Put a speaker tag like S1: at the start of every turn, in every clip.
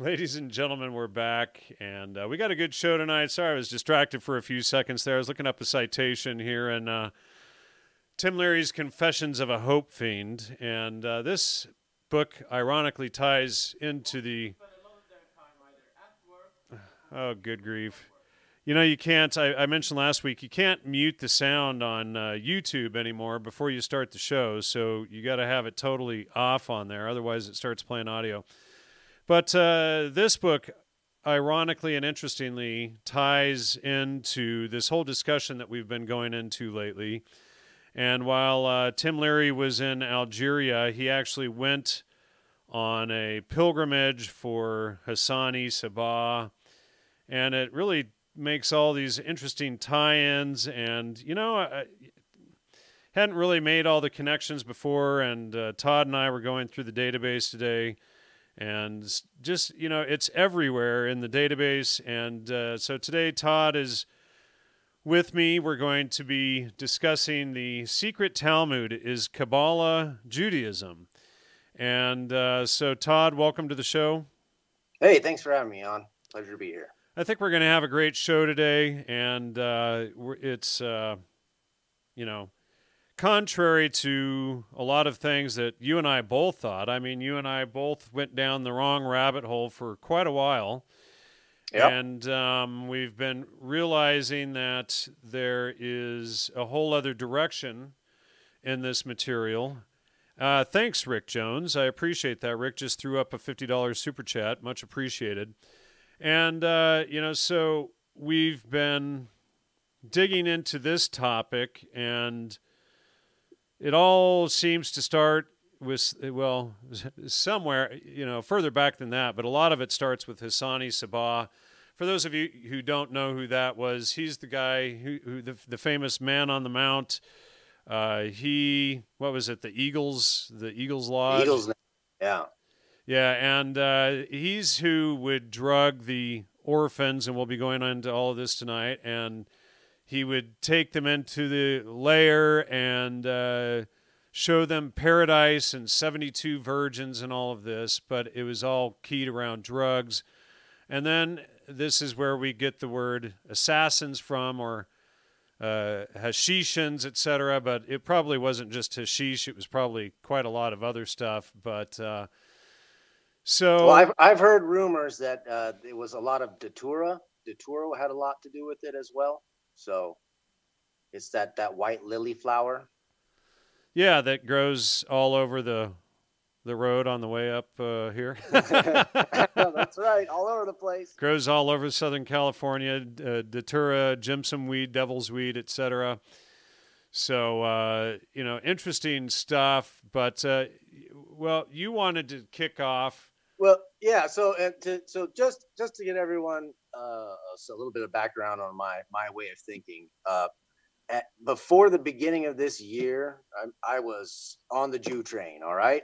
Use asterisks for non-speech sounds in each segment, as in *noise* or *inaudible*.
S1: Ladies and gentlemen, we're back, and uh, we got a good show tonight. Sorry, I was distracted for a few seconds there. I was looking up a citation here, and uh, Tim Leary's Confessions of a Hope Fiend, and uh, this book ironically ties into the. *sighs* Oh, good grief! You know, you can't. I, I mentioned last week you can't mute the sound on uh, YouTube anymore before you start the show, so you got to have it totally off on there. Otherwise, it starts playing audio. But uh, this book, ironically and interestingly, ties into this whole discussion that we've been going into lately. And while uh, Tim Leary was in Algeria, he actually went on a pilgrimage for Hassani Sabah. And it really makes all these interesting tie ins. And, you know, I hadn't really made all the connections before. And uh, Todd and I were going through the database today and just you know it's everywhere in the database. And uh, so today todd is with me. We're going to be discussing the secret talmud is kabbalah judaism. And uh, so todd welcome to the show.
S2: Hey thanks for having me on. Pleasure to be here.
S1: I think we're going to have a great show today. And uh, it's uh, you know contrary to a lot of things that you and I both thought. I mean, you and I both went down the wrong rabbit hole for quite a while. Yep. And um, we've been realizing that there is a whole other direction in this material. Uh, thanks, Rick Jones. I appreciate that. Rick just threw up a $50 super chat. Much appreciated. And, uh, you know, so we've been digging into this topic and it all seems to start with well somewhere you know further back than that but a lot of it starts with Hassani Sabah. For those of you who don't know who that was he's the guy who, who the, the famous man on the mount. Uh, he what was it the eagles the eagles lodge?
S2: Eagles yeah.
S1: Yeah and uh, he's who would drug the orphans and we'll be going into all of this tonight and he would take them into the lair and uh, show them paradise and 72 virgins and all of this, but it was all keyed around drugs. And then this is where we get the word assassins from, or uh, Hashishans, etc. But it probably wasn't just hashish; it was probably quite a lot of other stuff. But uh, so,
S2: well, I've I've heard rumors that uh, it was a lot of datura. Datura had a lot to do with it as well. So it's that that white lily flower.
S1: Yeah, that grows all over the the road on the way up uh, here. *laughs*
S2: That's right, all over the place.
S1: Grows all over Southern California, uh, datura, jimson weed, devil's weed, etc. So uh, you know, interesting stuff. But uh, well, you wanted to kick off.
S2: Well, yeah. So to, so just just to get everyone uh, a little bit of background on my my way of thinking. Uh, at, before the beginning of this year, I, I, was on the Jew train. All right,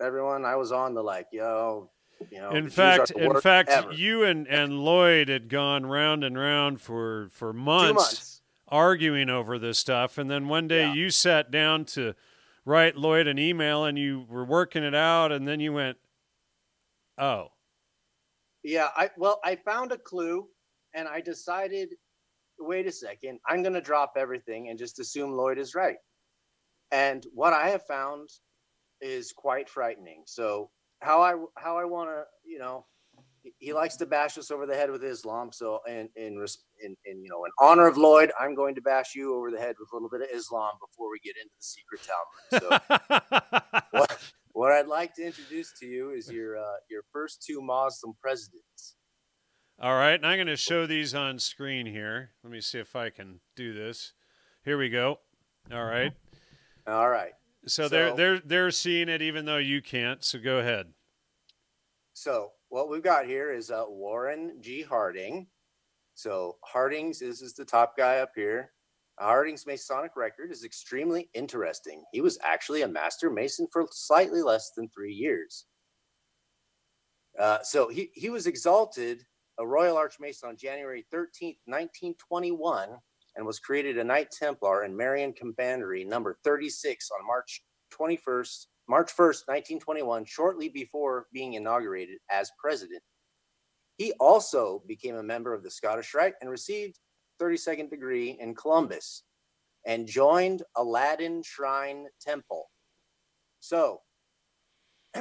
S2: everyone, I was on the like, yo, you know.
S1: In fact, in fact, ever. you and and Lloyd had gone round and round for for months, months. arguing over this stuff, and then one day yeah. you sat down to write Lloyd an email, and you were working it out, and then you went, oh
S2: yeah, I well, I found a clue and I decided, wait a second, I'm gonna drop everything and just assume Lloyd is right. And what I have found is quite frightening. So how I how I want to, you know, he likes to bash us over the head with Islam. So in in in, in you know in honor of Lloyd, I'm going to bash you over the head with a little bit of Islam before we get into the secret Talmud. So *laughs* what, I'd like to introduce to you is your uh, your first two Muslim presidents.
S1: All right, and I'm going to show these on screen here. Let me see if I can do this. Here we go. All right.
S2: All right.
S1: So, so they're they're they're seeing it even though you can't. So go ahead.
S2: So what we've got here is uh, Warren G. Harding. So Harding's this is the top guy up here. Harding's Masonic record is extremely interesting. He was actually a master mason for slightly less than three years. Uh, so he, he was exalted a Royal Archmason on January 13th, 1921, and was created a Knight Templar in Marion Commandery number 36 on March 21st, March 1st, 1921, shortly before being inaugurated as president He also became a member of the Scottish Rite and received 32nd degree in Columbus and joined Aladdin Shrine Temple. So, *clears throat*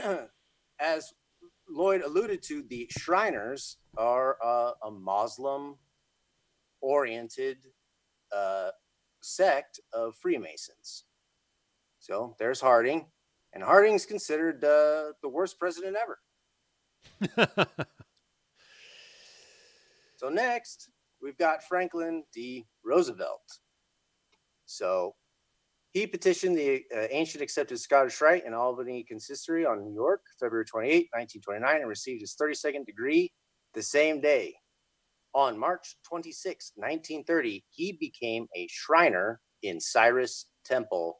S2: as Lloyd alluded to, the Shriners are uh, a Muslim oriented uh, sect of Freemasons. So there's Harding, and Harding's considered uh, the worst president ever. *laughs* so next, we've got Franklin D. Roosevelt. So he petitioned the uh, ancient accepted Scottish Rite in Albany Consistory on New York, February 28, 1929, and received his 32nd degree the same day. On March 26, 1930, he became a Shriner in Cyrus Temple,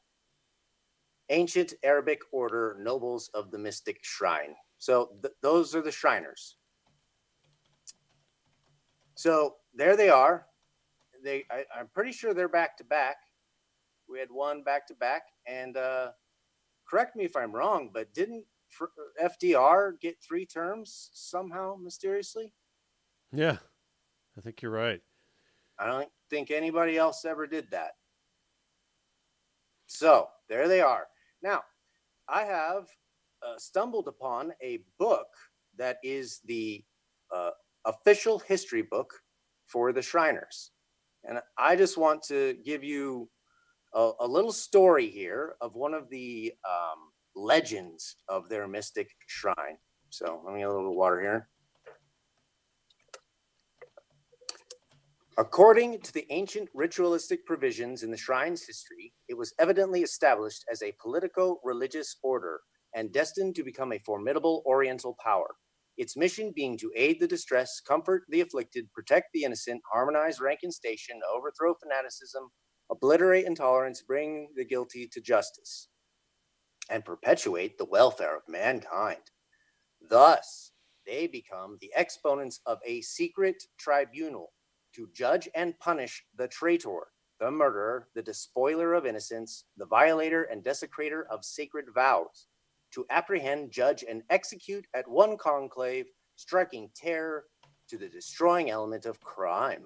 S2: ancient Arabic order nobles of the mystic shrine. So th- those are the Shriners. So there they are. They, I, I'm pretty sure they're back to back. We had one back to back, and uh, correct me if I'm wrong, but didn't FDR get three terms somehow mysteriously?
S1: Yeah, I think you're right.
S2: I don't think anybody else ever did that. So there they are. Now, I have uh, stumbled upon a book that is the uh, official history book for the Shriners. And I just want to give you a, a little story here of one of the um, legends of their mystic shrine. So let me get a little water here. According to the ancient ritualistic provisions in the shrine's history, it was evidently established as a politico religious order and destined to become a formidable Oriental power. Its mission being to aid the distressed, comfort the afflicted, protect the innocent, harmonize rank and station, overthrow fanaticism, obliterate intolerance, bring the guilty to justice, and perpetuate the welfare of mankind. Thus, they become the exponents of a secret tribunal to judge and punish the traitor, the murderer, the despoiler of innocence, the violator and desecrator of sacred vows, to apprehend, judge, and execute at one conclave, striking terror to the destroying element of crime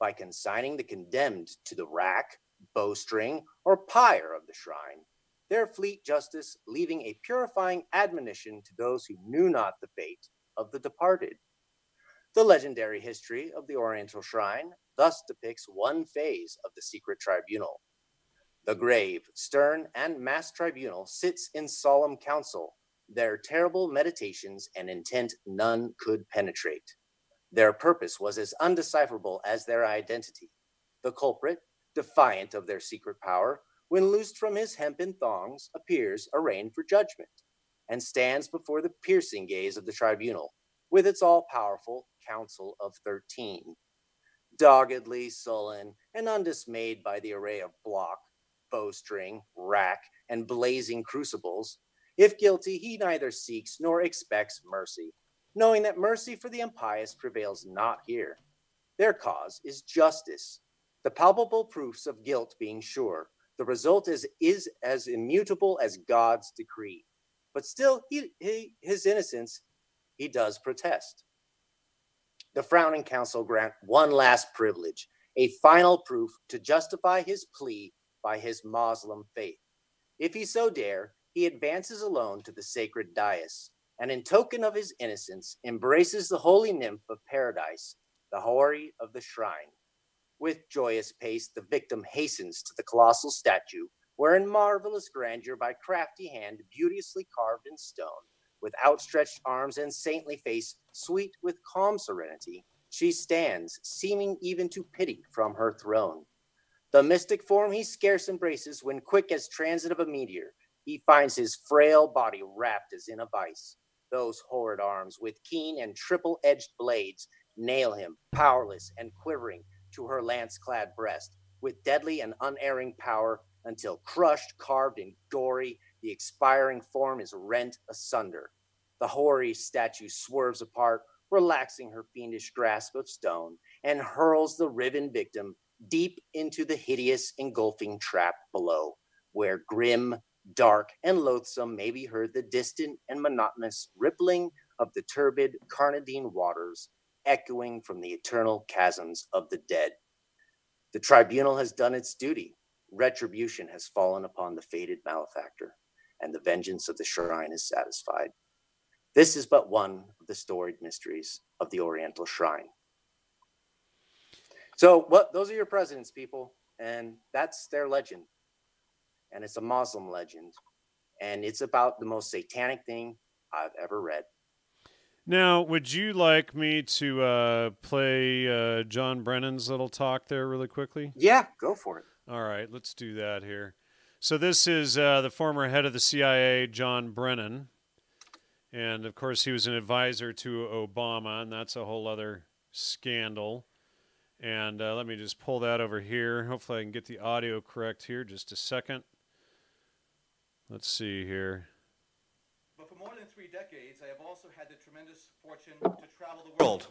S2: by consigning the condemned to the rack, bowstring, or pyre of the shrine, their fleet justice leaving a purifying admonition to those who knew not the fate of the departed. The legendary history of the Oriental Shrine thus depicts one phase of the secret tribunal. The grave, stern, and mass tribunal sits in solemn council, their terrible meditations and intent none could penetrate. Their purpose was as undecipherable as their identity. The culprit, defiant of their secret power, when loosed from his hempen thongs, appears arraigned for judgment and stands before the piercing gaze of the tribunal with its all powerful Council of Thirteen. Doggedly sullen and undismayed by the array of block, bowstring, rack, and blazing crucibles, if guilty, he neither seeks nor expects mercy, knowing that mercy for the impious prevails not here. Their cause is justice, the palpable proofs of guilt being sure. The result is, is as immutable as God's decree. But still, he, he, his innocence he does protest. The frowning council grant one last privilege, a final proof to justify his plea by his Moslem faith. If he so dare, he advances alone to the sacred dais, and in token of his innocence, embraces the holy nymph of paradise, the houri of the shrine. With joyous pace, the victim hastens to the colossal statue, where in marvelous grandeur by crafty hand, beauteously carved in stone, with outstretched arms and saintly face, sweet with calm serenity, she stands, seeming even to pity from her throne. The mystic form he scarce embraces when, quick as transit of a meteor, he finds his frail body wrapped as in a vice. Those horrid arms, with keen and triple edged blades, nail him, powerless and quivering, to her lance clad breast, with deadly and unerring power, until crushed, carved, and gory, the expiring form is rent asunder. The hoary statue swerves apart, relaxing her fiendish grasp of stone, and hurls the riven victim deep into the hideous engulfing trap below, where grim, dark, and loathsome may be heard the distant and monotonous rippling of the turbid Carnadine waters echoing from the eternal chasms of the dead. The tribunal has done its duty. Retribution has fallen upon the fated malefactor, and the vengeance of the shrine is satisfied. This is but one of the storied mysteries of the Oriental Shrine. So, what those are your presidents, people, and that's their legend. And it's a Muslim legend, and it's about the most satanic thing I've ever read.
S1: Now, would you like me to uh, play uh, John Brennan's little talk there really quickly?
S2: Yeah, go for it.
S1: All right, let's do that here. So, this is uh, the former head of the CIA, John Brennan. And of course, he was an advisor to Obama, and that's a whole other scandal. And uh, let me just pull that over here. Hopefully, I can get the audio correct here. Just a second. Let's see here.
S3: But for more than three decades, I have also had the tremendous fortune to travel the world.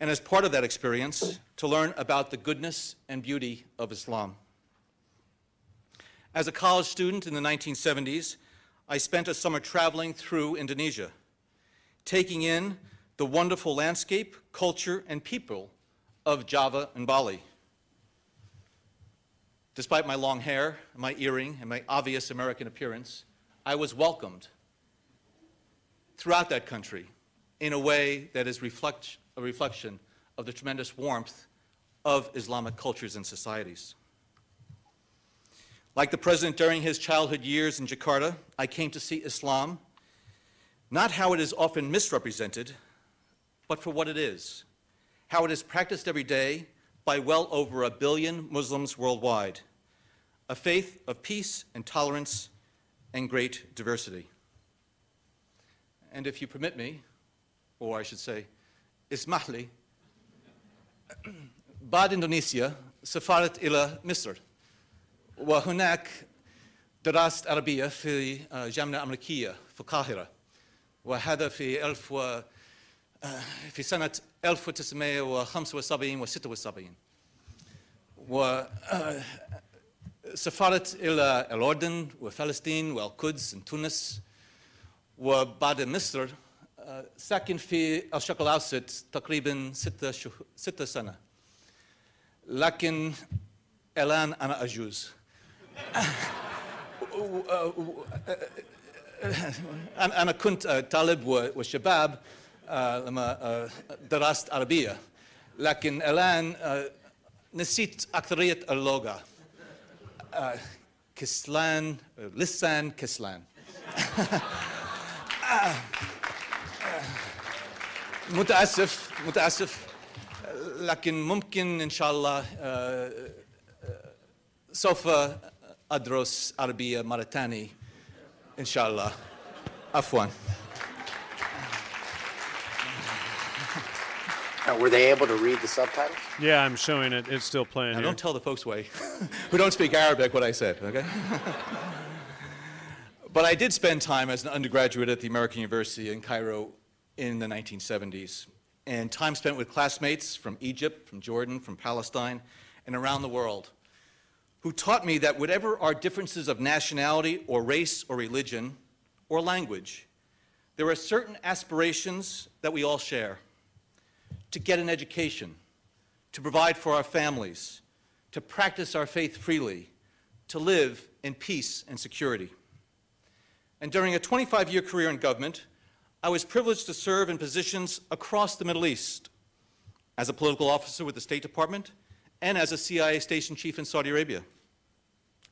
S3: And as part of that experience, to learn about the goodness and beauty of Islam. As a college student in the 1970s, I spent a summer traveling through Indonesia, taking in the wonderful landscape, culture, and people of Java and Bali. Despite my long hair, my earring, and my obvious American appearance, I was welcomed throughout that country in a way that is reflect, a reflection of the tremendous warmth of Islamic cultures and societies. Like the president during his childhood years in Jakarta, I came to see Islam not how it is often misrepresented, but for what it is how it is practiced every day by well over a billion Muslims worldwide, a faith of peace and tolerance and great diversity. And if you permit me, or I should say, اسمح بعد إندونيسيا سافرت إلى مصر وهناك درست عربية في جامعة أمريكية في القاهرة وهذا في 1000 و في سنة 1975 و 76 وسافرت إلى الأردن وفلسطين والقدس وتونس وبعد مصر ساكن في الشرق الأوسط تقريبا ستة. ستة سنة. لكن الآن أنا أجوز. *laughs* أنا كنت طالب وشباب. لما درست عربية. لكن الآن نسيت أكثرية اللغة. كسلان لسان كسلان. *laughs* متأسف متأسف. لكن ممكن إن شاء الله سوف أدرس عربية مرة ثانية إن شاء الله. عفواً.
S2: Now, were they able to read the subtitles?
S1: Yeah, I'm showing it. It's still playing.
S3: Now,
S1: here.
S3: don't tell the folks way *laughs* who don't speak Arabic what I said, okay? *laughs* but I did spend time as an undergraduate at the American University in Cairo in the 1970s, and time spent with classmates from Egypt, from Jordan, from Palestine, and around the world, who taught me that whatever our differences of nationality or race or religion or language, there are certain aspirations that we all share to get an education, to provide for our families, to practice our faith freely, to live in peace and security. And during a 25 year career in government, I was privileged to serve in positions across the Middle East as a political officer with the State Department and as a CIA station chief in Saudi Arabia.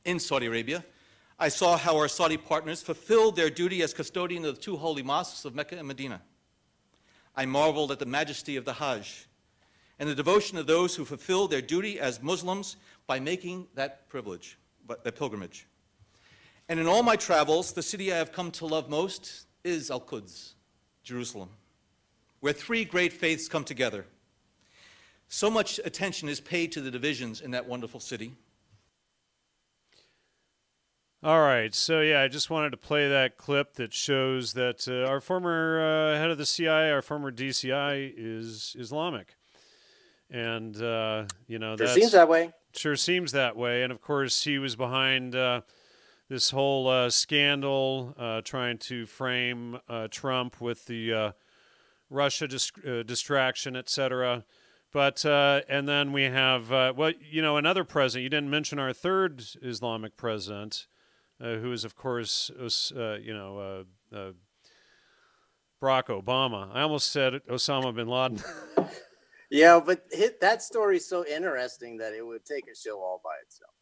S3: In Saudi Arabia, I saw how our Saudi partners fulfilled their duty as custodian of the two holy mosques of Mecca and Medina. I marveled at the majesty of the Hajj and the devotion of those who fulfill their duty as Muslims by making that privilege, that pilgrimage. And in all my travels, the city I have come to love most is Al Quds, Jerusalem, where three great faiths come together. So much attention is paid to the divisions in that wonderful city.
S1: All right. So, yeah, I just wanted to play that clip that shows that uh, our former uh, head of the CIA, our former DCI, is Islamic. And, uh, you know, that
S2: seems that way.
S1: Sure seems that way. And, of course, he was behind uh, this whole uh, scandal uh, trying to frame uh, Trump with the Russia dis- uh, distraction, etc. But uh, and then we have uh, well, you know, another president. You didn't mention our third Islamic president, who is of course, uh, you know, uh, Barack Obama. I almost said Osama bin Laden. *laughs*
S2: yeah, but hit, that story is so interesting that it would take a show all by itself.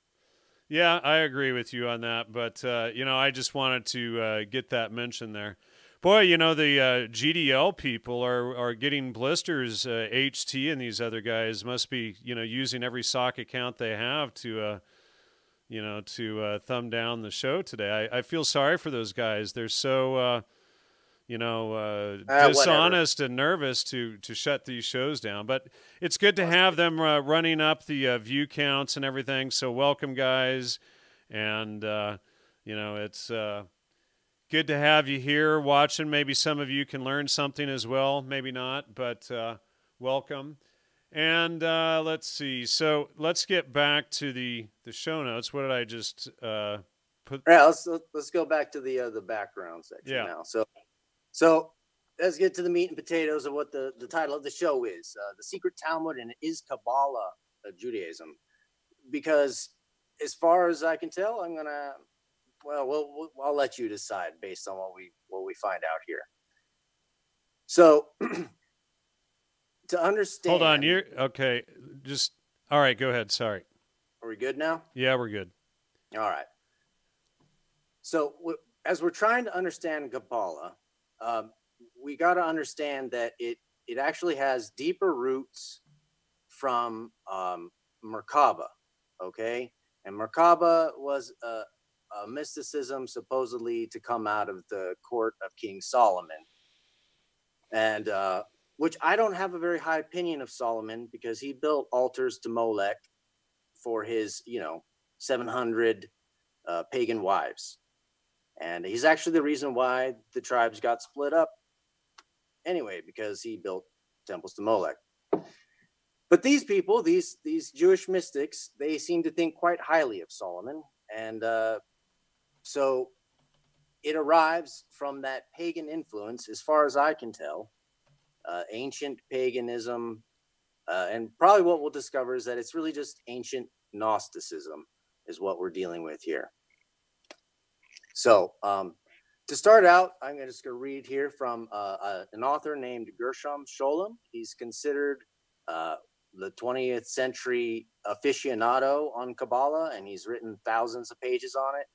S1: Yeah, I agree with you on that. But you know, I just wanted to get that mention there. Boy, you know the uh, GDL people are are getting blisters. Uh, HT and these other guys must be you know using every sock account they have to uh, you know to uh, thumb down the show today. I, I feel sorry for those guys. They're so uh, you know uh, ah, dishonest and nervous to to shut these shows down. But it's good to have them running up the view counts and everything. So welcome, guys, and you know it's good to have you here watching. Maybe some of you can learn something as well, maybe not, but uh, welcome. And uh, let's see. So let's get back to the the show notes. What did I just uh, put?
S2: Right, let's let's go back to the uh, the background section yeah. now. So so let's get to the meat and potatoes of what the the title of the show is: uh, the Secret Talmud and is Kabbalah Judaism. Because as far as I can tell, I'm gonna well, well, I'll let you decide based on what we what we find out here. So, *clears throat* to understand.
S1: Hold on, you're okay. Just all right. Go ahead. Sorry.
S2: Are we good now?
S1: Yeah, we're good.
S2: All right. So, as we're trying to understand Kabbalah, um, we got to understand that it it actually has deeper roots from um, Merkaba. Okay, and Merkaba was a, uh, mysticism supposedly to come out of the court of King Solomon. And uh, which I don't have a very high opinion of Solomon because he built altars to Molech for his, you know, 700 uh, pagan wives. And he's actually the reason why the tribes got split up anyway, because he built temples to Molech. But these people, these these Jewish mystics, they seem to think quite highly of Solomon, and uh, so it arrives from that pagan influence, as far as I can tell, uh, ancient paganism. Uh, and probably what we'll discover is that it's really just ancient Gnosticism, is what we're dealing with here. So, um, to start out, I'm just going to read here from uh, an author named Gershom Scholem. He's considered uh, the 20th century aficionado on Kabbalah, and he's written thousands of pages on it.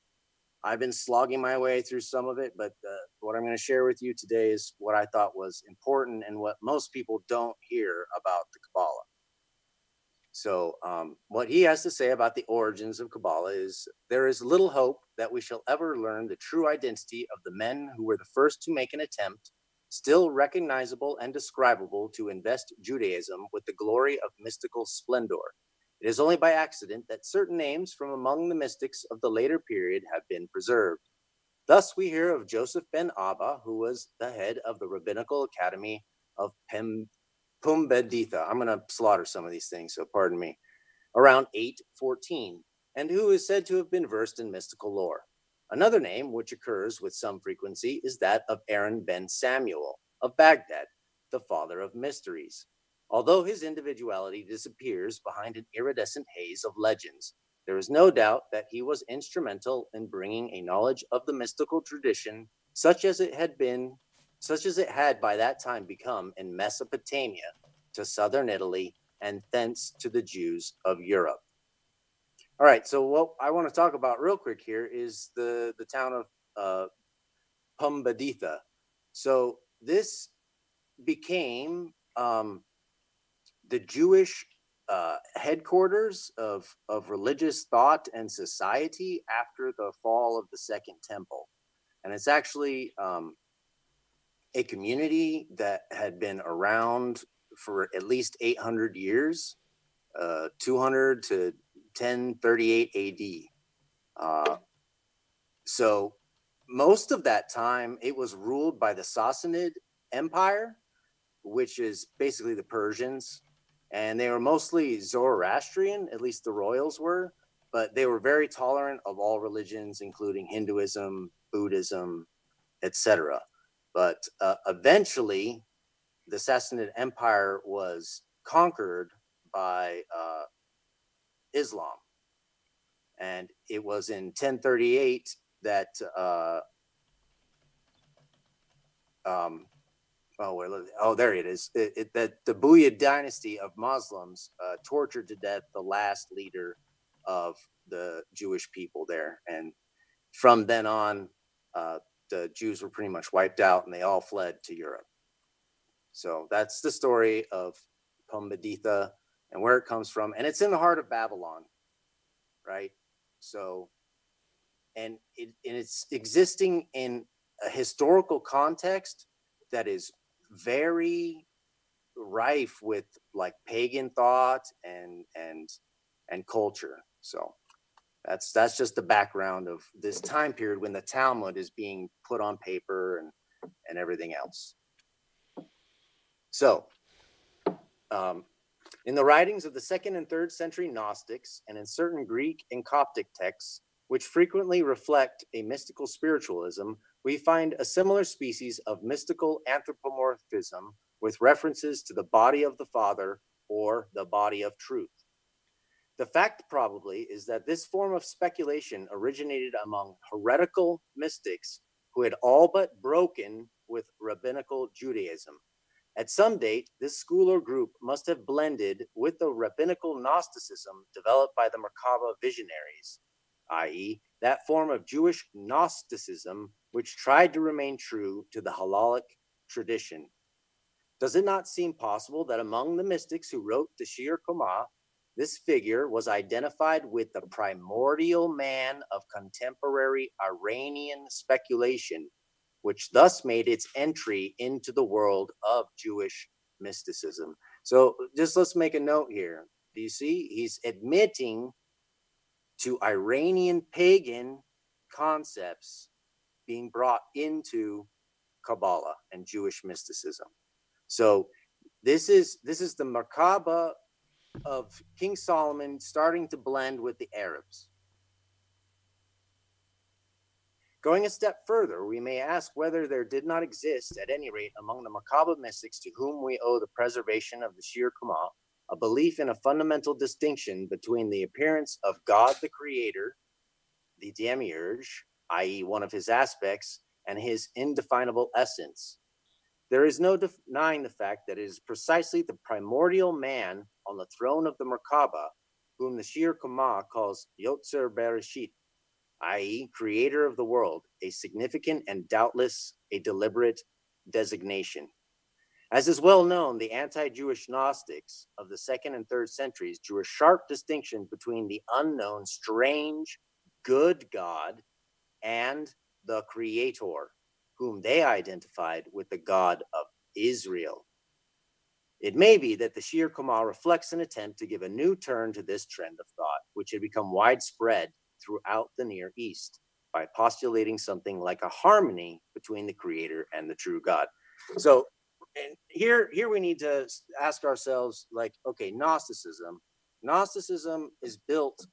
S2: I've been slogging my way through some of it, but uh, what I'm going to share with you today is what I thought was important and what most people don't hear about the Kabbalah. So, um, what he has to say about the origins of Kabbalah is there is little hope that we shall ever learn the true identity of the men who were the first to make an attempt, still recognizable and describable, to invest Judaism with the glory of mystical splendor it is only by accident that certain names from among the mystics of the later period have been preserved. Thus, we hear of Joseph ben Abba, who was the head of the Rabbinical Academy of Pem- Pumbeditha. I'm going to slaughter some of these things, so pardon me. Around 814, and who is said to have been versed in mystical lore. Another name, which occurs with some frequency, is that of Aaron ben Samuel of Baghdad, the father of mysteries. Although his individuality disappears behind an iridescent haze of legends, there is no doubt that he was instrumental in bringing a knowledge of the mystical tradition such as it had been such as it had by that time become in Mesopotamia to southern Italy and thence to the Jews of Europe. All right, so what I want to talk about real quick here is the the town of uh, Pumbeditha. So this became um, the Jewish uh, headquarters of, of religious thought and society after the fall of the Second Temple. And it's actually um, a community that had been around for at least 800 years, uh, 200 to 1038 AD. Uh, so most of that time, it was ruled by the Sassanid Empire, which is basically the Persians and they were mostly Zoroastrian, at least the royals were, but they were very tolerant of all religions, including Hinduism, Buddhism, etc. But uh, eventually, the Sassanid Empire was conquered by uh, Islam. And it was in 1038 that, uh, um, oh, where, oh, there it is. It, it, that the Buyid dynasty of Muslims uh, tortured to death the last leader of the Jewish people there. And from then on, uh, the Jews were pretty much wiped out and they all fled to Europe. So that's the story of Pumbedita and where it comes from. And it's in the heart of Babylon, right? So, and, it, and it's existing in a historical context that is very rife with like pagan thought and and and culture. So that's that's just the background of this time period when the talmud is being put on paper and and everything else. So, um, in the writings of the second and third century Gnostics, and in certain Greek and Coptic texts, which frequently reflect a mystical spiritualism, we find a similar species of mystical anthropomorphism with references to the body of the Father or the body of truth. The fact, probably, is that this form of speculation originated among heretical mystics who had all but broken with rabbinical Judaism at some date, this school or group must have blended with the rabbinical Gnosticism developed by the Merkaba visionaries, i.e., that form of Jewish Gnosticism which tried to remain true to the Halachic tradition. Does it not seem possible that among the mystics who wrote the Shir Kumah, this figure was identified with the primordial man of contemporary Iranian speculation which thus made its entry into the world of Jewish mysticism. So just let's make a note here. Do you see? He's admitting to Iranian pagan concepts being brought into Kabbalah and Jewish mysticism. So this is this is the Merkaba of King Solomon starting to blend with the Arabs. Going a step further, we may ask whether there did not exist, at any rate among the Merkaba mystics to whom we owe the preservation of the Shir Kumah, a belief in a fundamental distinction between the appearance of God the Creator, the Demiurge, i.e., one of his aspects, and his indefinable essence. There is no denying the fact that it is precisely the primordial man on the throne of the Merkaba, whom the Shir Kumah calls Yotzer Bereshit, i.e., creator of the world, a significant and doubtless a deliberate designation. As is well known, the anti Jewish Gnostics of the second and third centuries drew a sharp distinction between the unknown, strange, good God and the Creator, whom they identified with the God of Israel. It may be that the Shir Kumah reflects an attempt to give a new turn to this trend of thought, which had become widespread throughout the Near East by postulating something like a harmony between the creator and the true God. So and here here we need to ask ourselves like okay Gnosticism Gnosticism is built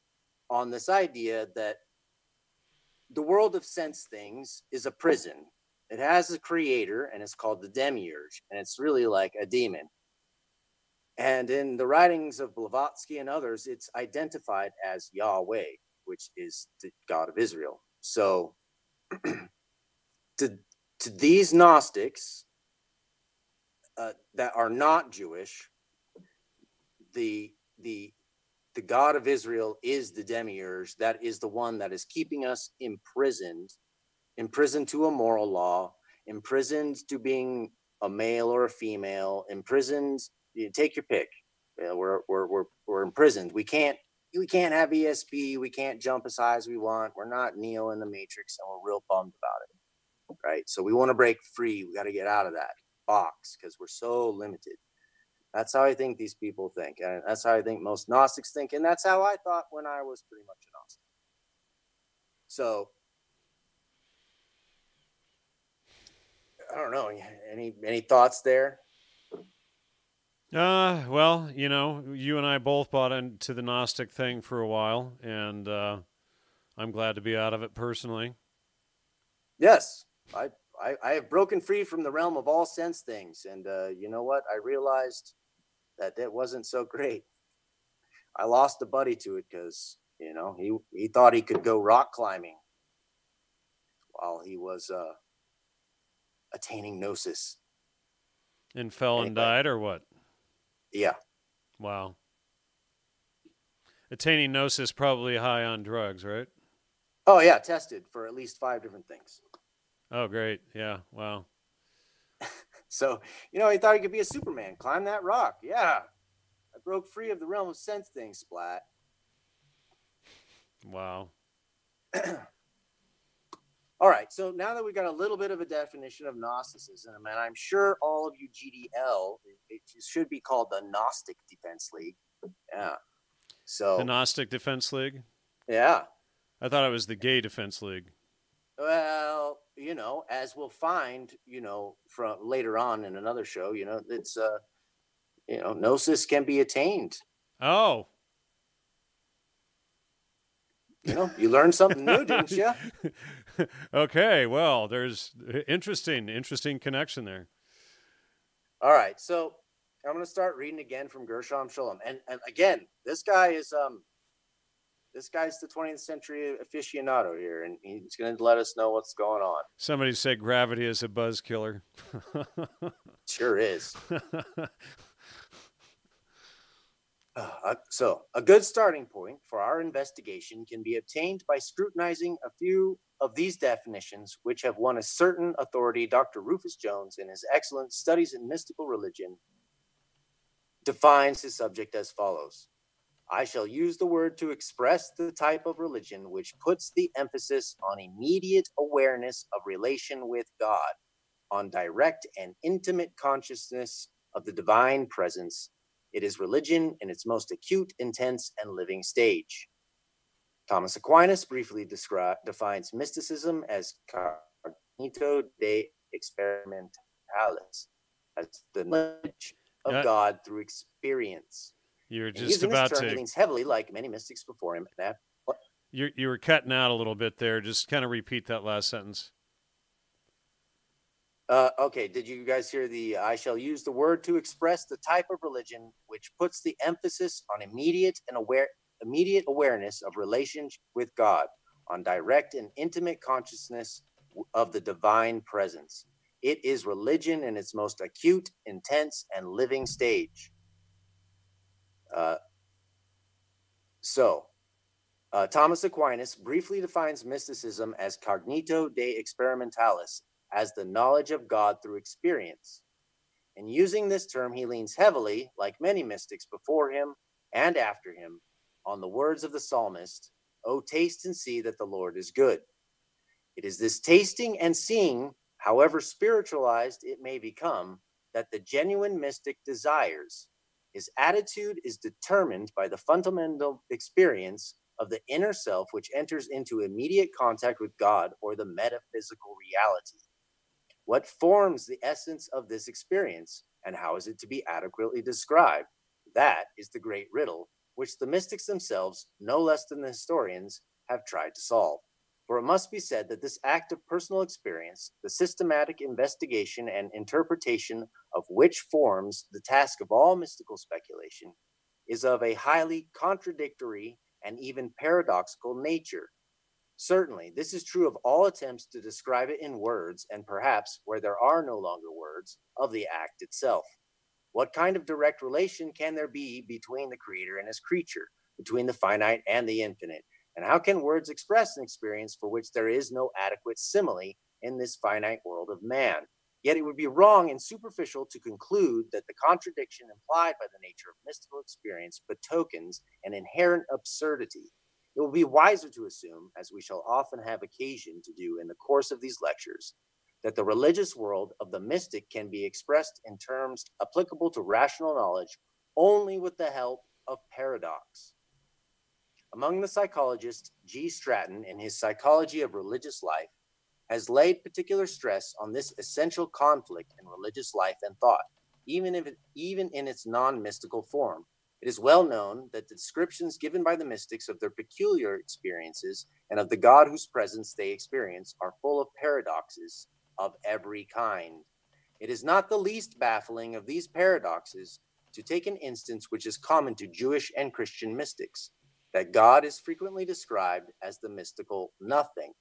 S2: on this idea that the world of sense things is a prison. It has a creator and it's called the demiurge and it's really like a demon. And in the writings of Blavatsky and others, it's identified as Yahweh which is the God of Israel. So *clears throat* to, to these Gnostics uh, that are not Jewish, the the the God of Israel is the demiurge. That is the one that is keeping us imprisoned, imprisoned to a moral law, imprisoned to being a male or a female, imprisoned. You take your pick. We're, we're, we're, we're imprisoned. We can't we can't have ESP. We can't jump as high as we want. We're not Neo in the Matrix, and we're real bummed about it. Right. So we want to break free. We got to get out of that box because we're so limited. That's how I think these people think. And that's how I think most Gnostics think. And that's how I thought when I was pretty much a Gnostic. So I don't know. Any any thoughts there?
S1: Uh, well, you know, you and I both bought into the Gnostic thing for a while, and uh, I'm glad to be out of it personally.
S2: Yes, I I, I have broken free from the realm of all sense things. And uh, you know what? I realized that that wasn't so great. I lost a buddy to it because, you know, he, he thought he could go rock climbing while he was uh, attaining gnosis.
S1: And fell and
S2: Anyway.
S1: died, or what?
S2: Yeah.
S1: Wow. Attaining gnosis, probably high on drugs, right?
S2: Oh, yeah. Tested for at least five different things.
S1: Oh, great. Yeah. Wow. *laughs*
S2: So, you know, he thought he could be a Superman, climb that rock. Yeah. I broke free of the realm of sense things, Splat.
S1: Wow. *clears throat*
S2: All right. So now that we've got a little bit of a definition of Gnosticism, and I'm sure all of you GDL, it it should be called the Gnostic Defense League. Yeah. So,
S1: The Gnostic Defense League?
S2: yeah.
S1: I thought it was the Gay Defense League.
S2: Well, you know, as we'll find, you know, from later on in another show, you know, it's, uh, you know, Gnosis can be attained.
S1: Oh.
S2: You know, you learned something new, *laughs* didn't you?
S1: okay. Well, there's interesting, interesting connection there.
S2: All right, so I'm going to start reading again from Gershom Scholem, and and again, this guy is um, this guy's the 20th century aficionado here, and he's going to let us know what's going on.
S1: Somebody said gravity is a buzz killer. *laughs*
S2: Sure is. *laughs* Uh, so, a good starting point for our investigation can be obtained by scrutinizing a few of these definitions, which have won a certain authority. Dr. Rufus Jones, in his excellent Studies in Mystical Religion, defines his subject as follows I shall use the word to express the type of religion which puts the emphasis on immediate awareness of relation with God, on direct and intimate consciousness of the divine presence it is religion in its most acute, intense, and living stage. Thomas Aquinas briefly defines mysticism as cognito de experimentalis, as the knowledge of God through experience.
S1: You were
S2: And
S1: just
S2: using
S1: about
S2: this term, he
S1: to.
S2: leans heavily, like many mystics before him, that
S1: You you were cutting out a little bit there. Just kind of repeat that last sentence.
S2: Uh, okay, did you guys hear the I shall use the word to express the type of religion which puts the emphasis on immediate and aware immediate awareness of relationship with God, on direct and intimate consciousness of the divine presence. It is religion in its most acute, intense, and living stage. Uh, so, uh, Thomas Aquinas briefly defines mysticism as cognito de experimentalis, as the knowledge of God through experience. And using this term, he leans heavily, like many mystics before him and after him, on the words of the psalmist, O taste and see that the Lord is good. It is this tasting and seeing, however spiritualized it may become, that the genuine mystic desires. His attitude is determined by the fundamental experience of the inner self, which enters into immediate contact with God or the metaphysical reality. What forms the essence of this experience, and how is it to be adequately described? That is the great riddle, which the mystics themselves, no less than the historians, have tried to solve. For it must be said that this act of personal experience, the systematic investigation and interpretation of which forms the task of all mystical speculation, is of a highly contradictory and even paradoxical nature. Certainly, this is true of all attempts to describe it in words, and perhaps where there are no longer words, of the act itself. What kind of direct relation can there be between the creator and his creature, between the finite and the infinite? And how can words express an experience for which there is no adequate simile in this finite world of man? Yet it would be wrong and superficial to conclude that the contradiction implied by the nature of mystical experience betokens an inherent absurdity. It will be wiser to assume, as we shall often have occasion to do in the course of these lectures, that the religious world of the mystic can be expressed in terms applicable to rational knowledge only with the help of paradox. Among the psychologists, G. Stratton, in his Psychology of Religious Life, has laid particular stress on this essential conflict in religious life and thought, even if it, even in its non-mystical form. It is well known that the descriptions given by the mystics of their peculiar experiences and of the God whose presence they experience are full of paradoxes, of every kind. It is not the least baffling of these paradoxes to take an instance which is common to Jewish and Christian mystics that God is frequently described as the mystical nothing.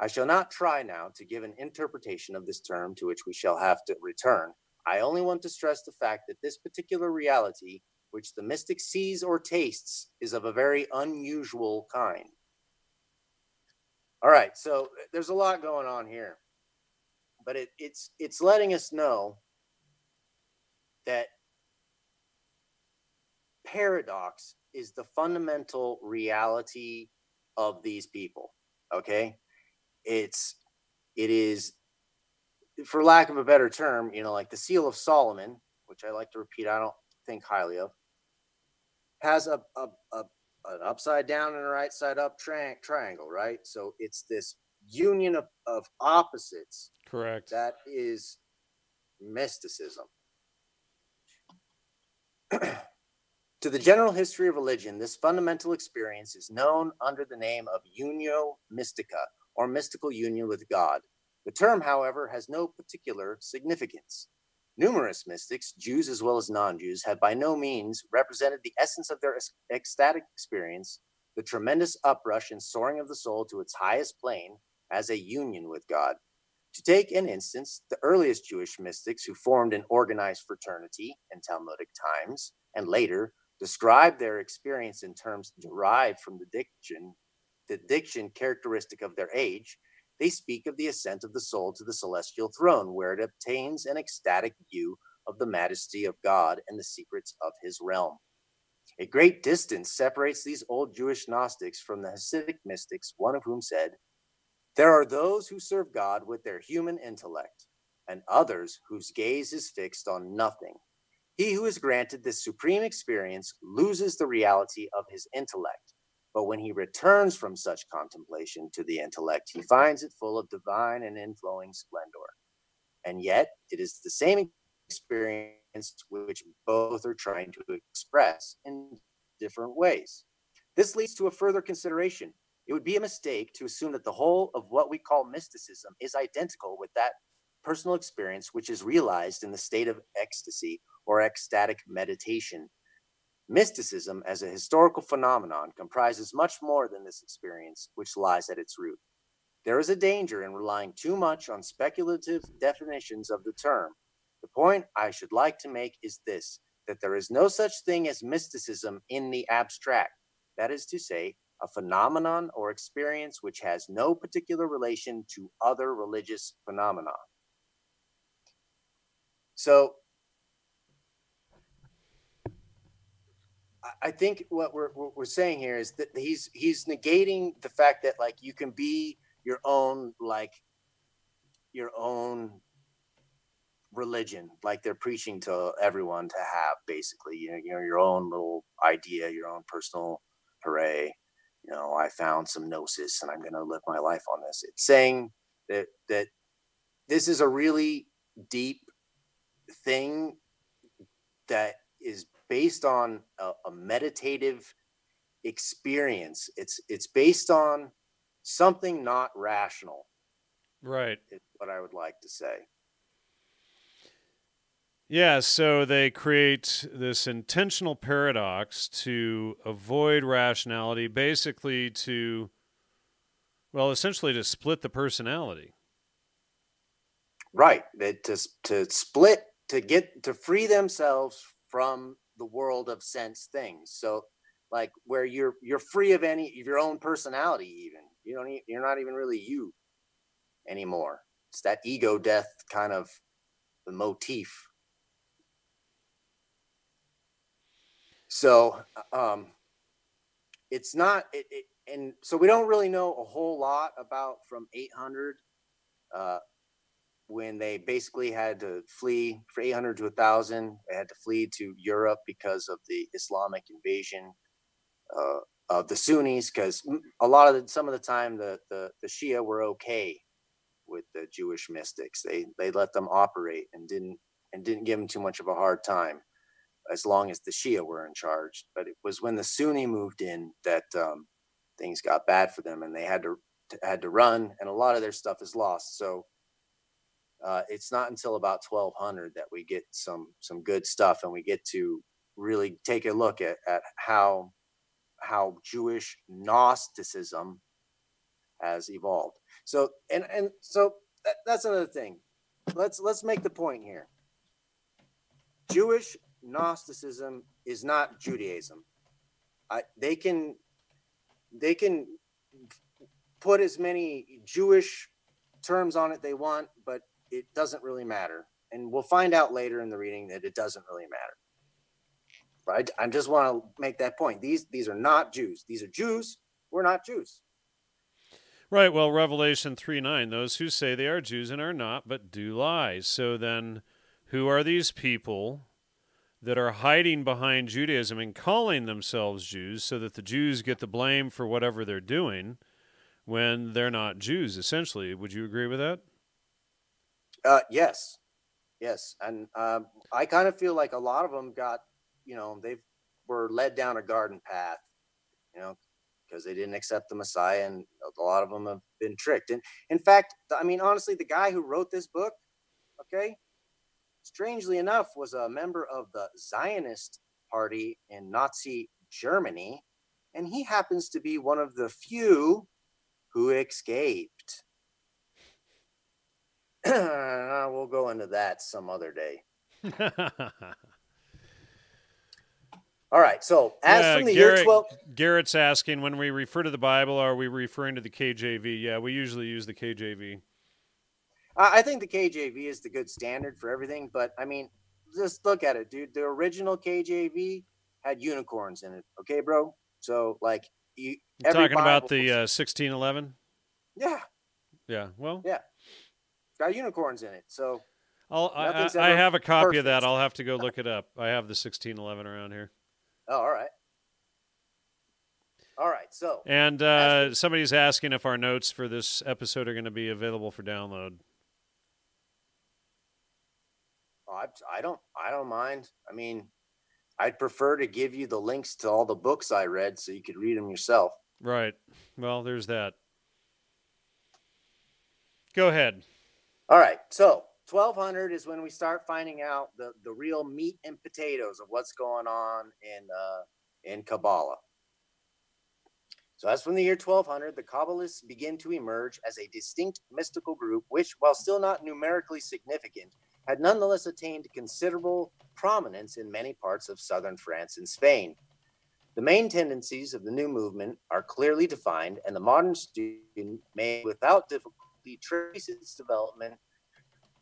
S2: I shall not try now to give an interpretation of this term to which we shall have to return. I only want to stress the fact that this particular reality, which the mystic sees or tastes, is of a very unusual kind. All right, so uh, there's a lot going on here, but it, it's it's letting us know that paradox is the fundamental reality of these people. Okay, it's it is for lack of a better term, you know, like the seal of Solomon, which I like to repeat, I don't think highly of, has a, a, a an upside down and a right side up tri- triangle, right? So it's this union of, of opposites.
S1: Correct.
S2: That is mysticism. *clears throat* to the general history of religion, this fundamental experience is known under the name of unio mystica, or mystical union with God. The term, however, has no particular significance. Numerous mystics, Jews as well as non Jews, have by no means represented the essence of their ecstatic experience, the tremendous uprush and soaring of the soul to its highest plane, as a union with God. To take an instance, the earliest Jewish mystics who formed an organized fraternity in Talmudic times and later described their experience in terms derived from the diction, diction characteristic of their age, they speak of the ascent of the soul to the celestial throne, where it obtains an ecstatic view of the majesty of God and the secrets of his realm. A great distance separates these old Jewish Gnostics from the Hasidic mystics, one of whom said, There are those who serve God with their human intellect, and others whose gaze is fixed on nothing. He who is granted this supreme experience loses the reality of his intellect but when he returns from such contemplation to the intellect, he finds it full of divine and inflowing splendor. And yet, it is the same experience which both are trying to express in different ways. This leads to a further consideration. It would be a mistake to assume that the whole of what we call mysticism is identical with that personal experience which is realized in the state of ecstasy or ecstatic meditation Mysticism, as a historical phenomenon, comprises much more than this experience, which lies at its root. There is a danger in relying too much on speculative definitions of the term. The point I should like to make is this that there is no such thing as mysticism in the abstract. That is to say, a phenomenon or experience which has no particular relation to other religious phenomena. So, I think what we're what we're saying here is that he's he's negating the fact that like you can be your own like your own religion like they're preaching to everyone to have basically. You know, you know your own little idea your own personal hooray you know i found some gnosis and i'm going to live my life on this. It's saying that that this is a really deep thing that is based on a, a meditative experience. It's it's based on something not rational.
S1: Right.
S2: Is what I would like to say.
S1: Yeah, so they create this intentional paradox to avoid rationality, basically to, well, essentially to split the personality.
S2: Right. That to to split to get to free themselves from the world of sense things. So like where you're you're free of any of your own personality even. You don't you're not even really you anymore. It's that ego death kind of the motif. So um it's not it, it and so we don't really know a whole lot about from 800 uh when they basically had to flee for 800 to 1000 they had to flee to europe because of the islamic invasion uh, of the sunnis because a lot of the, some of the time the, the the shia were okay with the jewish mystics. They they let them operate and didn't and didn't give them too much of a hard time as long as the shia were in charge. But it was when the sunni moved in that um, things got bad for them and they had to had to run and a lot of their stuff is lost. So uh, it's not until about 1200 that we get some some good stuff and we get to really take a look at, at how how Jewish Gnosticism has evolved. So and and so that, that's another thing. Let's let's make the point here. Jewish Gnosticism is not Judaism. I, they can they can put as many Jewish terms on it they want, but it doesn't really matter. And we'll find out later in the reading that it doesn't really matter. Right? I just want to make that point. These these are not Jews. These are Jews. We're not Jews.
S1: Right. Well, Revelation 3 9, those who say they are Jews and are not, but do lie. So then, who are these people that are hiding behind Judaism and calling themselves Jews so that the Jews get the blame for whatever they're doing when they're not Jews, essentially? Would you agree with that?
S2: Uh, yes. Yes. And um, I kind of feel like a lot of them got, you know, they were led down a garden path, you know, because they didn't accept the Messiah, and a lot of them have been tricked. And in fact, I mean, honestly, the guy who wrote this book, okay, strangely enough, was a member of the Zionist party in Nazi Germany, and he happens to be one of the few who escaped. *clears throat* we'll go into that some other day. All right. So, as
S1: Yeah,
S2: from the
S1: Garrett-
S2: year 12,
S1: Garrett's asking when we refer to the Bible, are we referring to the KJV? Yeah, we usually use the KJV.
S2: I think the KJV is the good standard for everything, but I mean, just look at it, dude. The original KJV had unicorns in it. Okay, bro. So like you
S1: You
S2: every
S1: talking about the uh, 1611?
S2: yeah,
S1: Yeah. Well,
S2: yeah, got unicorns in it. So
S1: I'll, I, I,
S2: Nothing's
S1: I
S2: ever
S1: have a copy of that. I'll have to go *laughs* look it up. I have the 1611 around here.
S2: oh, all right, all right. So
S1: And uh, somebody's asking if our notes for this episode are going to be available for download.
S2: oh, I, I don't I don't mind. I mean, I'd prefer to give you the links to all the books I read so you could read them yourself.
S1: Right. Well, there's that. Go ahead.
S2: All right. So 1200 is when we start finding out the, the real meat and potatoes of what's going on in uh, in Kabbalah. So as from the year 1200, the Kabbalists begin to emerge as a distinct mystical group, which, while still not numerically significant, had nonetheless attained considerable prominence in many parts of southern France and Spain. The main tendencies of the new movement are clearly defined, and the modern student may, without difficulty, trace its development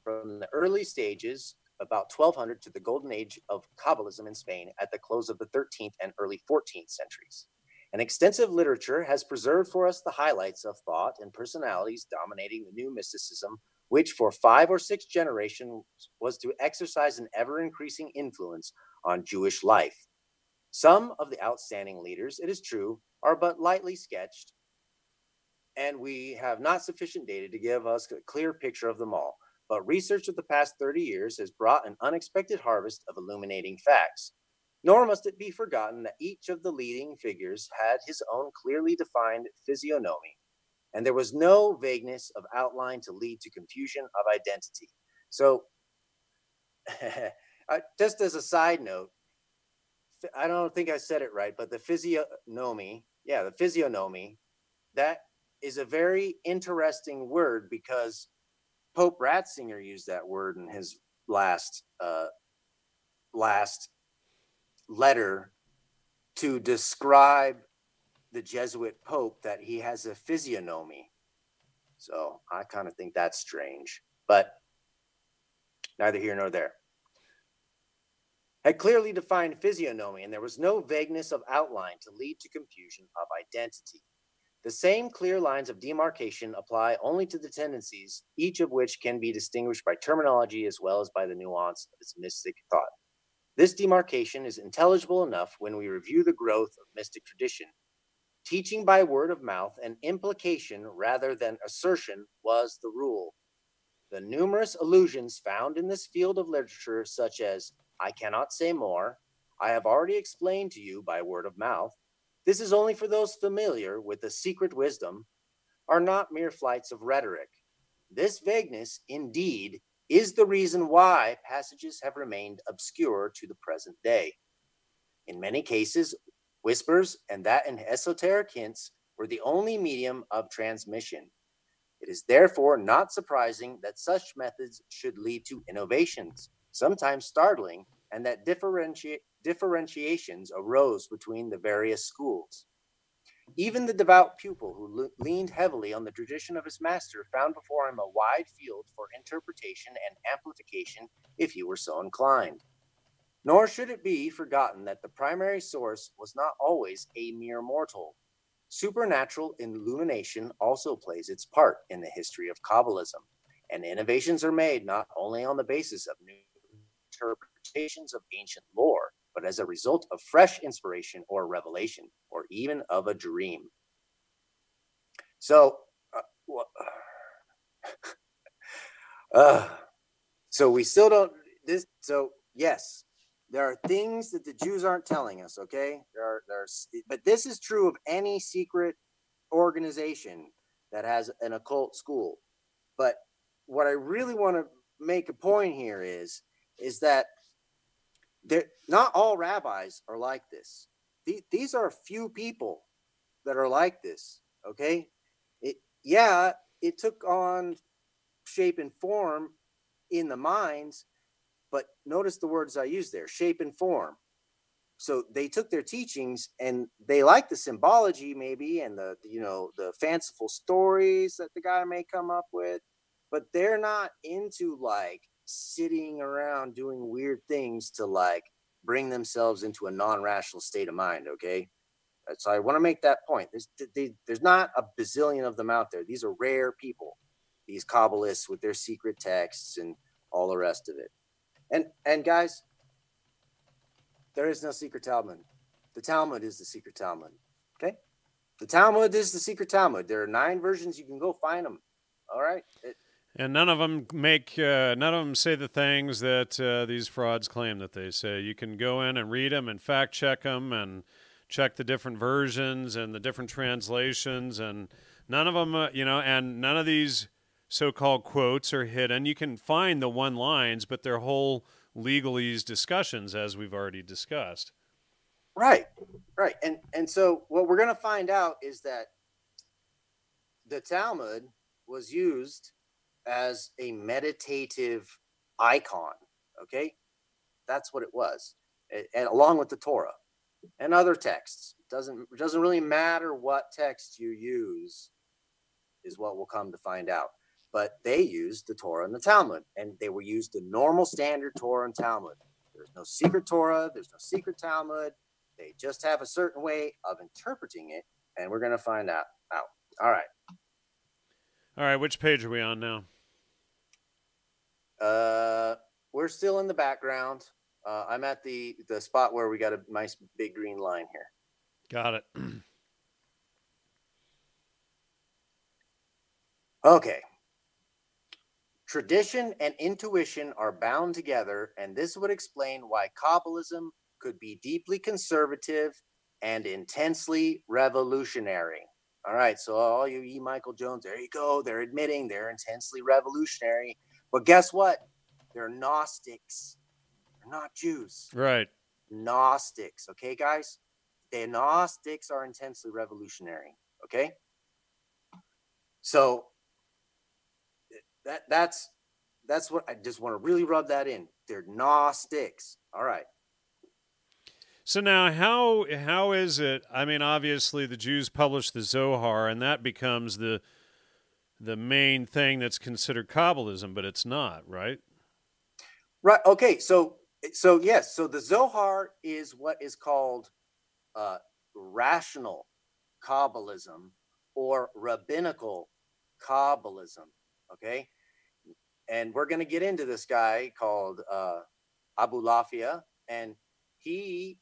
S2: from the early stages, about 1200, to the golden age of Kabbalism in Spain at the close of the 13th and early 14th centuries. An extensive literature has preserved for us the highlights of thought and personalities dominating the new mysticism, which for five or six generations was to exercise an ever increasing influence on Jewish life. Some of the outstanding leaders, it is true, are but lightly sketched, and we have not sufficient data to give us a clear picture of them all. But research of the past 30 years has brought an unexpected harvest of illuminating facts. Nor must it be forgotten that each of the leading figures had his own clearly defined physiognomy, and there was no vagueness of outline to lead to confusion of identity. So, *laughs* just as a side note, I don't think I said it right, but the physiognomy, yeah, the physiognomy, that is a very interesting word because Pope Ratzinger used that word in his last uh, last letter to describe the Jesuit Pope that he has a physiognomy. So I kind of think that's strange, but neither here nor there. Had clearly defined physiognomy, and there was no vagueness of outline to lead to confusion of identity. The same clear lines of demarcation apply only to the tendencies, each of which can be distinguished by terminology as well as by the nuance of its mystic thought. This demarcation is intelligible enough when we review the growth of mystic tradition. Teaching by word of mouth and implication rather than assertion was the rule. The numerous allusions found in this field of literature, such as, I cannot say more, I have already explained to you by word of mouth, this is only for those familiar with the secret wisdom, are not mere flights of rhetoric. This vagueness, indeed, is the reason why passages have remained obscure to the present day. In many cases, whispers and that in esoteric hints were the only medium of transmission. It is therefore not surprising that such methods should lead to innovations, sometimes startling, and that differenti- differentiations arose between the various schools. Even the devout pupil who le- leaned heavily on the tradition of his master found before him a wide field for interpretation and amplification if he were so inclined. Nor should it be forgotten that the primary source was not always a mere mortal. Supernatural illumination also plays its part in the history of Kabbalism, and innovations are made not only on the basis of new interpretations of ancient lore, but as a result of fresh inspiration or revelation, or even of a dream. So, uh, *sighs* uh, so we still don't this. So yes, there are things that the Jews aren't telling us. Okay, there are but this is true of any secret organization that has an occult school. But what I really want to make a point here is is that there not all rabbis are like this. these are a few people that are like this. Okay, it yeah, it took on shape and form in the minds, but notice the words I use there: shape and form. So they took their teachings and they like the symbology, maybe, and the you know the fanciful stories that the guy may come up with, but they're not into like sitting around doing weird things to like bring themselves into a non-rational state of mind okay? Uh, so i want to make that point. There's they, there's not a bazillion of them out there. These are rare people these kabbalists with their secret texts and all the rest of it. And and guys there is no secret talmud. The talmud is the secret talmud okay? The talmud is the secret talmud. There are nine versions. You can go find them all right? It,
S1: and none of them make, uh, none of them say the things that uh, these frauds claim that they say. You can go in and read them and fact check them and check the different versions and the different translations. And none of them, uh, you know, and none of these so called quotes are hidden. You can find the one lines, but they're whole legalese discussions, as we've already discussed.
S2: Right, right. And, and so what we're going to find out is that the Talmud was used as a meditative icon. Okay, that's what it was, and, along with the Torah and other texts. It doesn't it doesn't really matter what text you use, is what we'll come to find out. But they used the Torah and the Talmud, and they were used the normal standard Torah and Talmud. There's no secret Torah. There's no secret Talmud. They just have a certain way of interpreting it, and we're going to find out. Out. All right.
S1: All right, which page are we on now?
S2: Uh, we're still in the background. Uh, I'm at the the spot where we got a nice big green line here.
S1: Got it. *clears throat*
S2: okay. Tradition and intuition are bound together, and this would explain why Kabbalism could be deeply conservative and intensely revolutionary. All right, so all you E. Michael Jones, there you go. They're admitting they're intensely revolutionary. But guess what? They're Gnostics. They're not Jews.
S1: Right.
S2: Gnostics. Okay, guys? The Gnostics are intensely revolutionary. Okay? So that that's that's what I just want to really rub that in. They're Gnostics. All right.
S1: So now, how how is it? I mean, obviously, the Jews published the Zohar, and that becomes the the main thing that's considered Kabbalism, but it's not, right?
S2: Right. Okay. So so yes. So the Zohar is what is called uh, rational Kabbalism or rabbinical Kabbalism. Okay. And we're going to get into this guy called uh, Abulafia, and he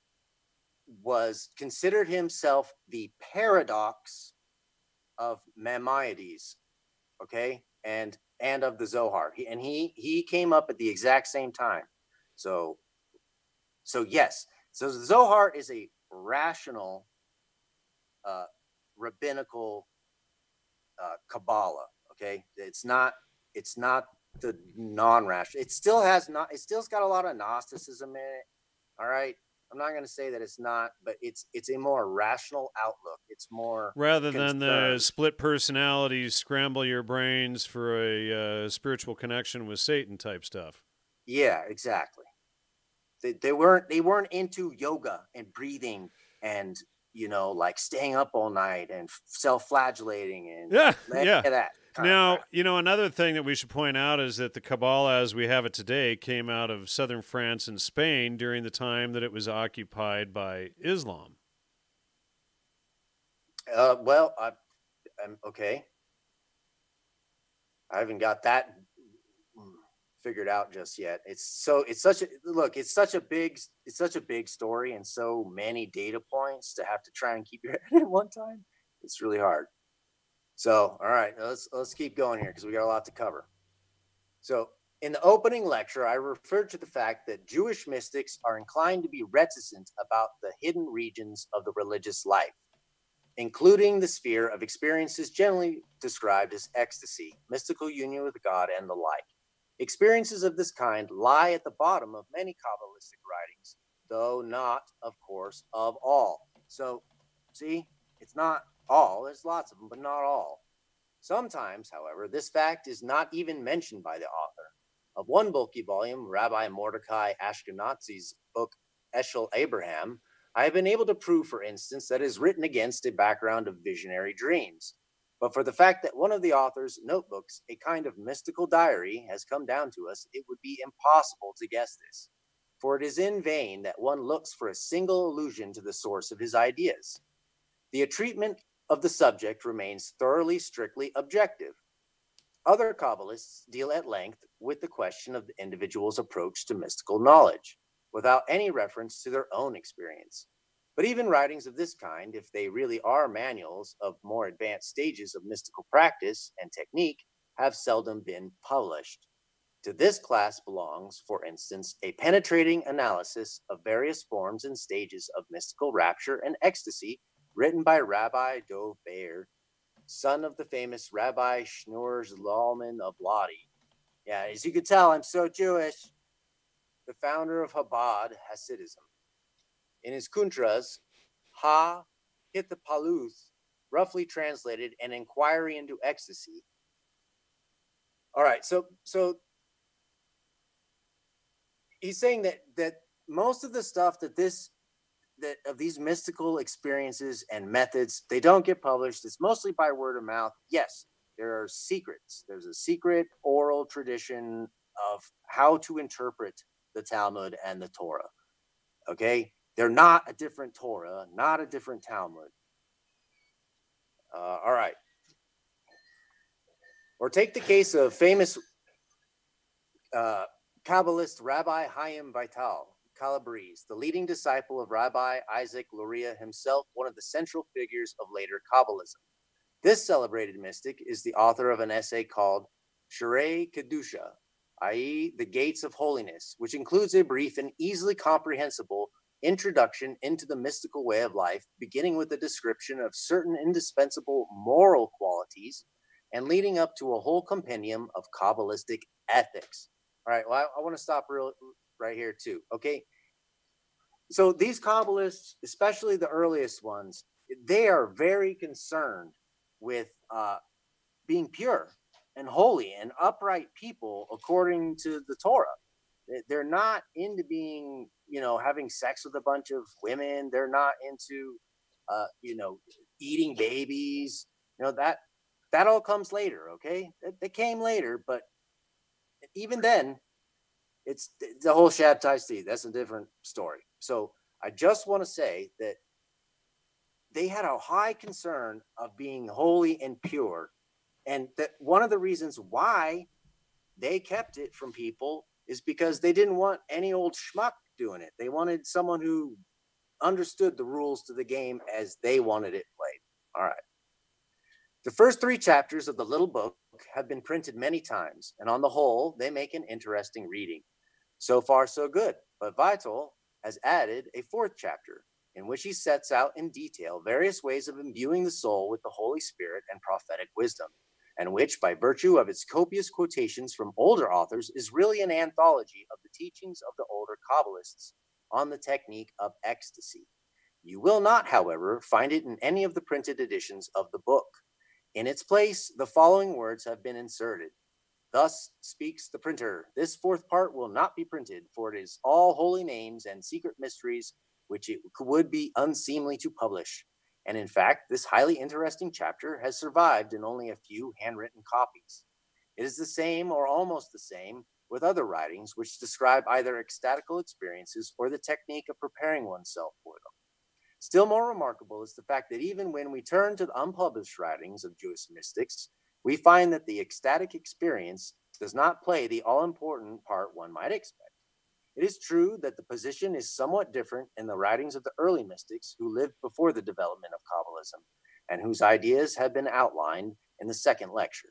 S2: was considered himself the paradox of Maimonides, okay, and and of the Zohar. And he he came up at the exact same time. So so yes, so the Zohar is a rational uh, rabbinical uh, Kabbalah. Okay, it's not it's not the non-rational. It still has not. It still's got a lot of Gnosticism in it. All right. I'm not going to say that it's not, but it's it's a more rational outlook. It's more
S1: rather than the split personalities, scramble your brains for a uh, spiritual connection with Satan type stuff.
S2: Yeah, exactly. They, they weren't they weren't into yoga and breathing and you know like staying up all night and self-flagellating and
S1: yeah yeah
S2: that
S1: now you know another thing that we should point out is that the Kabbalah as we have it today came out of southern France and Spain during the time that it was occupied by Islam.
S2: Uh, well, I, I'm okay. I haven't got that figured out just yet. It's so it's such a look. It's such a big it's such a big story and so many data points to have to try and keep your *laughs* head at one time. It's really hard. So all right, let's let's keep going here because we got a lot to cover. So in the opening lecture, I referred to the fact that Jewish mystics are inclined to be reticent about the hidden regions of the religious life, including the sphere of experiences generally described as ecstasy, mystical union with God, and the like. Experiences of this kind lie at the bottom of many Kabbalistic writings, though not, of course, of all. So, see, it's not all, there's lots of them, but not all. Sometimes, however, this fact is not even mentioned by the author. Of one bulky volume, Rabbi Mordecai Ashkenazi's book, Eshel Abraham, I have been able to prove, for instance, that is written against a background of visionary dreams. But for the fact that one of the author's notebooks, a kind of mystical diary, has come down to us, it would be impossible to guess this. For it is in vain that one looks for a single allusion to the source of his ideas. The treatment of the subject remains thoroughly, strictly objective. Other Kabbalists deal at length with the question of the individual's approach to mystical knowledge, without any reference to their own experience. But even writings of this kind, if they really are manuals of more advanced stages of mystical practice and technique, have seldom been published. To this class belongs, for instance, a penetrating analysis of various forms and stages of mystical rapture and ecstasy written by Rabbi Dov Ber, son of the famous Rabbi Schneur Zalman of Lodi. Yeah, as you can tell, I'm so Jewish. The founder of Chabad Hasidism. In his Kuntras, Ha Hithapaluth, roughly translated, an inquiry into ecstasy. All right, so so he's saying that that most of the stuff that this that of these mystical experiences and methods they don't get published. It's mostly by word of mouth. Yes there are secrets. There's a secret oral tradition of how to interpret the talmud and the torah okay? They're not a different Torah, not a different Talmud. Uh, all right. Or take the case of famous uh, Kabbalist Rabbi Chaim Vital, Calabrese, the leading disciple of Rabbi Isaac Luria himself, one of the central figures of later Kabbalism. This celebrated mystic is the author of an essay called Sharei Kedusha, i.e., The Gates of Holiness, which includes a brief and easily comprehensible introduction into the mystical way of life, beginning with a description of certain indispensable moral qualities and leading up to a whole compendium of Kabbalistic ethics. All right, well, I, I want to stop real right here too. Okay. So these Kabbalists, especially the earliest ones, they are very concerned with uh, being pure and holy and upright people according to the Torah. They're not into being, you know, having sex with a bunch of women. They're not into, uh, you know, eating babies. You know that that all comes later. Okay, that, came later, but even then, it's the whole Shabtai Tzvi. That's a different story. So I just want to say that they had a high concern of being holy and pure, and that one of the reasons why they kept it from people is because they didn't want any old schmuck doing it. They wanted someone who understood the rules to the game as they wanted it played. All right. The first three chapters of the little book have been printed many times, and on the whole, they make an interesting reading. So far, so good. But Vital has added a fourth chapter in which he sets out in detail various ways of imbuing the soul with the Holy Spirit and prophetic wisdom and which, by virtue of its copious quotations from older authors, is really an anthology of the teachings of the older Kabbalists on the technique of ecstasy. You will not, however, find it in any of the printed editions of the book. In its place, the following words have been inserted. Thus speaks the printer. This fourth part will not be printed, for it is all holy names and secret mysteries which it would be unseemly to publish. And in fact, this highly interesting chapter has survived in only a few handwritten copies. It is the same or almost the same with other writings which describe either ecstatical experiences or the technique of preparing oneself for them. Still more remarkable is the fact that even when we turn to the unpublished writings of Jewish mystics, we find that the ecstatic experience does not play the all important part one might expect. It is true that the position is somewhat different in the writings of the early mystics who lived before the development of Kabbalism and whose ideas have been outlined in the second lecture.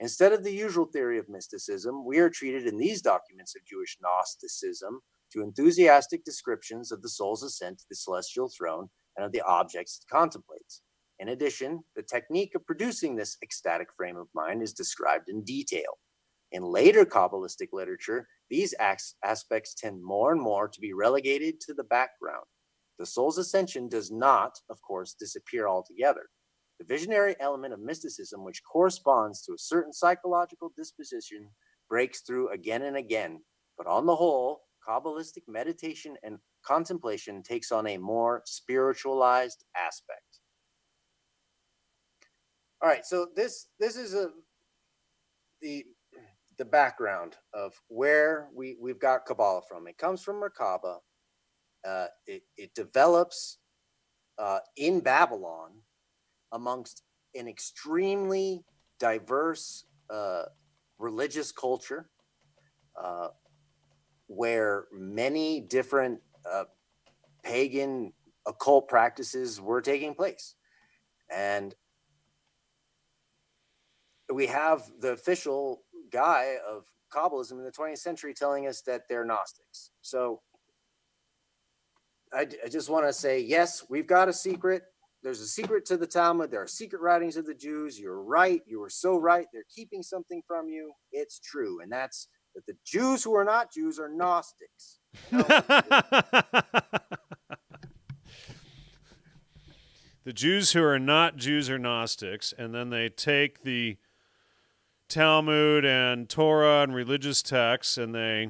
S2: Instead of the usual theory of mysticism, we are treated in these documents of Jewish Gnosticism to enthusiastic descriptions of the soul's ascent to the celestial throne and of the objects it contemplates. In addition, the technique of producing this ecstatic frame of mind is described in detail. In later Kabbalistic literature, these aspects tend more and more to be relegated to the background. The soul's ascension does not, of course, disappear altogether. The visionary element of mysticism, which corresponds to a certain psychological disposition, breaks through again and again. But on the whole, Kabbalistic meditation and contemplation takes on a more spiritualized aspect. All right, so this this is a the the background of where we, we've got Kabbalah from. It comes from Merkaba. Uh, it, it develops uh, in Babylon amongst an extremely diverse uh, religious culture uh, where many different uh, pagan occult practices were taking place. And we have the official guy of Kabbalism in the 20th century telling us that they're Gnostics. So I, I just want to say, yes, we've got a secret. There's a secret to the Talmud. There are secret writings of the Jews. You're right. You were so right. They're keeping something from you. It's true. And that's that the Jews who are not Jews are Gnostics. *laughs*
S1: the Jews who are not Jews are Gnostics, and then they take the Talmud and Torah and religious texts, and they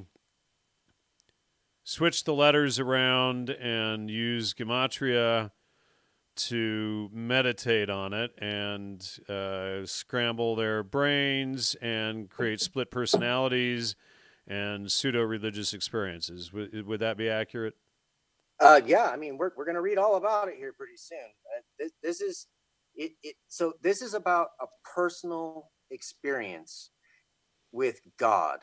S1: switch the letters around and use gematria to meditate on it and uh, scramble their brains and create split personalities and pseudo religious experiences. Would, that be accurate?
S2: Uh, yeah, I mean, we're, we're going to read all about it here pretty soon. Uh, this, this is it, it. So this is about a personal experience with God,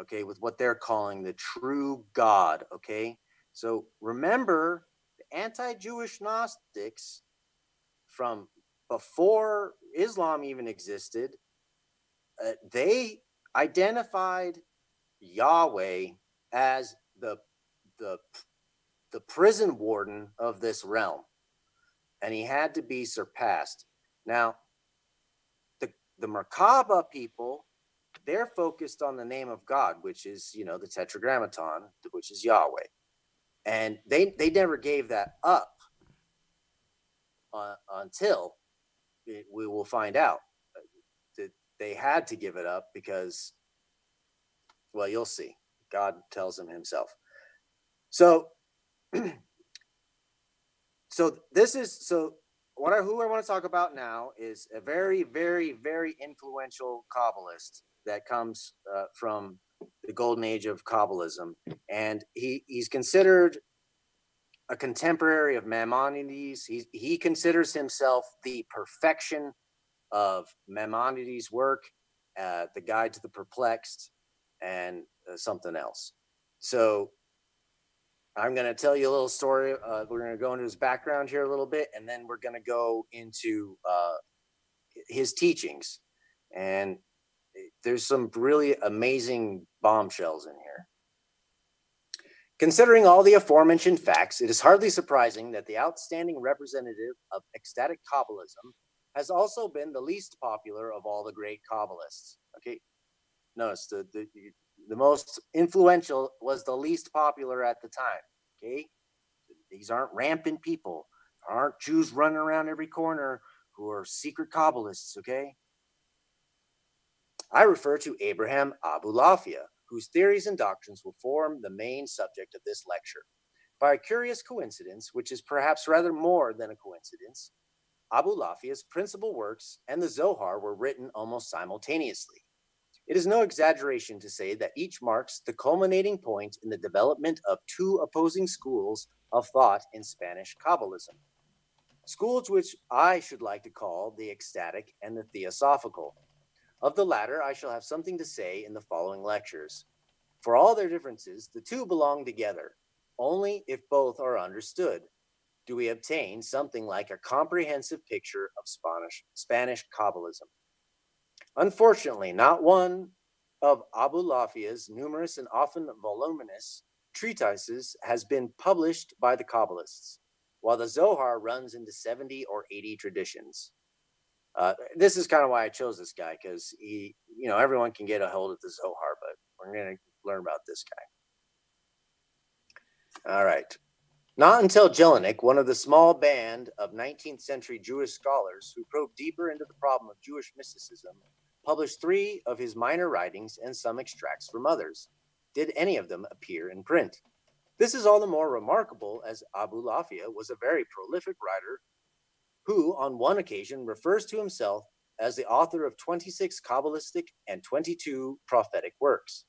S2: okay, with what they're calling the true God, okay? So remember, the anti Jewish Gnostics from before Islam even existed, uh, they identified Yahweh as the, the, the prison warden of this realm, and he had to be surpassed. Now, the Merkaba people, they're focused on the name of God, which is, you know, the Tetragrammaton, which is Yahweh. And they, they never gave that up uh, until it, we will find out that they had to give it up because, well, you'll see. God tells them himself. So, *clears throat* so this is so what I, who I want to talk about now is a very, very, very influential Kabbalist that comes uh, from the golden age of Kabbalism, and he he's considered a contemporary of Maimonides. He he considers himself the perfection of Maimonides' work, uh, the Guide to the Perplexed, and uh, something else. So I'm going to tell you a little story. Uh, we're going to go into his background here a little bit, and then we're going to go into uh, his teachings. And there's some really amazing bombshells in here. Considering all the aforementioned facts, it is hardly surprising that the outstanding representative of ecstatic Kabbalism, has also been the least popular of all the great Kabbalists. Okay, notice the, the, the most influential was the least popular at the time. Okay, these aren't rampant people, there aren't Jews running around every corner who are secret Kabbalists. Okay, I refer to Abraham Abulafia, whose theories and doctrines will form the main subject of this lecture. By a curious coincidence, which is perhaps rather more than a coincidence, Abulafia's principal works and the Zohar were written almost simultaneously. It is no exaggeration to say that each marks the culminating point in the development of two opposing schools of thought in Spanish Kabbalism. Schools which I should like to call the ecstatic and the theosophical. Of the latter, I shall have something to say in the following lectures. For all their differences, the two belong together. Only if both are understood do we obtain something like a comprehensive picture of Spanish, Spanish Kabbalism. Unfortunately, not one of Abulafia's numerous and often voluminous treatises has been published by the Kabbalists, while the Zohar runs into 70 or 80 traditions. Uh, this is kind of why I chose this guy because he, you know, everyone can get a hold of the Zohar, but we're going to learn about this guy. All right. Not until Jellinek, one of the small band of 19th century Jewish scholars who probed deeper into the problem of Jewish mysticism, published three of his minor writings and some extracts from others, did any of them appear in print. This is all the more remarkable as Abulafia was a very prolific writer who, on one occasion, refers to himself as the author of 26 Kabbalistic and 22 prophetic works.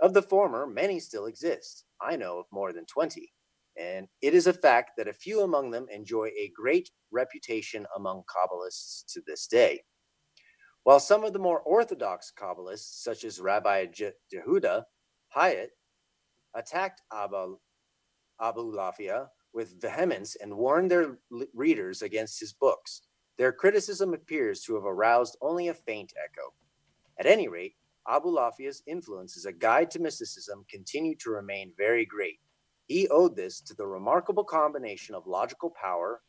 S2: Of the former, many still exist. I know of more than 20. And it is a fact that a few among them enjoy a great reputation among Kabbalists to this day. While some of the more orthodox Kabbalists, such as Rabbi Jehuda Hayyat, attacked Abu, Abulafia with vehemence and warned their readers against his books. Their criticism appears to have aroused only a faint echo. At any rate, Abulafia's influence as a guide to mysticism continued to remain very great. He owed this to the remarkable combination of logical power,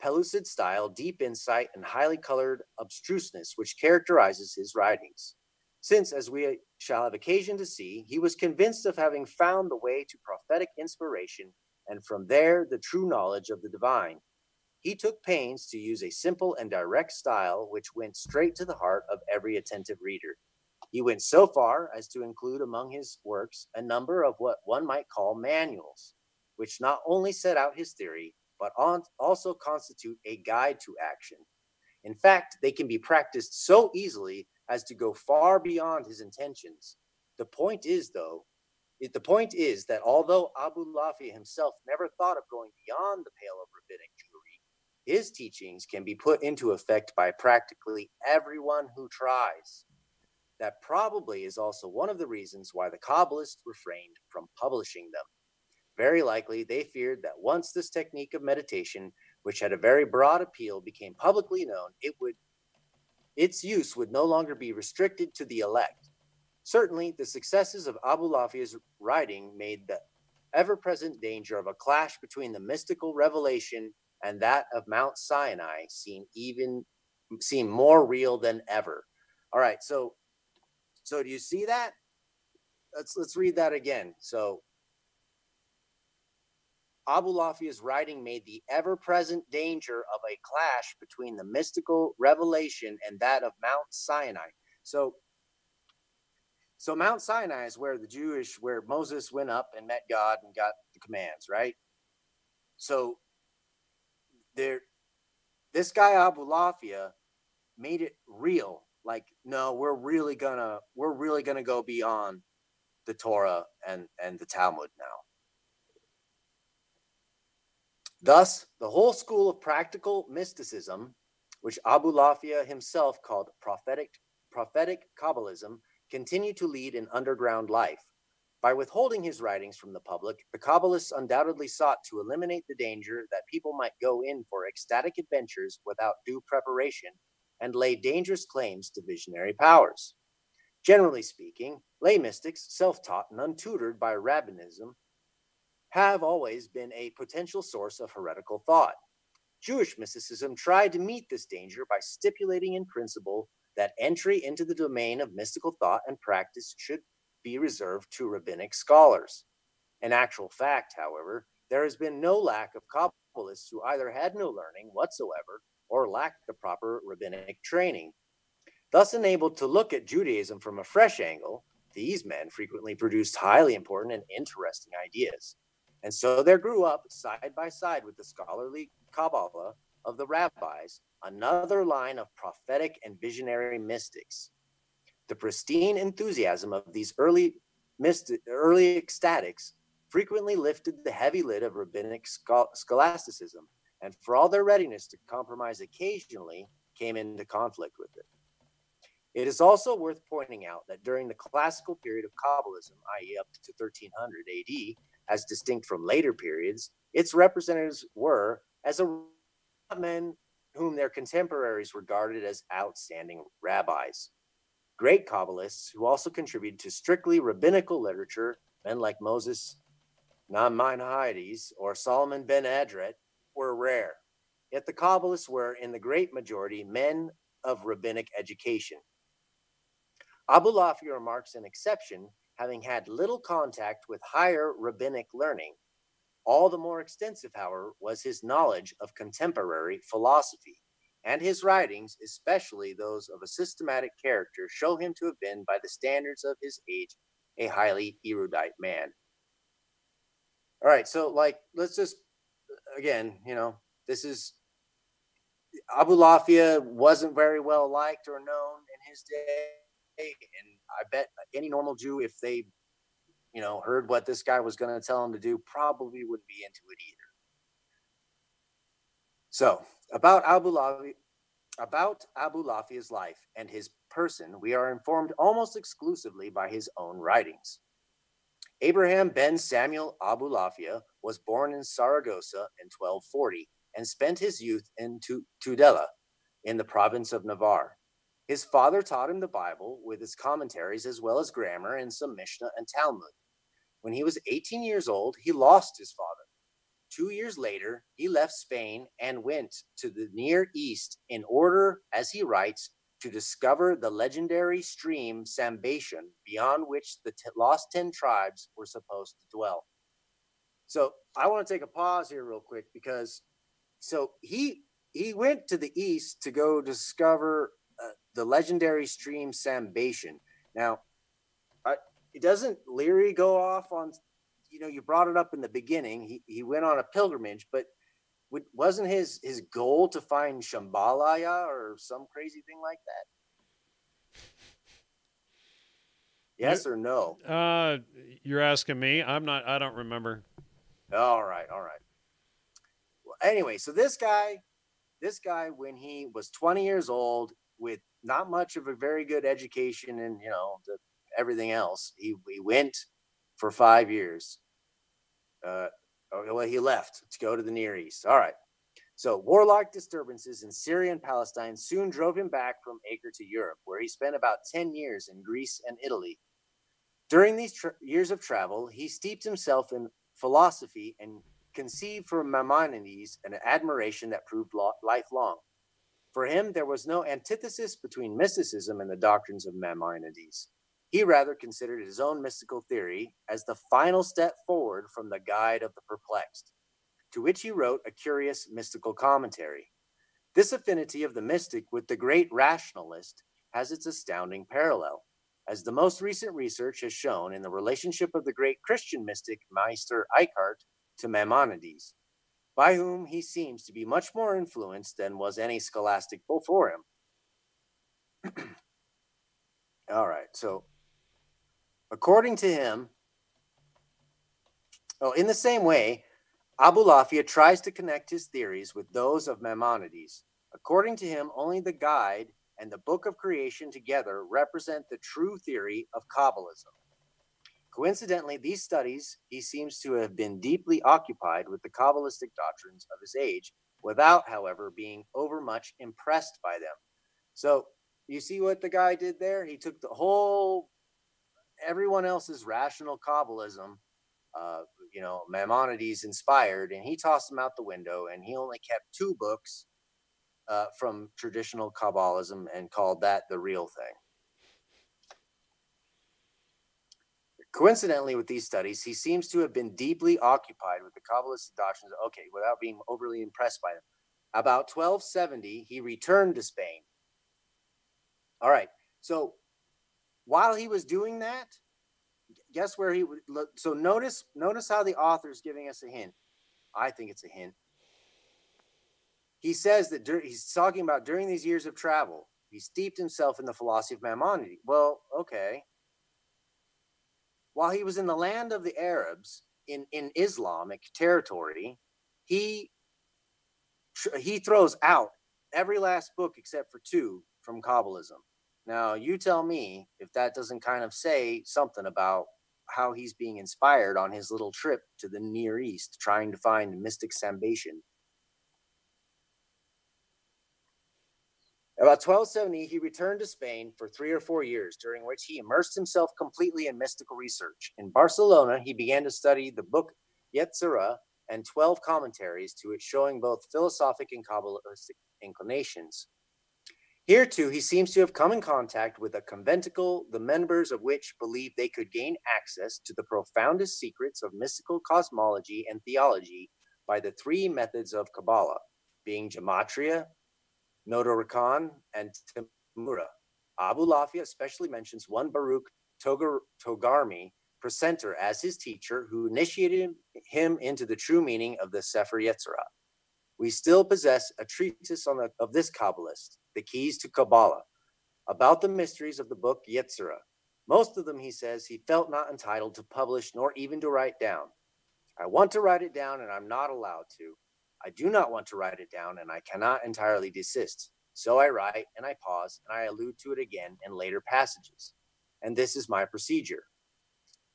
S2: pellucid style, deep insight, and highly colored abstruseness which characterizes his writings. Since, as we shall have occasion to see, he was convinced of having found the way to prophetic inspiration and from there the true knowledge of the divine. He took pains to use a simple and direct style which went straight to the heart of every attentive reader. He went so far as to include among his works a number of what one might call manuals, which not only set out his theory, but also constitute a guide to action. In fact, they can be practiced so easily as to go far beyond his intentions. The point is, though, it, the point is that although Abu Lafi himself never thought of going beyond the pale of rabbinic Jewry, his teachings can be put into effect by practically everyone who tries. That probably is also one of the reasons why the Kabbalists refrained from publishing them. Very likely, they feared that once this technique of meditation, which had a very broad appeal, became publicly known, it would its use would no longer be restricted to the elect Certainly, the successes of Abu Abulafia's writing made the ever present danger of a clash between the mystical revelation and that of Mount Sinai seem even seem more real than ever. All right, so so do you see that? Let's let's read that again. So Abulafia's writing made the ever-present danger of a clash between the mystical revelation and that of Mount Sinai. So so Mount Sinai is where the Jewish, where Moses went up and met God and got the commands, right? So there, this guy Abulafia made it real. Like, no, we're really gonna, we're really gonna go beyond the Torah and and the Talmud now. Thus, the whole school of practical mysticism, which Abulafia himself called prophetic prophetic Kabbalism, continued to lead an underground life. By withholding his writings from the public, the Kabbalists undoubtedly sought to eliminate the danger that people might go in for ecstatic adventures without due preparation and lay dangerous claims to visionary powers. Generally speaking, lay mystics, self taught and untutored by rabbinism, have always been a potential source of heretical thought. Jewish mysticism tried to meet this danger by stipulating in principle that entry into the domain of mystical thought and practice should be reserved to rabbinic scholars. In actual fact, however, there has been no lack of Kabbalists who either had no learning whatsoever or lacked the proper rabbinic training. Thus, enabled to look at Judaism from a fresh angle, these men frequently produced highly important and interesting ideas. And so there grew up, side by side with the scholarly Kabbalah of the rabbis, another line of prophetic and visionary mystics. The pristine enthusiasm of these early, mystic, early ecstatics frequently lifted the heavy lid of rabbinic scholasticism, and for all their readiness to compromise occasionally, came into conflict with it. It is also worth pointing out that during the classical period of Kabbalism, i.e., up to 1300 AD, as distinct from later periods, its representatives were, as a men whom their contemporaries regarded as outstanding rabbis. Great Kabbalists who also contributed to strictly rabbinical literature, men like Moses Nachmanides or Solomon ben Adret, were rare. Yet the Kabbalists were, in the great majority, men of rabbinic education. Abulafia remarks an exception, having had little contact with higher rabbinic learning. All the more extensive, however, was his knowledge of contemporary philosophy, and his writings, especially those of a systematic character, show him to have been, by the standards of his age, a highly erudite man. All right, so like, let's just again, you know, this is Abulafia wasn't very well liked or known in his day and I bet any normal Jew, if they, you know, heard what this guy was going to tell them to do, probably wouldn't be into it either. So about Abulafia, about Abulafia's life and his person, we are informed almost exclusively by his own writings. Abraham ben Samuel Abulafia was born in Saragossa in 1240 and spent his youth in Tudela in the province of Navarre. His father taught him the Bible with its commentaries as well as grammar and some Mishnah and Talmud. When he was 18 years old, he lost his father. Two years later, he left Spain and went to the Near East in order, as he writes, to discover the legendary stream Sambation, beyond which the t- lost 10 tribes were supposed to dwell. So I want to take a pause here real quick because so he he went to the east to go discover the legendary stream Sambation. Now, I, it doesn't Leary go off on, you know, you brought it up in the beginning. He, he went on a pilgrimage, but wasn't his his goal to find Shambhalaya or some crazy thing like that? Yes or no?
S1: Uh, you're asking me. I'm not. I don't remember.
S2: All right, all right. Well, anyway, so this guy, this guy, when he was 20 years old, with not much of a very good education and you know the, everything else. He he went for five years. Uh, well, he left to go to the Near East. All right. So warlike disturbances in Syria and Palestine soon drove him back from Acre to Europe, where he spent about ten years in Greece and Italy. During these tra- years of travel, he steeped himself in philosophy and conceived for Maimonides an admiration that proved lo- lifelong. For him, there was no antithesis between mysticism and the doctrines of Maimonides. He rather considered his own mystical theory as the final step forward from the Guide of the Perplexed, to which he wrote a curious mystical commentary. This affinity of the mystic with the great rationalist has its astounding parallel, as the most recent research has shown in the relationship of the great Christian mystic Meister Eckhart to Maimonides by whom he seems to be much more influenced than was any scholastic before him. *clears throat* All right, so according to him, oh, in the same way, Abulafia tries to connect his theories with those of Maimonides. According to him, only the guide and the book of creation together represent the true theory of Kabbalism. Coincidentally, these studies, he seems to have been deeply occupied with the Kabbalistic doctrines of his age, without, however, being overmuch impressed by them. So, you see what the guy did there? He took the whole, everyone else's rational Kabbalism, uh, you know, Maimonides inspired, and he tossed them out the window, and he only kept two books uh, from traditional Kabbalism and called that the real thing. Coincidentally, with these studies, he seems to have been deeply occupied with the Kabbalist doctrines. Okay, without being overly impressed by them. About 1270, he returned to Spain. All right, so while he was doing that, guess where he would look? So notice, notice how the author is giving us a hint. I think it's a hint. He says that dur- he's talking about during these years of travel, he steeped himself in the philosophy of Maimonides. Well, okay while he was in the land of the Arabs in, in Islamic territory, he he throws out every last book except for two from Kabbalism. Now, you tell me if that doesn't kind of say something about how he's being inspired on his little trip to the Near East, trying to find mystic sambation. About 1270, he returned to Spain for three or four years, during which he immersed himself completely in mystical research. In Barcelona, he began to study the book Yetzirah and 12 commentaries to it, showing both philosophic and Kabbalistic inclinations. Here, too, he seems to have come in contact with a conventicle, the members of which believed they could gain access to the profoundest secrets of mystical cosmology and theology by the three methods of Kabbalah, being gematria, Notarikon, and Temura. Abulafia especially mentions one Baruch Togar, Togarmi, presenter, as his teacher, who initiated him into the true meaning of the Sefer Yetzirah. We still possess a treatise on the, of this Kabbalist, The Keys to Kabbalah, about the mysteries of the book Yetzirah. Most of them, he says, he felt not entitled to publish nor even to write down. I want to write it down, and I'm not allowed to. I do not want to write it down and I cannot entirely desist. So I write and I pause and I allude to it again in later passages. And this is my procedure.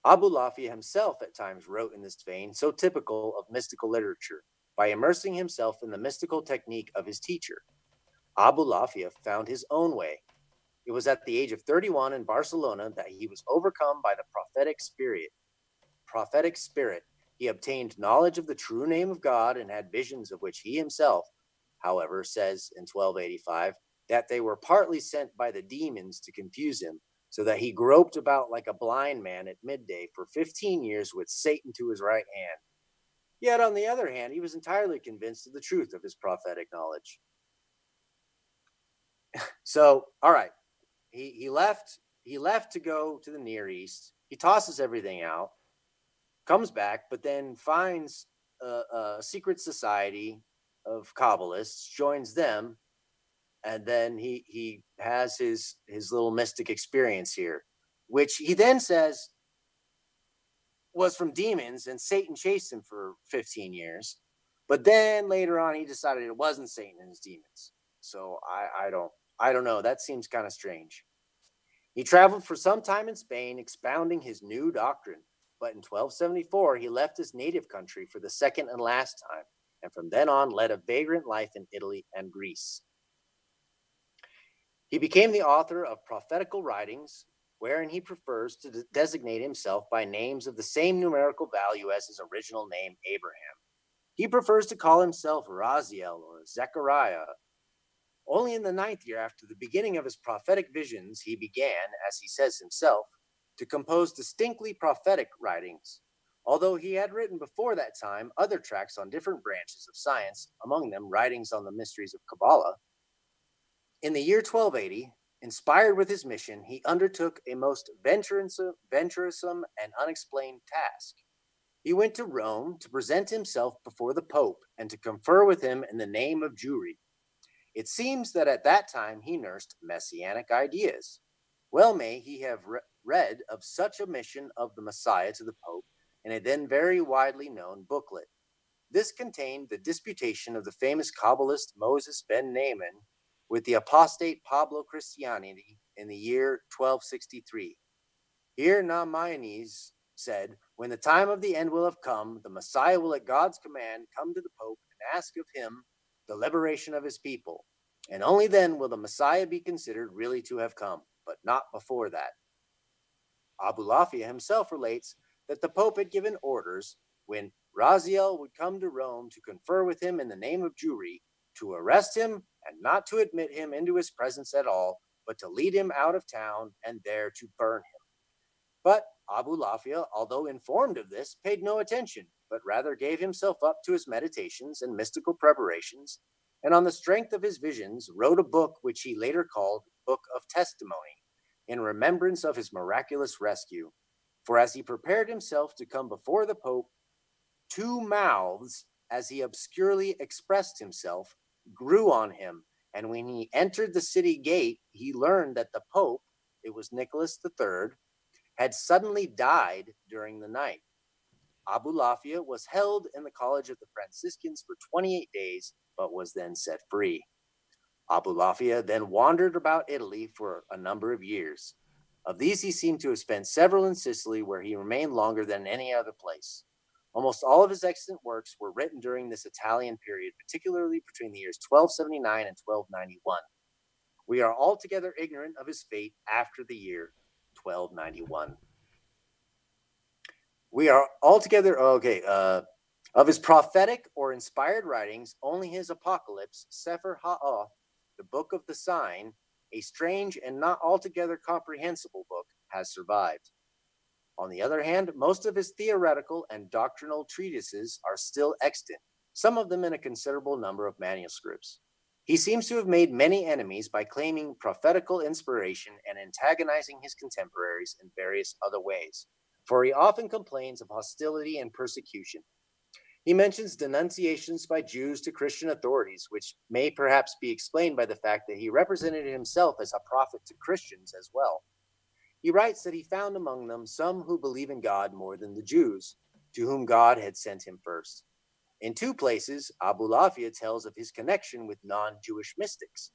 S2: Abulafia himself at times wrote in this vein, so typical of mystical literature, by immersing himself in the mystical technique of his teacher. Abulafia found his own way. It was at the age of 31 in Barcelona that he was overcome by the prophetic spirit, prophetic spirit he obtained knowledge of the true name of God and had visions of which he himself, however, says in 1285 that they were partly sent by the demons to confuse him, so that he groped about like a blind man at midday for 15 years with Satan to his right hand. Yet, on the other hand, he was entirely convinced of the truth of his prophetic knowledge. *laughs* so, all right, he, he left. He left to go to the Near East. He tosses everything out comes back, but then finds a, a secret society of Kabbalists, joins them, and then he he has his his little mystic experience here, which he then says was from demons, and Satan chased him for 15 years. But then later on, he decided it wasn't Satan and his demons. So I, I don't I don't know. That seems kind of strange. He traveled for some time in Spain, expounding his new doctrine but in 1274 he left his native country for the second and last time, and from then on led a vagrant life in Italy and Greece. He became the author of prophetical writings, wherein he prefers to designate himself by names of the same numerical value as his original name, Abraham. He prefers to call himself Raziel or Zechariah. Only in the ninth year after the beginning of his prophetic visions, he began, as he says himself, to compose distinctly prophetic writings, although he had written before that time other tracts on different branches of science, among them writings on the mysteries of Kabbalah. In the year 1280, inspired with his mission, he undertook a most venturesome and unexplained task. He went to Rome to present himself before the Pope and to confer with him in the name of Jewry. It seems that at that time he nursed messianic ideas. Well may he have read of such a mission of the Messiah to the Pope in a then very widely known booklet. This contained the disputation of the famous Kabbalist Moses ben Nahman with the apostate Pablo Christiani in the year 1263. Here Nahmanides said, When the time of the end will have come, the Messiah will at God's command come to the Pope and ask of him the liberation of his people. And only then will the Messiah be considered really to have come, but not before that. Abulafia himself relates that the Pope had given orders when Raziel would come to Rome to confer with him in the name of Jewry, to arrest him and not to admit him into his presence at all, but to lead him out of town and there to burn him. But Abulafia, although informed of this, paid no attention, but rather gave himself up to his meditations and mystical preparations, and on the strength of his visions wrote a book which he later called Book of Testimony, in remembrance of his miraculous rescue. For as he prepared himself to come before the Pope, two mouths, as he obscurely expressed himself, grew on him. And when he entered the city gate, he learned that the Pope, it was Nicholas III, had suddenly died during the night. Abulafia was held in the College of the Franciscans for 28 days, but was then set free. Abulafia then wandered about Italy for a number of years. Of these, he seemed to have spent several in Sicily, where he remained longer than any other place. Almost all of his excellent works were written during this Italian period, particularly between the years 1279 and 1291. We are altogether ignorant of his fate after the year 1291. We are altogether okay. Uh, of his prophetic or inspired writings, only his Apocalypse, Sefer ha-Ot, the Book of the Sign, a strange and not altogether comprehensible book, has survived. On the other hand, most of his theoretical and doctrinal treatises are still extant, some of them in a considerable number of manuscripts. He seems to have made many enemies by claiming prophetical inspiration and antagonizing his contemporaries in various other ways, for he often complains of hostility and persecution. He mentions denunciations by Jews to Christian authorities, which may perhaps be explained by the fact that he represented himself as a prophet to Christians as well. He writes that he found among them some who believe in God more than the Jews, to whom God had sent him first. In two places, Abu Abulafia tells of his connection with non Jewish mystics.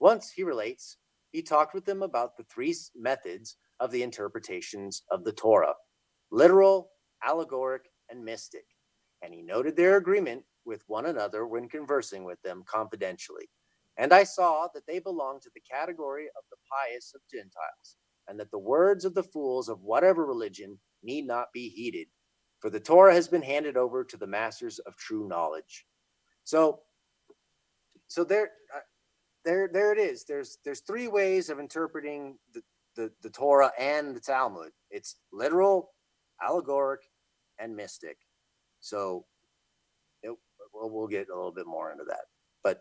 S2: Once, he relates, he talked with them about the three methods of the interpretations of the Torah literal, allegoric, and mystic, and he noted their agreement with one another when conversing with them confidentially. And I saw that they belonged to the category of the pious of Gentiles, and that the words of the fools of whatever religion need not be heeded, for the Torah has been handed over to the masters of true knowledge. So, so there, uh, there, there it is. There's there's three ways of interpreting the, the, the Torah and the Talmud. It's literal, allegoric, and mystic. So, it, we'll, we'll get a little bit more into that. But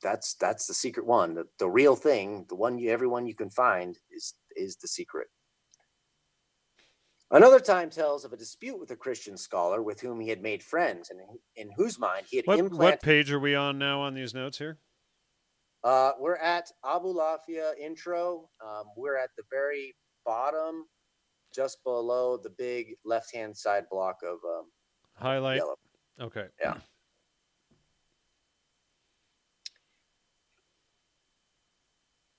S2: that's that's the secret one. The, the real thing, the one you everyone you can find is is the secret. Another time tells of a dispute with a Christian scholar with whom he had made friends, and in, whose mind he had
S1: what,
S2: implanted.
S1: What page are we on now on these notes here?
S2: Uh, we're at Abu Abulafia intro. Um, we're at the very bottom, just below the big left-hand side block of um,
S1: highlight.
S2: Yellow.
S1: Okay.
S2: Yeah.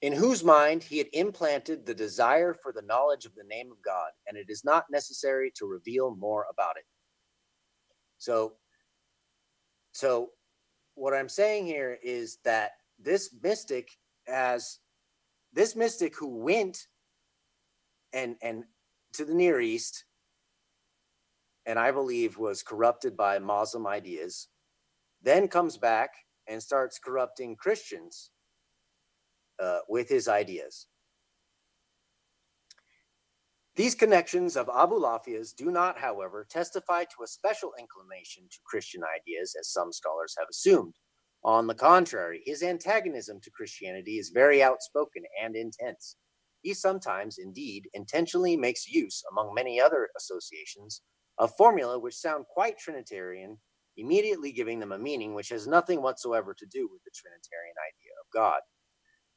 S2: in whose mind he had implanted the desire for the knowledge of the name of God, and it is not necessary to reveal more about it. So, so what I'm saying here is that this mystic has this mystic who went and and to the Near East, and I believe was corrupted by Muslim ideas, then comes back and starts corrupting Christians uh, with his ideas. These connections of Abulafia's do not, however, testify to a special inclination to Christian ideas, as some scholars have assumed. On the contrary, his antagonism to Christianity is very outspoken and intense. He sometimes, indeed, intentionally makes use, among many other associations, of formula which sound quite Trinitarian, immediately giving them a meaning which has nothing whatsoever to do with the Trinitarian idea of God.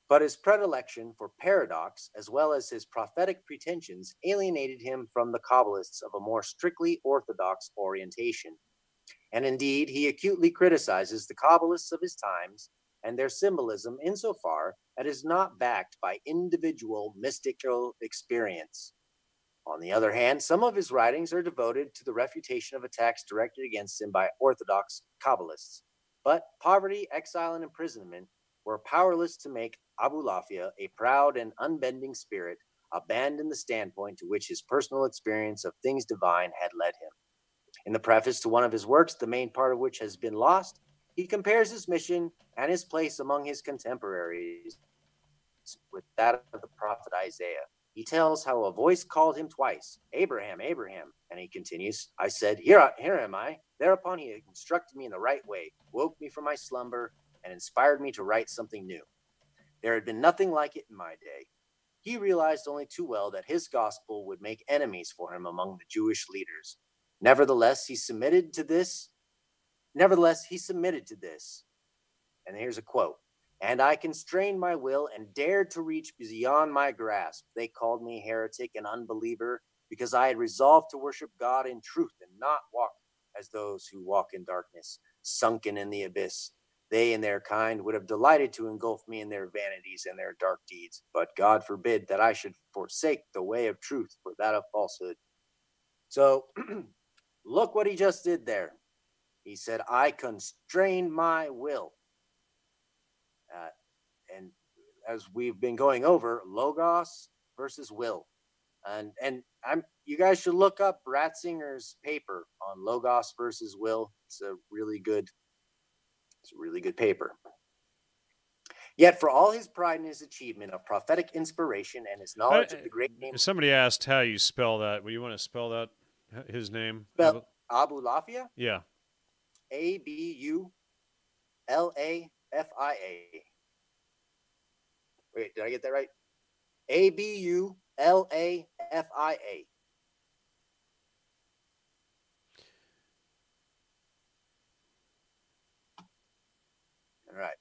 S2: But his predilection for paradox, as well as his prophetic pretensions, alienated him from the Kabbalists of a more strictly orthodox orientation. And indeed, he acutely criticizes the Kabbalists of his times and their symbolism insofar as it is not backed by individual mystical experience. On the other hand, some of his writings are devoted to the refutation of attacks directed against him by Orthodox Kabbalists. But poverty, exile, and imprisonment were powerless to make Abulafia, a proud and unbending spirit, abandon the standpoint to which his personal experience of things divine had led him. In the preface to one of his works, the main part of which has been lost, he compares his mission and his place among his contemporaries with that of the prophet Isaiah. He tells how a voice called him twice, Abraham, Abraham. And he continues, I said, Here, here am I. Thereupon he instructed me in the right way, woke me from my slumber, and inspired me to write something new. There had been nothing like it in my day. He realized only too well that his gospel would make enemies for him among the Jewish leaders. Nevertheless, he submitted to this. Nevertheless, he submitted to this. And here's a quote And I constrained my will and dared to reach beyond my grasp. They called me heretic and unbeliever because I had resolved to worship God in truth and not walk as those who walk in darkness, sunken in the abyss. They and their kind would have delighted to engulf me in their vanities and their dark deeds, but God forbid that I should forsake the way of truth for that of falsehood. So, *clears throat* look what he just did there. He said, I constrained my will. Uh, and as we've been going over, logos versus will. And and I'm you guys should look up Ratzinger's paper on logos versus will. It's a really good it's a really good paper. Yet, for all his pride in his achievement of prophetic inspiration and his knowledge of the great name,
S1: somebody asked how you spell that. Would you want to spell that his name?
S2: Spell Abulafia.
S1: Yeah.
S2: A B U L A F I A. Wait, did I get that right? A B U L A F I A. All right.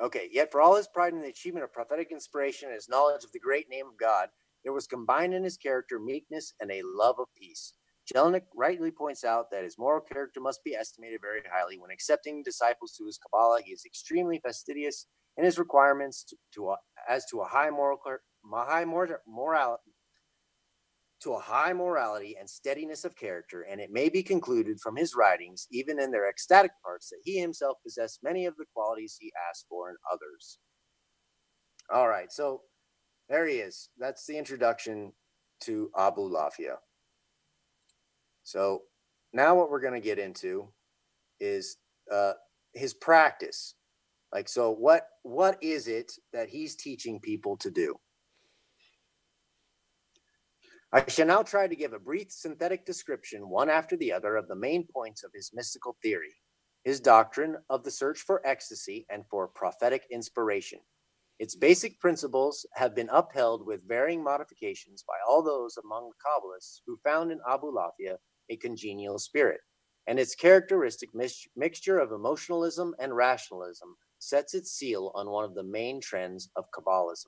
S2: Okay, yet for all his pride in the achievement of prophetic inspiration and his knowledge of the great name of God, there was combined in his character meekness and a love of peace. Jellinek rightly points out that his moral character must be estimated very highly. When accepting disciples to his Kabbalah, he is extremely fastidious in his requirements to, to a, as to a high moral high moral, to a high morality and steadiness of character, and it may be concluded from his writings, even in their ecstatic parts, that he himself possessed many of the qualities he asked for in others. All right, so there he is. That's the introduction to Abulafia. So now what we're going to get into is uh, his practice. Like, so what what is it that he's teaching people to do? I shall now try to give a brief synthetic description, one after the other, of the main points of his mystical theory, his doctrine of the search for ecstasy and for prophetic inspiration. Its basic principles have been upheld with varying modifications by all those among the Kabbalists who found in Abu Abulafia a congenial spirit, and its characteristic mixture of emotionalism and rationalism sets its seal on one of the main trends of Kabbalism.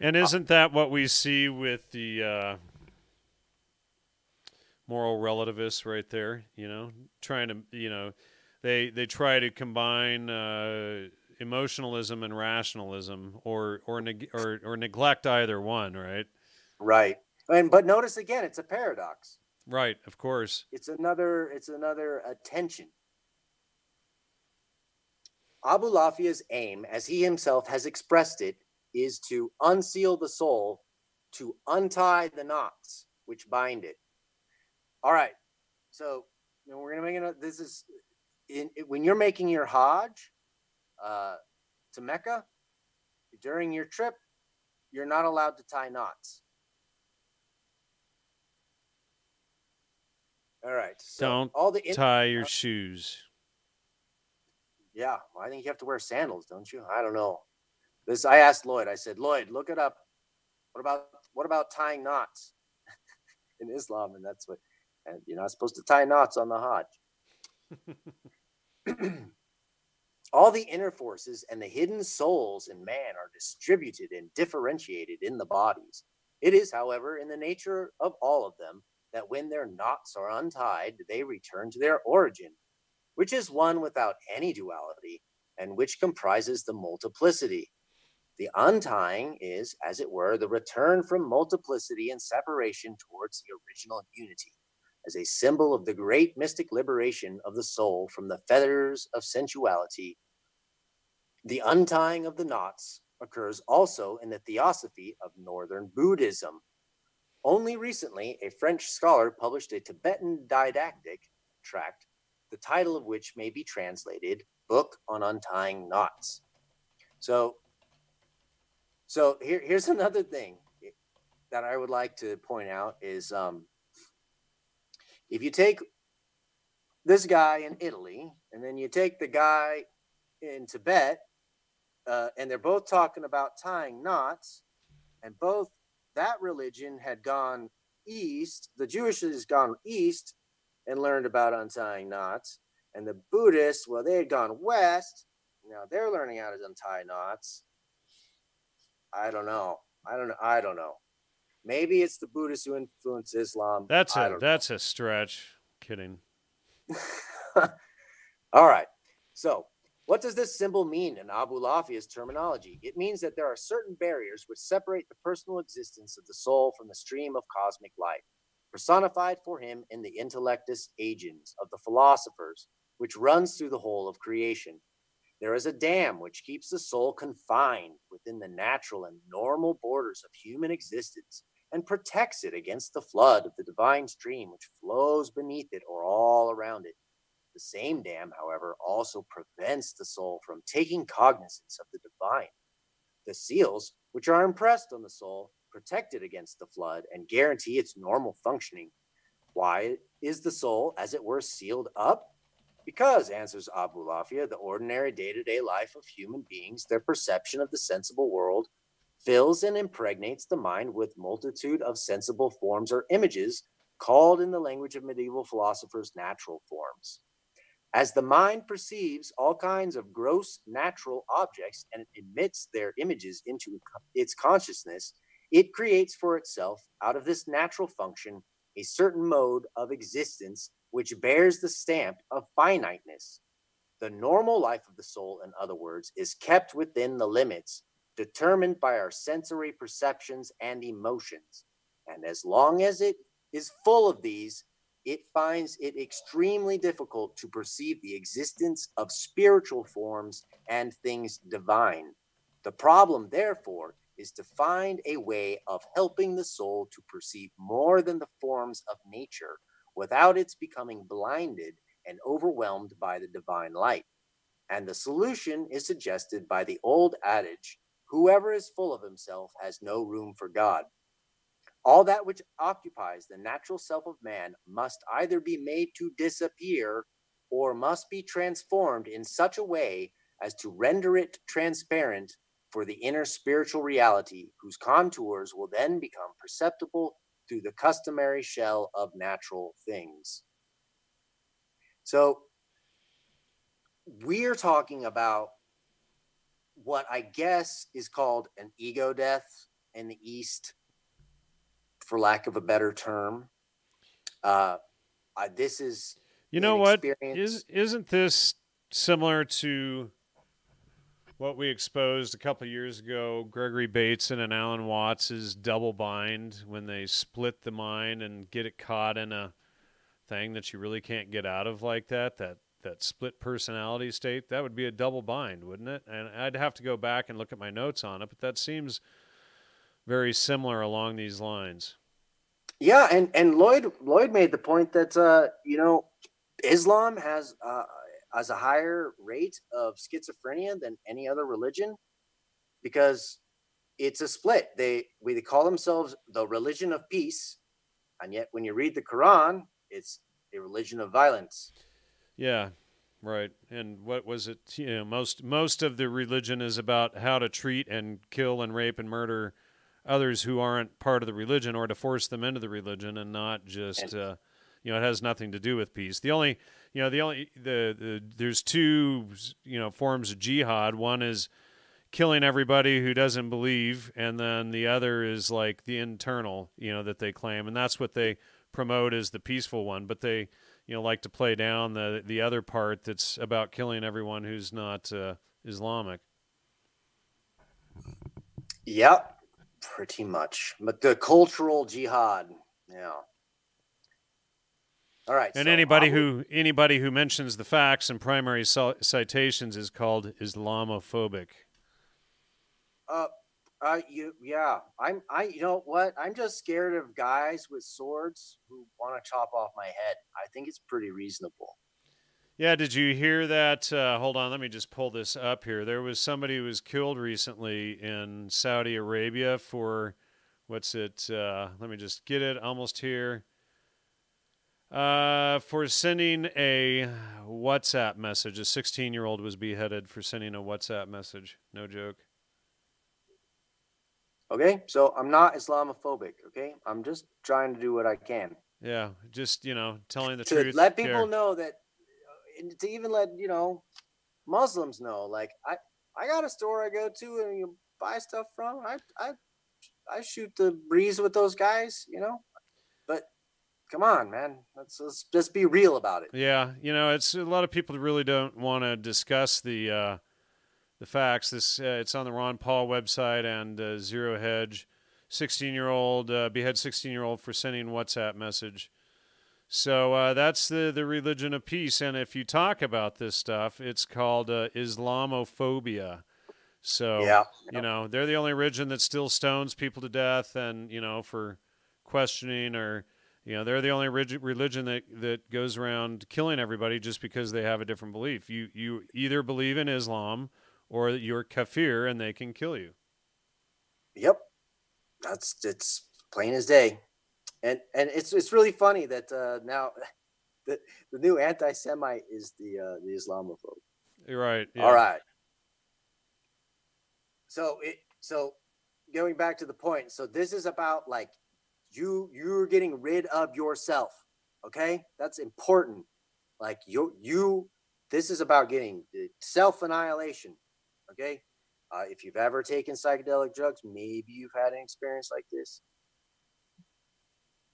S1: And isn't that what we see with the uh, moral relativists right there? You know, trying to, you know, they they try to combine uh, emotionalism and rationalism, or or, neg- or or neglect either one, right?
S2: Right. And but notice again, it's a paradox.
S1: Right. Of course.
S2: It's another. It's another attention. Abulafia's aim, as he himself has expressed it, is to unseal the soul, to untie the knots which bind it. All right. So you know, we're gonna make it. This is in, when you're making your Hajj uh, to Mecca during your trip. You're not allowed to tie knots. All right.
S1: So Don't all the in- tie your shoes.
S2: Yeah, well, I think you have to wear sandals, don't you? I don't know. This I asked Lloyd. I said, Lloyd, look it up. What about what about tying knots *laughs* in Islam? And that's what and you're not supposed to tie knots on the Hajj. *clears throat* *clears throat* All the inner forces and the hidden souls in man are distributed and differentiated in the bodies. It is, however, in the nature of all of them that when their knots are untied, they return to their origin, which is one without any duality and which comprises the multiplicity. The untying is, as it were, the return from multiplicity and separation towards the original unity, as a symbol of the great mystic liberation of the soul from the fetters of sensuality. The untying of the knots occurs also in the theosophy of Northern Buddhism. Only recently, a French scholar published a Tibetan didactic tract, the title of which may be translated Book on Untying Knots. So, so here, here's *laughs* another thing that I would like to point out is um, if you take this guy in Italy and then you take the guy in Tibet, uh, and they're both talking about tying knots, and both that religion had gone east, the Jewish has gone east and learned about untying knots, and the Buddhists, well, they had gone west. Now they're learning how to untie knots. I don't know. I don't know. I don't know. Maybe it's the Buddhists who influence Islam.
S1: That's a that's a stretch. Kidding. *laughs*
S2: All right. So, what does this symbol mean in Abulafia's terminology? It means that there are certain barriers which separate the personal existence of the soul from the stream of cosmic life, personified for him in the intellectus agens of the philosophers, which runs through the whole of creation. There is a dam which keeps the soul confined within the natural and normal borders of human existence and protects it against the flood of the divine stream which flows beneath it or all around it. The same dam, however, also prevents the soul from taking cognizance of the divine. The seals, which are impressed on the soul, protect it against the flood and guarantee its normal functioning. Why is the soul, as it were, sealed up? Because, answers Abulafia, the ordinary day to day life of human beings, their perception of the sensible world, fills and impregnates the mind with multitude of sensible forms or images called in the language of medieval philosophers natural forms. As the mind perceives all kinds of gross natural objects and emits their images into its consciousness, it creates for itself, out of this natural function, a certain mode of existence which bears the stamp of finiteness. The normal life of the soul, in other words, is kept within the limits determined by our sensory perceptions and emotions. And as long as it is full of these, it finds it extremely difficult to perceive the existence of spiritual forms and things divine. The problem, therefore, is to find a way of helping the soul to perceive more than the forms of nature without its becoming blinded and overwhelmed by the divine light. And the solution is suggested by the old adage whoever is full of himself has no room for God. All that which occupies the natural self of man must either be made to disappear or must be transformed in such a way as to render it transparent for the inner spiritual reality, whose contours will then become perceptible through the customary shell of natural things. So, we're talking about what I guess is called an ego death in the East for lack of a better term. Uh, I, this is
S1: you know what? is isn't this similar to what we exposed a couple years ago? Gregory bateson and alan watts's double bind when they split the mind and get it caught in a thing that you really can't get out of like that that that split personality state? That would be a double bind wouldn't it? And i'd have to go back and look at my notes on it but that seems very similar along these lines
S2: yeah, and and Lloyd Lloyd made the point that uh, you know Islam has uh, has a higher rate of schizophrenia than any other religion because it's a split. They we they call themselves the religion of peace, and yet when you read the Quran, it's a religion of violence.
S1: Yeah, right. And what was it? You know, most most of the religion is about how to treat and kill and rape and murder others who aren't part of the religion or to force them into the religion and not just uh, you know it has nothing to do with peace. The only you know the only the, the there's two you know forms of jihad. One is killing everybody who doesn't believe and then the other is like the internal you know that they claim. And that's what they promote as the peaceful one. But they you know like to play down the the other part that's about killing everyone who's not uh, islamic.
S2: Yep Pretty much. But the cultural jihad. Yeah. All right.
S1: And so anybody who anybody who mentions the facts and primary citations is called Islamophobic.
S2: Uh, Uh, you, yeah, I'm, I, you know what? I'm just scared of guys with swords who want to chop off my head. I think it's pretty reasonable.
S1: Yeah, did you hear that? Uh, hold on, let me just pull this up here. There was somebody who was killed recently in Saudi Arabia for what's it? Uh, let me just get it almost here. Uh, for sending a WhatsApp message. A 16 year old was beheaded for sending a WhatsApp message. No joke.
S2: Okay, so I'm not Islamophobic. Okay, I'm just trying to do what I can.
S1: Yeah, just you know, telling the
S2: to
S1: truth.
S2: let people know that, to even let you know, Muslims know. Like I, I got a store I go to and you buy stuff from. I, I, I shoot the breeze with those guys. You know, but come on, man. Let's, let's just be real about it.
S1: Yeah, you know, it's a lot of people really don't want to discuss the. Uh, the facts. This uh, it's on the Ron Paul website and uh, Zero Hedge. 16 year old uh, behead 16 year old for sending WhatsApp message. So uh, that's the the religion of peace. And if you talk about this stuff, it's called uh, Islamophobia. So
S2: yeah.
S1: you know they're the only religion that still stones people to death, and you know for questioning or you know they're the only religion that that goes around killing everybody just because they have a different belief. You you either believe in Islam or you're kafir and they can kill you.
S2: Yep, that's it's plain as day, and and it's it's really funny that uh, now *laughs* the the new anti-Semite is the uh, the Islamophobe.
S1: You're right.
S2: Yeah. All right. So it so going back to the point. So this is about like you you're getting rid of yourself. Okay, that's important. Like you you this is about getting self annihilation. Okay. Uh, if you've ever taken psychedelic drugs, maybe you've had an experience like this.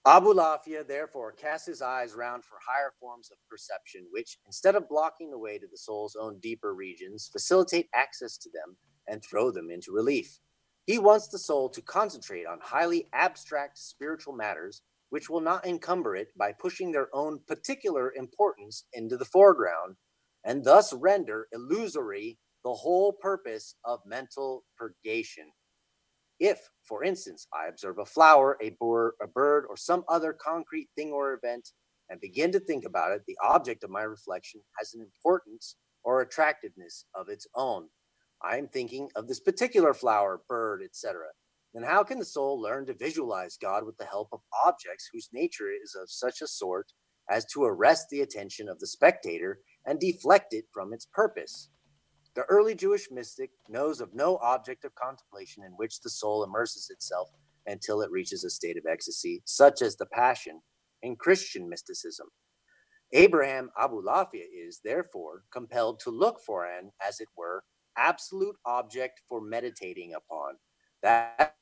S2: Abulafia therefore casts his eyes round for higher forms of perception, which, instead of blocking the way to the soul's own deeper regions, facilitate access to them and throw them into relief. He wants the soul to concentrate on highly abstract spiritual matters, which will not encumber it by pushing their own particular importance into the foreground, and thus render illusory the whole purpose of mental purgation. If, for instance, I observe a flower, a, a bird, or some other concrete thing or event, and begin to think about it, the object of my reflection has an importance or attractiveness of its own. I am thinking of this particular flower, bird, etc. Then how can the soul learn to visualize God with the help of objects whose nature is of such a sort as to arrest the attention of the spectator and deflect it from its purpose? The early Jewish mystic knows of no object of contemplation in which the soul immerses itself until it reaches a state of ecstasy, such as the Passion in Christian mysticism. Abraham Abulafia is, therefore, compelled to look for an, as it were, absolute object for meditating upon. That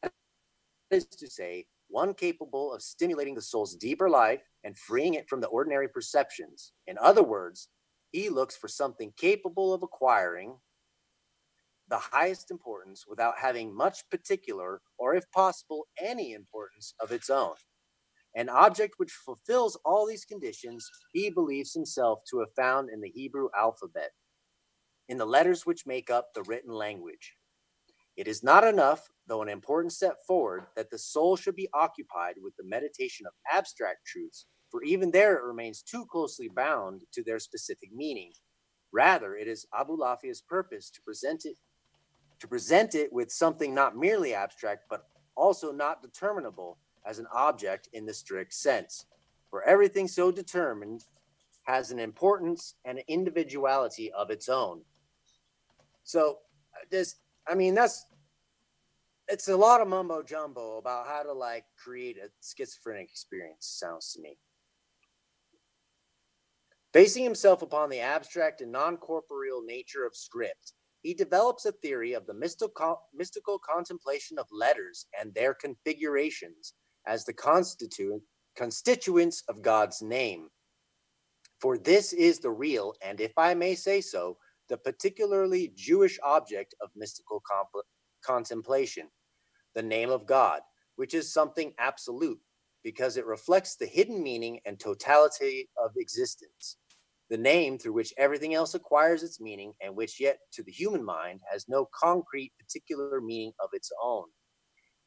S2: is to say, one capable of stimulating the soul's deeper life and freeing it from the ordinary perceptions. In other words, he looks for something capable of acquiring the highest importance without having much particular, or if possible, any importance of its own. An object which fulfills all these conditions, he believes himself to have found in the Hebrew alphabet, in the letters which make up the written language. It is not enough, though an important step forward, that the soul should be occupied with the meditation of abstract truths for even there it remains too closely bound to their specific meaning. Rather, it is Abulafia's purpose to present it to present it with something not merely abstract, but also not determinable as an object in the strict sense. For everything so determined has an importance and an individuality of its own. So, uh, this, I mean, that's it's a lot of mumbo jumbo about how to like create a schizophrenic experience. Sounds to me. Basing himself upon the abstract and non corporeal nature of script, he develops a theory of the mystical, mystical contemplation of letters and their configurations as the constituent, constituents of God's name. For this is the real, and if I may say so, the particularly Jewish object of mystical comp- contemplation, the name of God, which is something absolute because it reflects the hidden meaning and totality of existence. The name through which everything else acquires its meaning and which yet to the human mind has no concrete particular meaning of its own.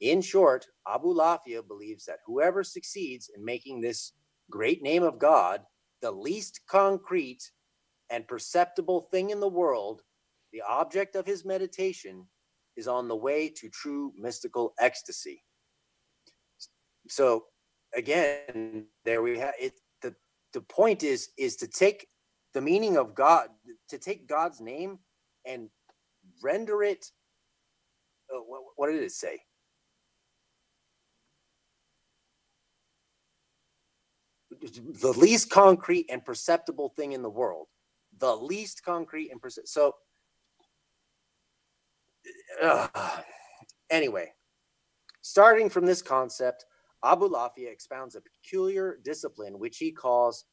S2: In short, Abulafia believes that whoever succeeds in making this great name of God the least concrete and perceptible thing in the world, the object of his meditation is on the way to true mystical ecstasy. So again, there we have it. The, the point is, is to take the meaning of God, to take God's name and render it. Uh, what, what did it say? The least concrete and perceptible thing in the world. The least concrete and perceptible. So, uh, anyway, starting from this concept, Abulafia expounds a peculiar discipline which he calls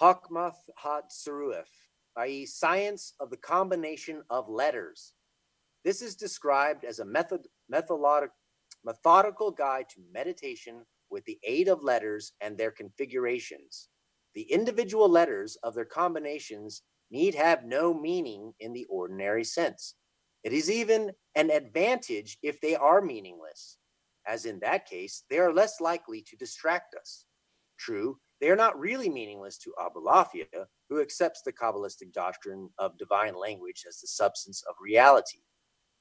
S2: Hakmath Hat Saruif, i.e., science of the combination of letters. This is described as a method, methodologic, methodical guide to meditation with the aid of letters and their configurations. The individual letters of their combinations need have no meaning in the ordinary sense. It is even an advantage if they are meaningless, as in that case, they are less likely to distract us. True, they are not really meaningless to Abulafia, who accepts the Kabbalistic doctrine of divine language as the substance of reality.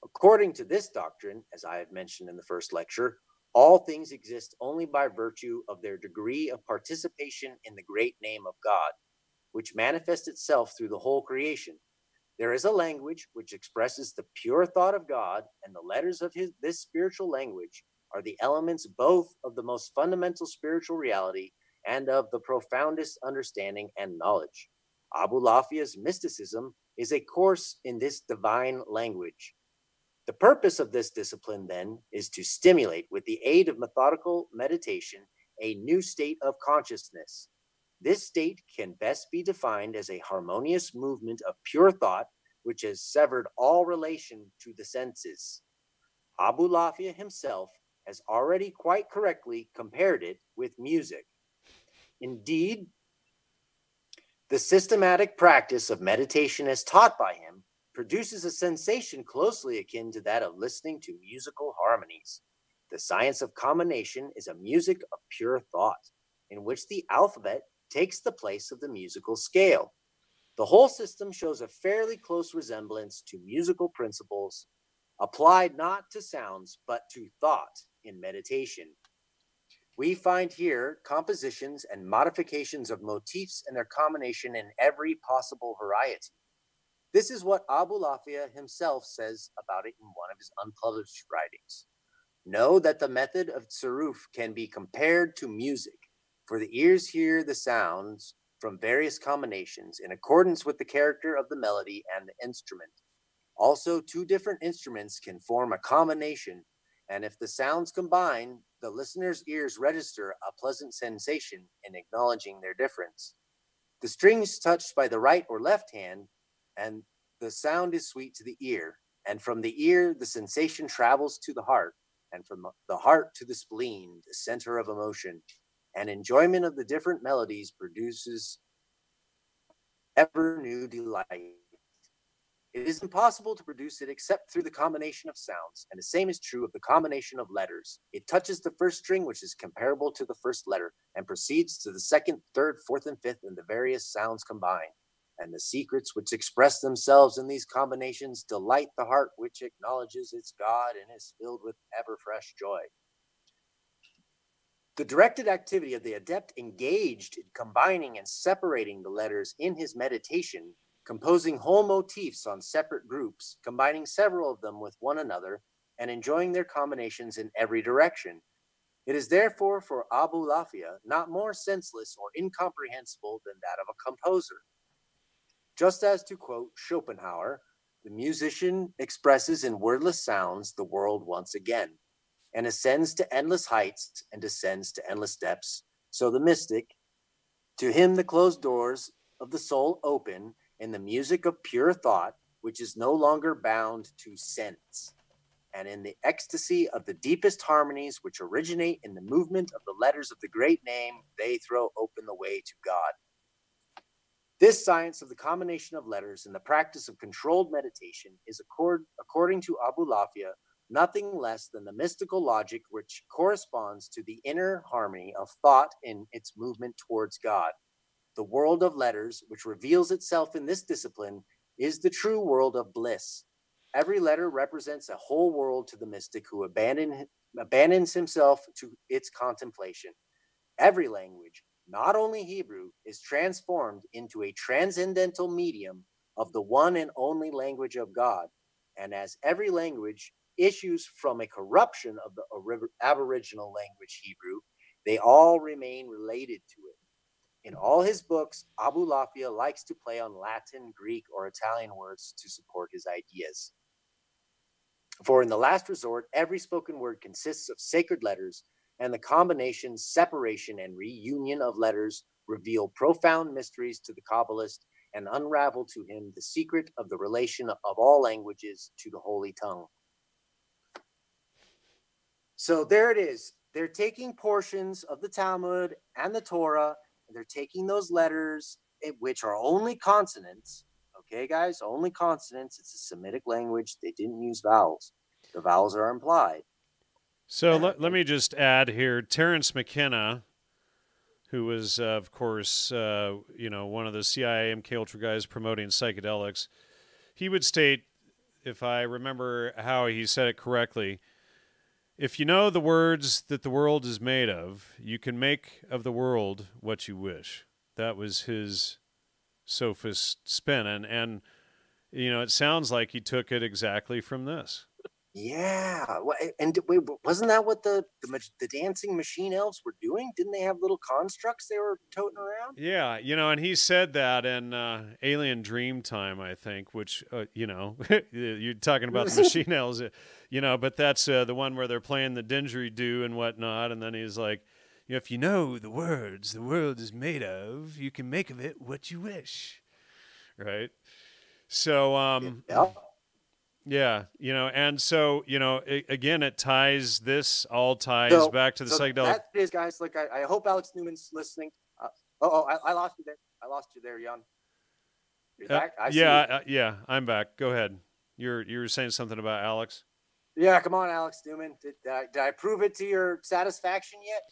S2: According to this doctrine, as I have mentioned in the first lecture, all things exist only by virtue of their degree of participation in the great name of God, which manifests itself through the whole creation. There is a language which expresses the pure thought of God, and the letters of his, this spiritual language are the elements both of the most fundamental spiritual reality and of the profoundest understanding and knowledge. Abulafia's mysticism is a course in this divine language. The purpose of this discipline, then, is to stimulate, with the aid of methodical meditation, a new state of consciousness. This state can best be defined as a harmonious movement of pure thought which has severed all relation to the senses. Abulafia himself has already quite correctly compared it with music. Indeed, the systematic practice of meditation as taught by him produces a sensation closely akin to that of listening to musical harmonies. The science of combination is a music of pure thought, in which the alphabet takes the place of the musical scale. The whole system shows a fairly close resemblance to musical principles applied not to sounds but to thought in meditation. We find here compositions and modifications of motifs and their combination in every possible variety. This is what Abulafia himself says about it in one of his unpublished writings. Know that the method of Tseruf can be compared to music, for the ears hear the sounds from various combinations in accordance with the character of the melody and the instrument. Also, two different instruments can form a combination and if the sounds combine, the listener's ears register a pleasant sensation in acknowledging their difference. The strings touched by the right or left hand, and the sound is sweet to the ear. And from the ear, the sensation travels to the heart, and from the heart to the spleen, the center of emotion. And enjoyment of the different melodies produces ever new delight. It is impossible to produce it except through the combination of sounds, and the same is true of the combination of letters. It touches the first string, which is comparable to the first letter, and proceeds to the second, third, fourth, and fifth in the various sounds combined. And the secrets which express themselves in these combinations delight the heart which acknowledges its God and is filled with ever fresh joy. The directed activity of the adept engaged in combining and separating the letters in his meditation composing whole motifs on separate groups, combining several of them with one another, and enjoying their combinations in every direction. It is therefore for Abulafia not more senseless or incomprehensible than that of a composer. Just as to quote Schopenhauer, the musician expresses in wordless sounds the world once again, and ascends to endless heights and descends to endless depths. So the mystic, to him the closed doors of the soul open, in the music of pure thought, which is no longer bound to sense, and in the ecstasy of the deepest harmonies which originate in the movement of the letters of the great name, they throw open the way to God. This science of the combination of letters and the practice of controlled meditation is, accord, according to Abulafia, nothing less than the mystical logic which corresponds to the inner harmony of thought in its movement towards God. The world of letters, which reveals itself in this discipline, is the true world of bliss. Every letter represents a whole world to the mystic who abandon, abandons himself to its contemplation. Every language, not only Hebrew, is transformed into a transcendental medium of the one and only language of God. And as every language issues from a corruption of the Aboriginal language Hebrew, they all remain related to it. In all his books, Abulafia likes to play on Latin, Greek, or Italian words to support his ideas. For in the last resort, every spoken word consists of sacred letters, and the combination, separation, and reunion of letters reveal profound mysteries to the Kabbalist and unravel to him the secret of the relation of all languages to the holy tongue. So there it is. They're taking portions of the Talmud and the Torah they're taking those letters, eh, which are only consonants. Okay, guys, only consonants. It's a Semitic language. They didn't use vowels. The vowels are implied.
S1: So let, let me just add here Terence McKenna, who was, uh, of course, uh, you know, one of the CIA MK Ultra guys promoting psychedelics, he would state, if I remember how he said it correctly, if you know the words that the world is made of, you can make of the world what you wish. That was his sophist spin. And, and you know, it sounds like he took it exactly from this.
S2: Yeah, and wait, wasn't that what the, the the dancing machine elves were doing? Didn't they have little constructs they were toting around?
S1: Yeah, you know, and he said that in uh, Alien Dreamtime, I think, which uh, you know, *laughs* you're talking about the *laughs* machine elves, uh, you know, but that's uh, the one where they're playing the didgeridoo and whatnot, and then he's like, you know, if you know the words the world is made of, you can make of it what you wish, right? So, um,
S2: yeah.
S1: Yeah, you know, and so you know, it, again, it ties this all ties so, back to the so psychedelic.
S2: That is, guys. Look, I, I hope Alex Newman's listening. Uh, oh, I, I, lost you there. I lost you there, Jan.
S1: You're uh, back. I yeah, uh, yeah, I'm back. Go ahead. You're you're saying something about Alex.
S2: Yeah, come on, Alex Newman. Did, did, I, did I prove it to your satisfaction yet?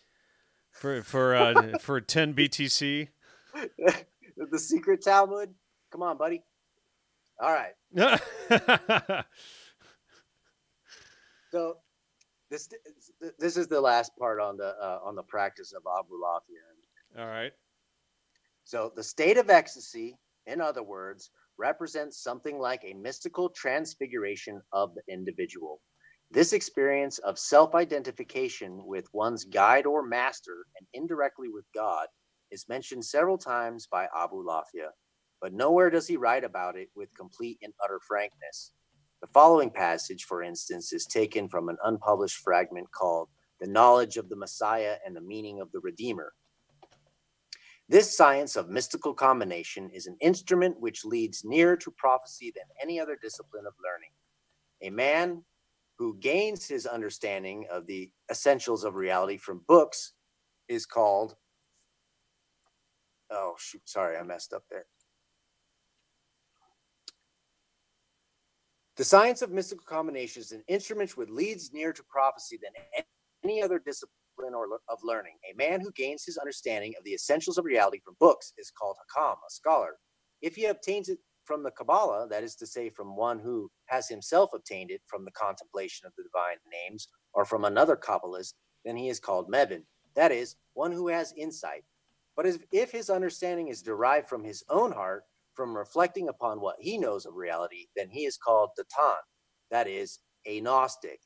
S1: For for uh, *laughs* for ten BTC. *laughs*
S2: the secret Talmud. Come on, buddy. All right. *laughs* so this this is the last part on the uh, on the practice of Abulafia.
S1: All right.
S2: So the state of ecstasy, in other words, represents something like a mystical transfiguration of the individual. This experience of self identification with one's guide or master and indirectly with God is mentioned several times by Abulafia but nowhere does he write about it with complete and utter frankness. The following passage, for instance, is taken from an unpublished fragment called The Knowledge of the Messiah and the Meaning of the Redeemer. This science of mystical combination is an instrument which leads nearer to prophecy than any other discipline of learning. A man who gains his understanding of the essentials of reality from books is called. Oh, shoot, sorry, I messed up there. The science of mystical combinations is an instrument which leads nearer to prophecy than any other discipline or of learning. A man who gains his understanding of the essentials of reality from books is called Hakam, a scholar. If he obtains it from the Kabbalah, that is to say, from one who has himself obtained it from the contemplation of the divine names, or from another Kabbalist, then he is called Mevin, that is, one who has insight. But if his understanding is derived from his own heart, from reflecting upon what he knows of reality, then he is called Datan, that is, a Gnostic.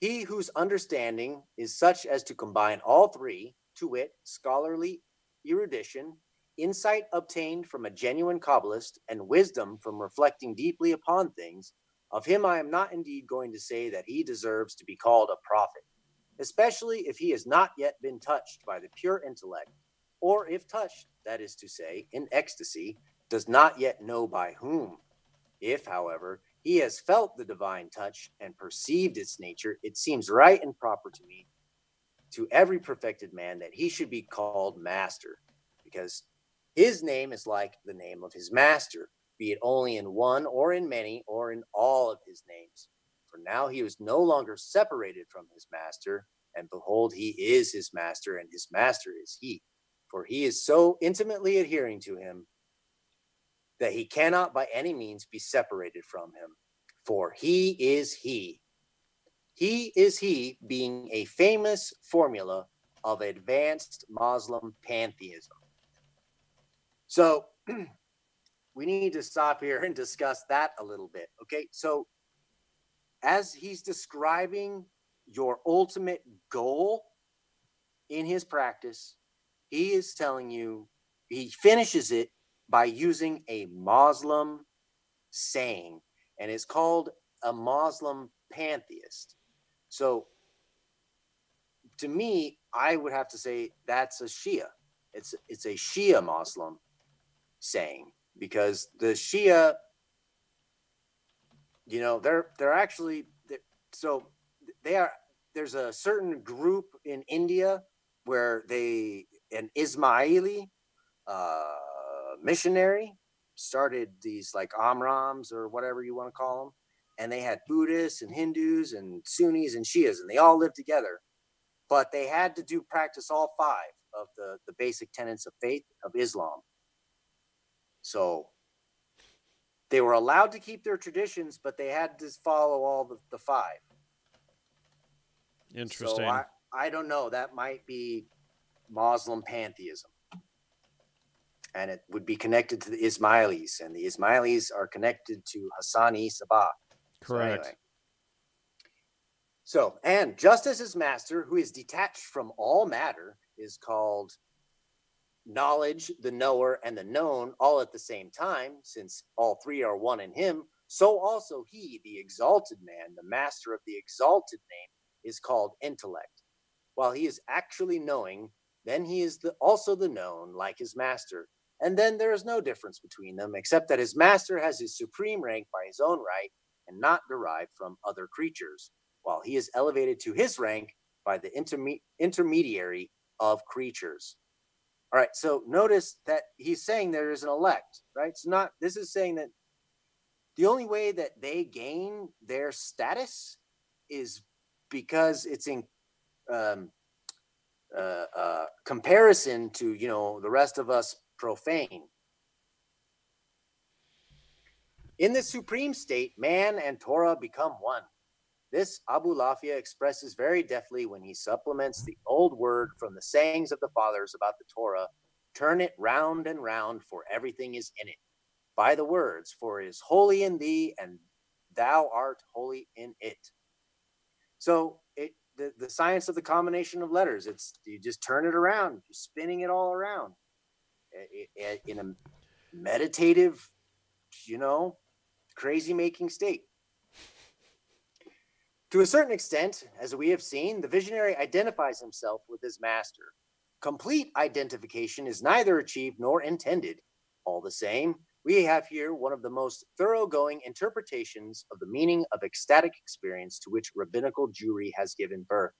S2: He whose understanding is such as to combine all three, to wit, scholarly erudition, insight obtained from a genuine Kabbalist, and wisdom from reflecting deeply upon things, of him I am not indeed going to say that he deserves to be called a prophet, especially if he has not yet been touched by the pure intellect or if touched, that is to say, in ecstasy, does not yet know by whom. If, however, he has felt the divine touch and perceived its nature, it seems right and proper to me, to every perfected man, that he should be called master, because His name is like the name of his master, be it only in one or in many or in all of his names. For now he is no longer separated from his master, and behold, he is his master, and his master is he. For he is so intimately adhering to him that he cannot by any means be separated from him. For he is he. He is he being a famous formula of advanced Muslim pantheism. So *clears throat* we need to stop here and discuss that a little bit. Okay. So as he's describing your ultimate goal in his practice, he is telling you, he finishes it by using a Muslim saying, and it's called a Muslim pantheist. So to me, I would have to say that's a Shia. It's it's a Shia Muslim saying because the Shia, you know, they're they're actually they're, so they are. There's a certain group in India where they an Ismaili uh, missionary started these like Amrams or whatever you want to call them, and they had Buddhists and Hindus and Sunnis and Shias, and they all lived together. But they had to do practice all five of the the basic tenets of faith of Islam. So they were allowed to keep their traditions, but they had to follow all the, the five.
S1: Interesting.
S2: So I, I don't know. That might be Muslim pantheism. And it would be connected to the Ismailis, and the Ismailis are connected to Hassan-i Sabbah.
S1: Correct.
S2: So, anyway. so, and just as his master, who is detached from all matter, is called knowledge, the knower, and the known all at the same time, since all three are one in him, so also he, the exalted man, the master of the exalted name, is called intellect. While he is actually knowing, then he is the, also the known, like his master. And then there is no difference between them, except that his master has his supreme rank by his own right and not derived from other creatures, while he is elevated to his rank by the interme- intermediary of creatures. All right, so notice that he's saying there is an elect, right? It's not, this is saying that the only way that they gain their status is because it's in um, uh, uh, comparison to, you know, the rest of us profane. In the supreme state, man and Torah become one. This Abulafia expresses very deftly when he supplements the old word from the sayings of the fathers about the Torah turn it round and round, for everything is in it. By the words, for it is holy in thee, and thou art holy in it. So the, the science of the combination of letters, it's you just turn it around, you're spinning it all around in a meditative, you know, crazy making state. To a certain extent, as we have seen, the visionary identifies himself with his master. Complete identification is neither achieved nor intended. All the same, we have here one of the most thoroughgoing interpretations of the meaning of ecstatic experience to which rabbinical Jewry has given birth.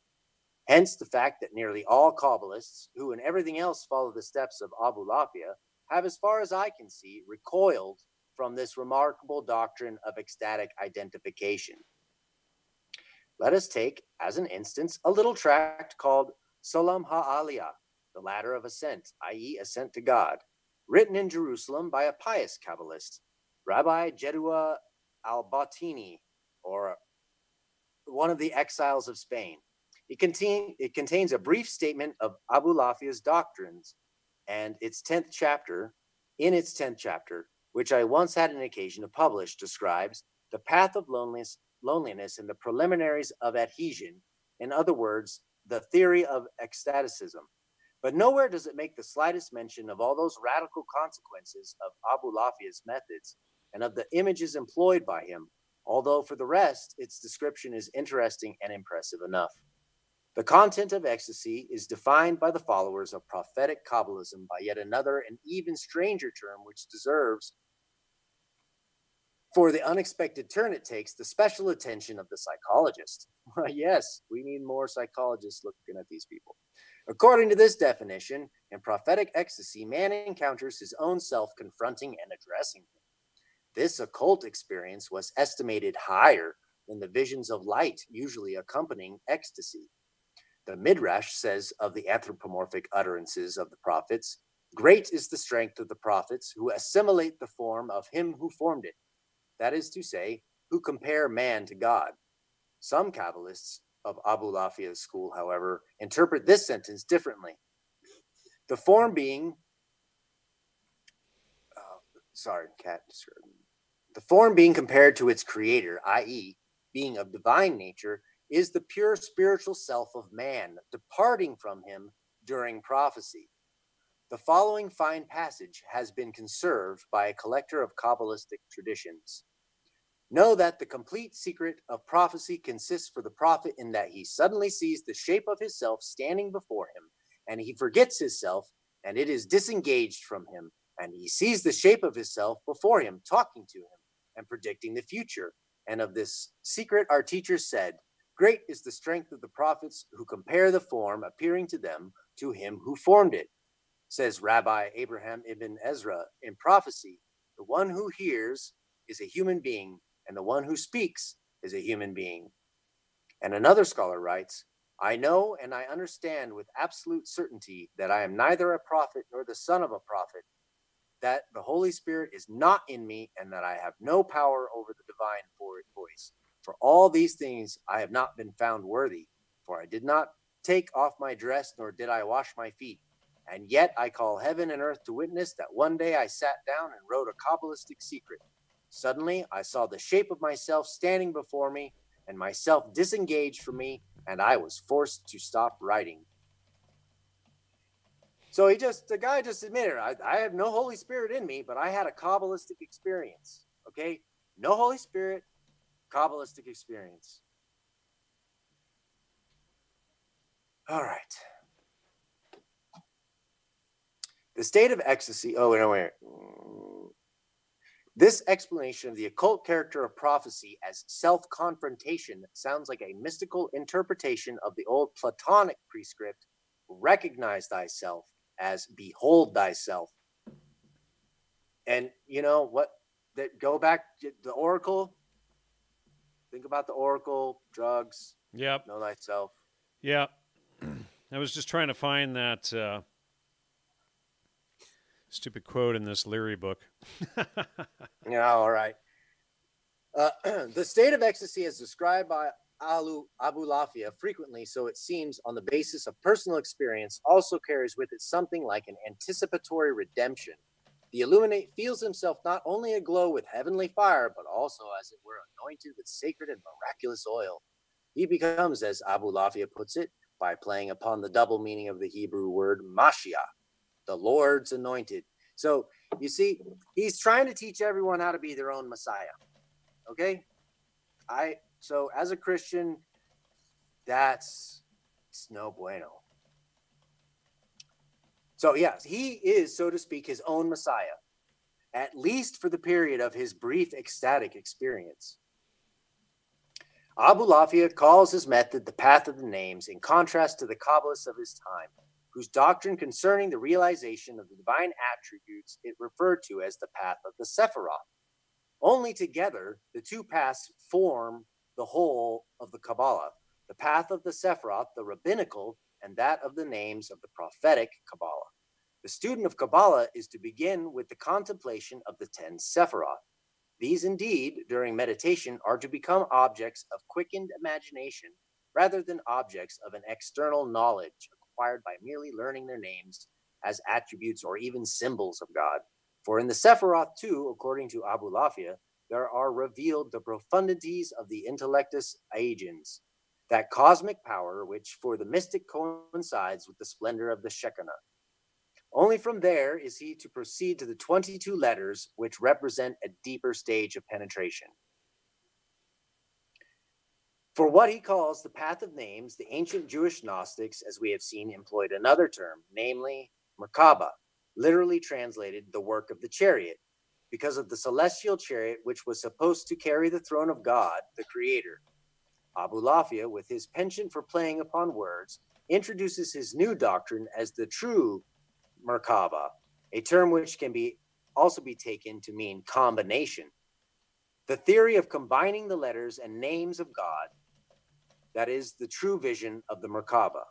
S2: Hence, the fact that nearly all Kabbalists, who in everything else follow the steps of Abulafia, have, as far as I can see, recoiled from this remarkable doctrine of ecstatic identification. Let us take, as an instance, a little tract called Sullam ha-'Aliyah, the ladder of ascent, i.e., ascent to God, written in Jerusalem by a pious Kabbalist, Rabbi Jedua al Batini, or one of the exiles of Spain. It, contain, it contains a brief statement of Abulafia's doctrines and its 10th chapter, in its 10th chapter, which I once had an occasion to publish, describes the path of loneliness loneliness and the preliminaries of adhesion, in other words, the theory of ecstaticism. But nowhere does it make the slightest mention of all those radical consequences of Abulafia's methods and of the images employed by him, although for the rest, its description is interesting and impressive enough. The content of ecstasy is defined by the followers of prophetic Kabbalism by yet another and even stranger term, which deserves for the unexpected turn it takes the special attention of the psychologist. *laughs* yes, we need more psychologists looking at these people. According to this definition, in prophetic ecstasy, man encounters his own self confronting and addressing him. This occult experience was estimated higher than the visions of light usually accompanying ecstasy. The Midrash says of the anthropomorphic utterances of the prophets Great is the strength of the prophets who assimilate the form of him who formed it. That is to say, who compare man to God. Some Kabbalists of Abu Abulafia's school, however, interpret this sentence differently. The form being, uh, sorry, cat, the form being compared to its creator, i.e., being of divine nature, is the pure spiritual self of man, departing from him during prophecy. The following fine passage has been conserved by a collector of Kabbalistic traditions. Know that the complete secret of prophecy consists for the prophet in that he suddenly sees the shape of his self standing before him, and he forgets himself, and it is disengaged from him, and he sees the shape of his self before him, talking to him and predicting the future. And of this secret, our teachers said, Great is the strength of the prophets who compare the form appearing to them to him who formed it says Rabbi Abraham ibn Ezra in prophecy, the one who hears is a human being, and the one who speaks is a human being. And another scholar writes, I know and I understand with absolute certainty that I am neither a prophet nor the son of a prophet, that the Holy Spirit is not in me, and that I have no power over the divine voice. For all these things I have not been found worthy, for I did not take off my dress, nor did I wash my feet and yet I call heaven and earth to witness that one day I sat down and wrote a Kabbalistic secret. Suddenly I saw the shape of myself standing before me, and myself disengaged from me, and I was forced to stop writing. So he just, the guy just admitted, I, I have no Holy Spirit in me, but I had a Kabbalistic experience. Okay? No Holy Spirit, Kabbalistic experience. All right. The state of ecstasy. Oh, no, wait. This explanation of the occult character of prophecy as self confrontation sounds like a mystical interpretation of the old Platonic prescript recognize thyself as behold thyself. And you know what? That go back the oracle. Think about the oracle, drugs.
S1: Yep.
S2: Know thyself.
S1: Yep. *clears throat* I was just trying to find that. Uh Stupid quote in this Leary book. *laughs*
S2: yeah, all right. Uh, *clears throat* the state of ecstasy is described by Alu Abulafia frequently, so it seems on the basis of personal experience, also carries with it something like an anticipatory redemption. The illuminate feels himself not only aglow with heavenly fire, but also, as it were, anointed with sacred and miraculous oil. He becomes, as Abulafia puts it, by playing upon the double meaning of the Hebrew word Mashiach, the Lord's anointed. So you see, he's trying to teach everyone how to be their own Messiah. Okay? I so as a Christian, that's it's no bueno. So yes, he is, so to speak, his own Messiah, at least for the period of his brief ecstatic experience. Abulafia calls his method the path of the names in contrast to the Kabbalists of his time whose doctrine concerning the realization of the divine attributes it referred to as the path of the Sephiroth. Only together, the two paths form the whole of the Kabbalah the path of the Sephiroth, the rabbinical, and that of the names of the prophetic Kabbalah. The student of Kabbalah is to begin with the contemplation of the ten Sephiroth. These, indeed, during meditation, are to become objects of quickened imagination rather than objects of an external knowledge acquired by merely learning their names as attributes or even symbols of God. For in the Sephiroth, too, according to Abulafia, there are revealed the profundities of the intellectus agens, that cosmic power which for the mystic coincides with the splendor of the Shekinah. Only from there is he to proceed to the 22 letters which represent a deeper stage of penetration. For what he calls the path of names, the ancient Jewish Gnostics, as we have seen, employed another term, namely Merkaba, literally translated the work of the chariot, because of the celestial chariot which was supposed to carry the throne of God, the Creator. Abulafia, with his penchant for playing upon words, introduces his new doctrine as the true Merkaba, a term which can be also be taken to mean combination. The theory of combining the letters and names of God, that is the true vision of the Merkaba.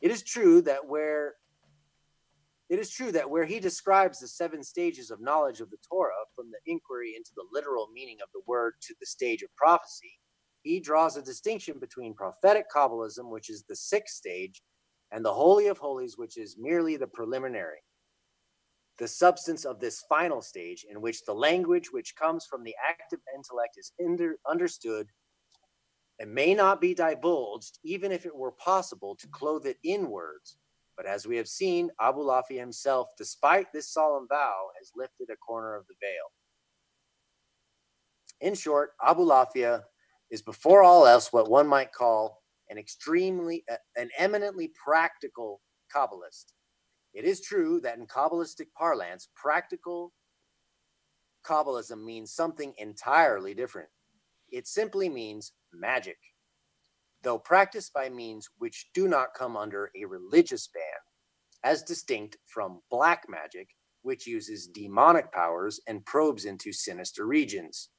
S2: It is true that where it is true that where he describes the seven stages of knowledge of the Torah, from the inquiry into the literal meaning of the word to the stage of prophecy, he draws a distinction between prophetic Kabbalism, which is the sixth stage, and the Holy of Holies, which is merely the preliminary. The substance of this final stage, in which the language which comes from the active intellect is understood and may not be divulged, even if it were possible to clothe it in words, but as we have seen, Abulafia himself, despite this solemn vow, has lifted a corner of the veil. In short, Abulafia is before all else what one might call an extremely, uh, an eminently practical Kabbalist. It is true that in Kabbalistic parlance, practical Kabbalism means something entirely different. It simply means magic though practiced by means which do not come under a religious ban, as distinct from black magic, which uses demonic powers and probes into sinister regions.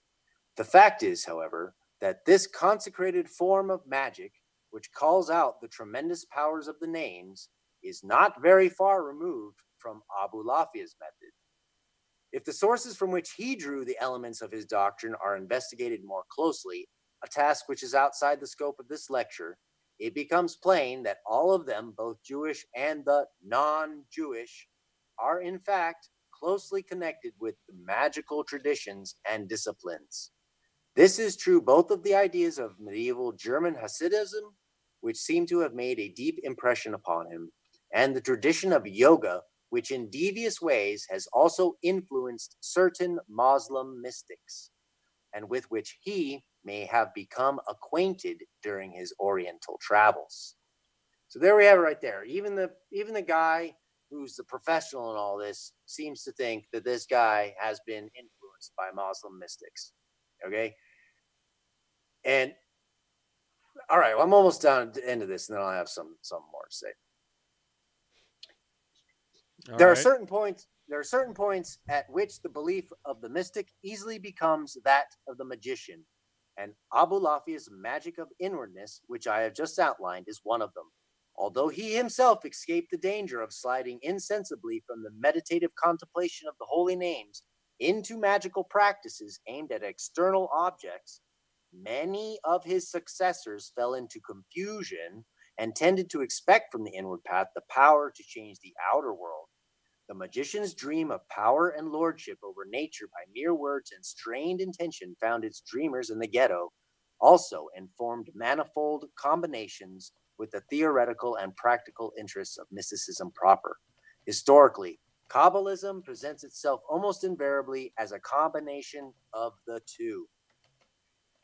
S2: The fact is, however, that this consecrated form of magic, which calls out the tremendous powers of the names, is not very far removed from Abulafia's method. If the sources from which he drew the elements of his doctrine are investigated more closely, a task which is outside the scope of this lecture, it becomes plain that all of them, both Jewish and the non Jewish, are in fact closely connected with the magical traditions and disciplines. This is true both of the ideas of medieval German Hasidism, which seem to have made a deep impression upon him, and the tradition of yoga, which in devious ways has also influenced certain Muslim mystics, and with which he, may have become acquainted during his oriental travels. So there we have it right there. Even the even the guy who's the professional in all this seems to think that this guy has been influenced by Muslim mystics. Okay? And all right, well, I'm almost down to the end of this, and then I'll have some some more to say. All there right. are certain points there are certain points at which the belief of the mystic easily becomes that of the magician and Abulafia's magic of inwardness, which I have just outlined, is one of them. Although he himself escaped the danger of sliding insensibly from the meditative contemplation of the holy names into magical practices aimed at external objects, many of his successors fell into confusion and tended to expect from the inward path the power to change the outer world the magician's dream of power and lordship over nature by mere words and strained intention found its dreamers in the ghetto, also and formed manifold combinations with the theoretical and practical interests of mysticism proper. Historically, Kabbalism presents itself almost invariably as a combination of the two.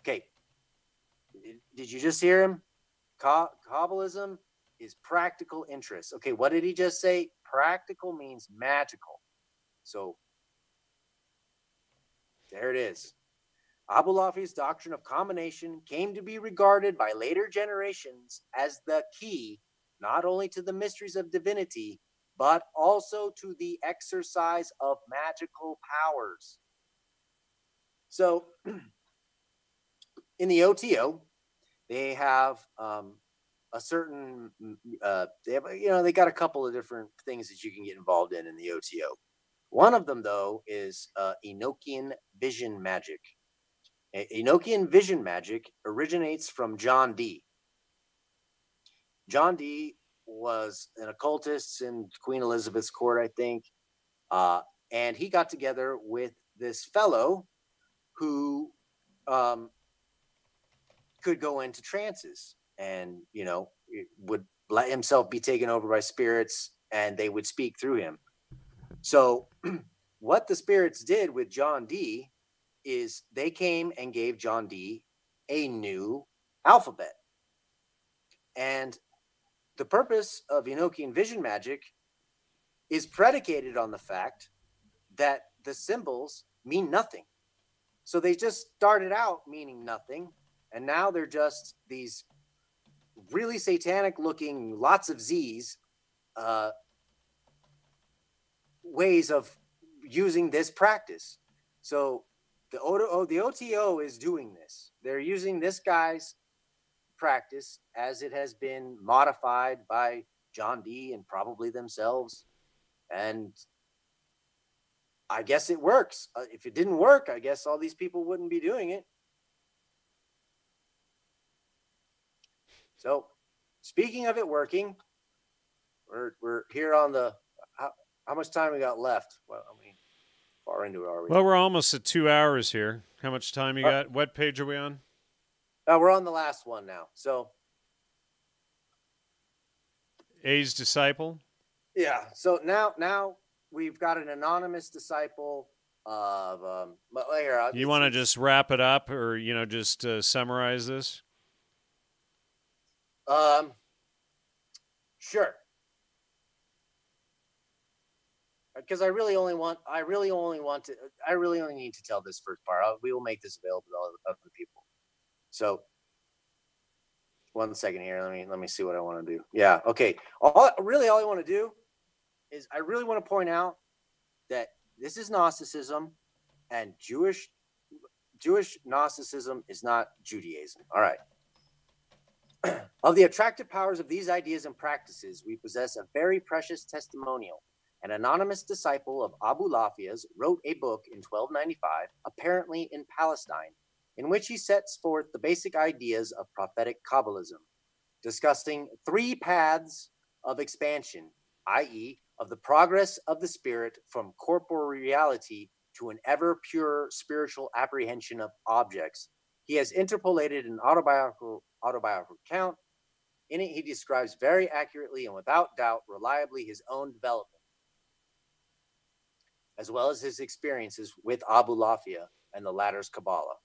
S2: Okay, did you just hear him? Kabbalism is practical interest. Okay, what did he just say? Practical means magical. So there it is. Abulafia's doctrine of combination came to be regarded by later generations as the key not only to the mysteries of divinity, but also to the exercise of magical powers. So, *clears throat* in the OTO, they have um, a certain uh, they have you know they got a couple of different things that you can get involved in in the OTO. One of them though is uh, Enochian vision magic. Enochian vision magic originates from John Dee. John Dee was an occultist in Queen Elizabeth's court, I think, uh, and he got together with this fellow who um, could go into trances and you know would let himself be taken over by spirits and they would speak through him. So *clears throat* what the spirits did with John Dee is they came and gave John Dee a new alphabet. And the purpose of enochian vision magic is predicated on the fact that the symbols mean nothing. So they just started out meaning nothing and now they're just these really satanic looking, lots of Z's, uh, ways of using this practice. So the OTO, the OTO is doing this. They're using this guy's practice as it has been modified by John Dee and probably themselves. And I guess it works. Uh, if it didn't work, I guess all these people wouldn't be doing it. So, speaking of it working, we're we're here on the how, how much time we got left? Well, I mean, far into it are we?
S1: Well, we're almost at two hours here. How much time you uh, got? What page are we on?
S2: Uh, we're on the last one now. So,
S1: A's disciple.
S2: Yeah. So now now we've got an anonymous disciple of um. Here,
S1: you want to just wrap it up, or you know, just uh, summarize this?
S2: Um, sure. Because I really only want, I really only want to, I really only need to tell this first part. I'll, we will make this available to all other people. So, one second here. Let me let me see what I want to do. Yeah. Okay. All really, all I want to do is I really want to point out that this is Gnosticism, and Jewish Jewish Gnosticism is not Judaism. All right. Of the attractive powers of these ideas and practices, we possess a very precious testimonial. An anonymous disciple of Abulafia's wrote a book in 1295, apparently in Palestine, in which he sets forth the basic ideas of prophetic Kabbalism, discussing three paths of expansion, i.e., of the progress of the spirit from corporeality to an ever pure spiritual apprehension of objects. He has interpolated an autobiographical autobiographical account. In it, he describes very accurately and without doubt reliably his own development, as well as his experiences with Abulafia and the latter's Kabbalah.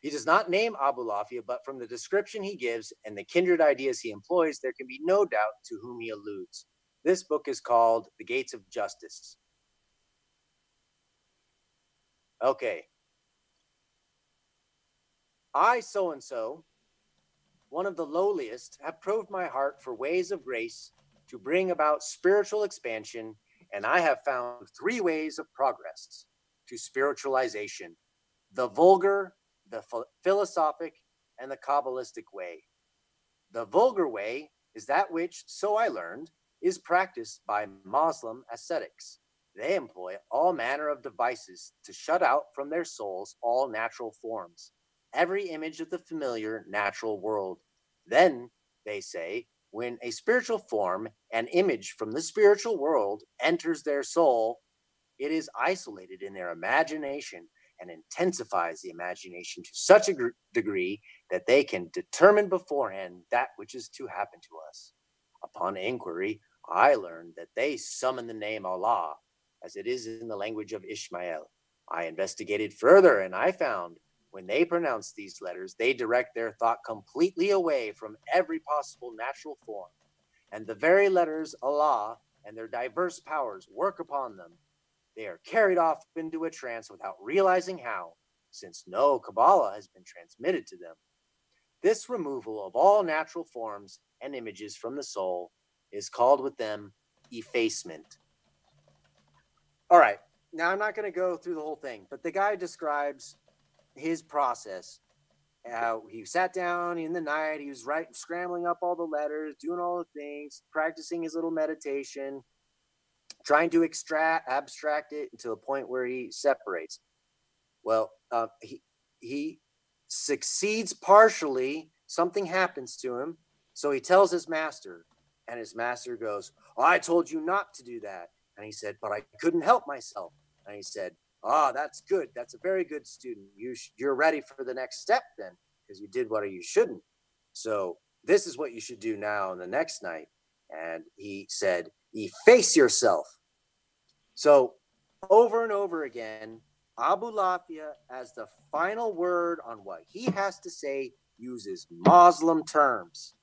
S2: He does not name Abulafia, but from the description he gives and the kindred ideas he employs, there can be no doubt to whom he alludes. This book is called The Gates of Justice. Okay, I, so and so, one of the lowliest, have probed my heart for ways of grace to bring about spiritual expansion, and I have found three ways of progress to spiritualization the vulgar, the philosophic, and the Kabbalistic way. The vulgar way is that which, so I learned, is practiced by Moslem ascetics. They employ all manner of devices to shut out from their souls all natural forms every image of the familiar natural world. Then, they say, when a spiritual form, an image from the spiritual world, enters their soul, it is isolated in their imagination and intensifies the imagination to such a gr- degree that they can determine beforehand that which is to happen to us. Upon inquiry, I learned that they summon the name Allah, as it is in the language of Ishmael. I investigated further and I found when they pronounce these letters, they direct their thought completely away from every possible natural form. And the very letters Allah and their diverse powers work upon them. They are carried off into a trance without realizing how, since no Kabbalah has been transmitted to them. This removal of all natural forms and images from the soul is called with them effacement. All right, now I'm not going to go through the whole thing, but the guy describes his process. Uh, he sat down in the night. He was right, scrambling up all the letters, doing all the things, practicing his little meditation, trying to extract, abstract it to the point where he separates. Well, uh, he he succeeds partially. Something happens to him, so he tells his master, and his master goes, "I told you not to do that." And he said, "But I couldn't help myself." And he said, Ah, that's good. That's a very good student. You sh- you're ready for the next step then, because you did what you shouldn't. So this is what you should do now the next night. And he said, efface yourself. So over and over again, Abulafia, as the final word on what he has to say, uses Muslim terms.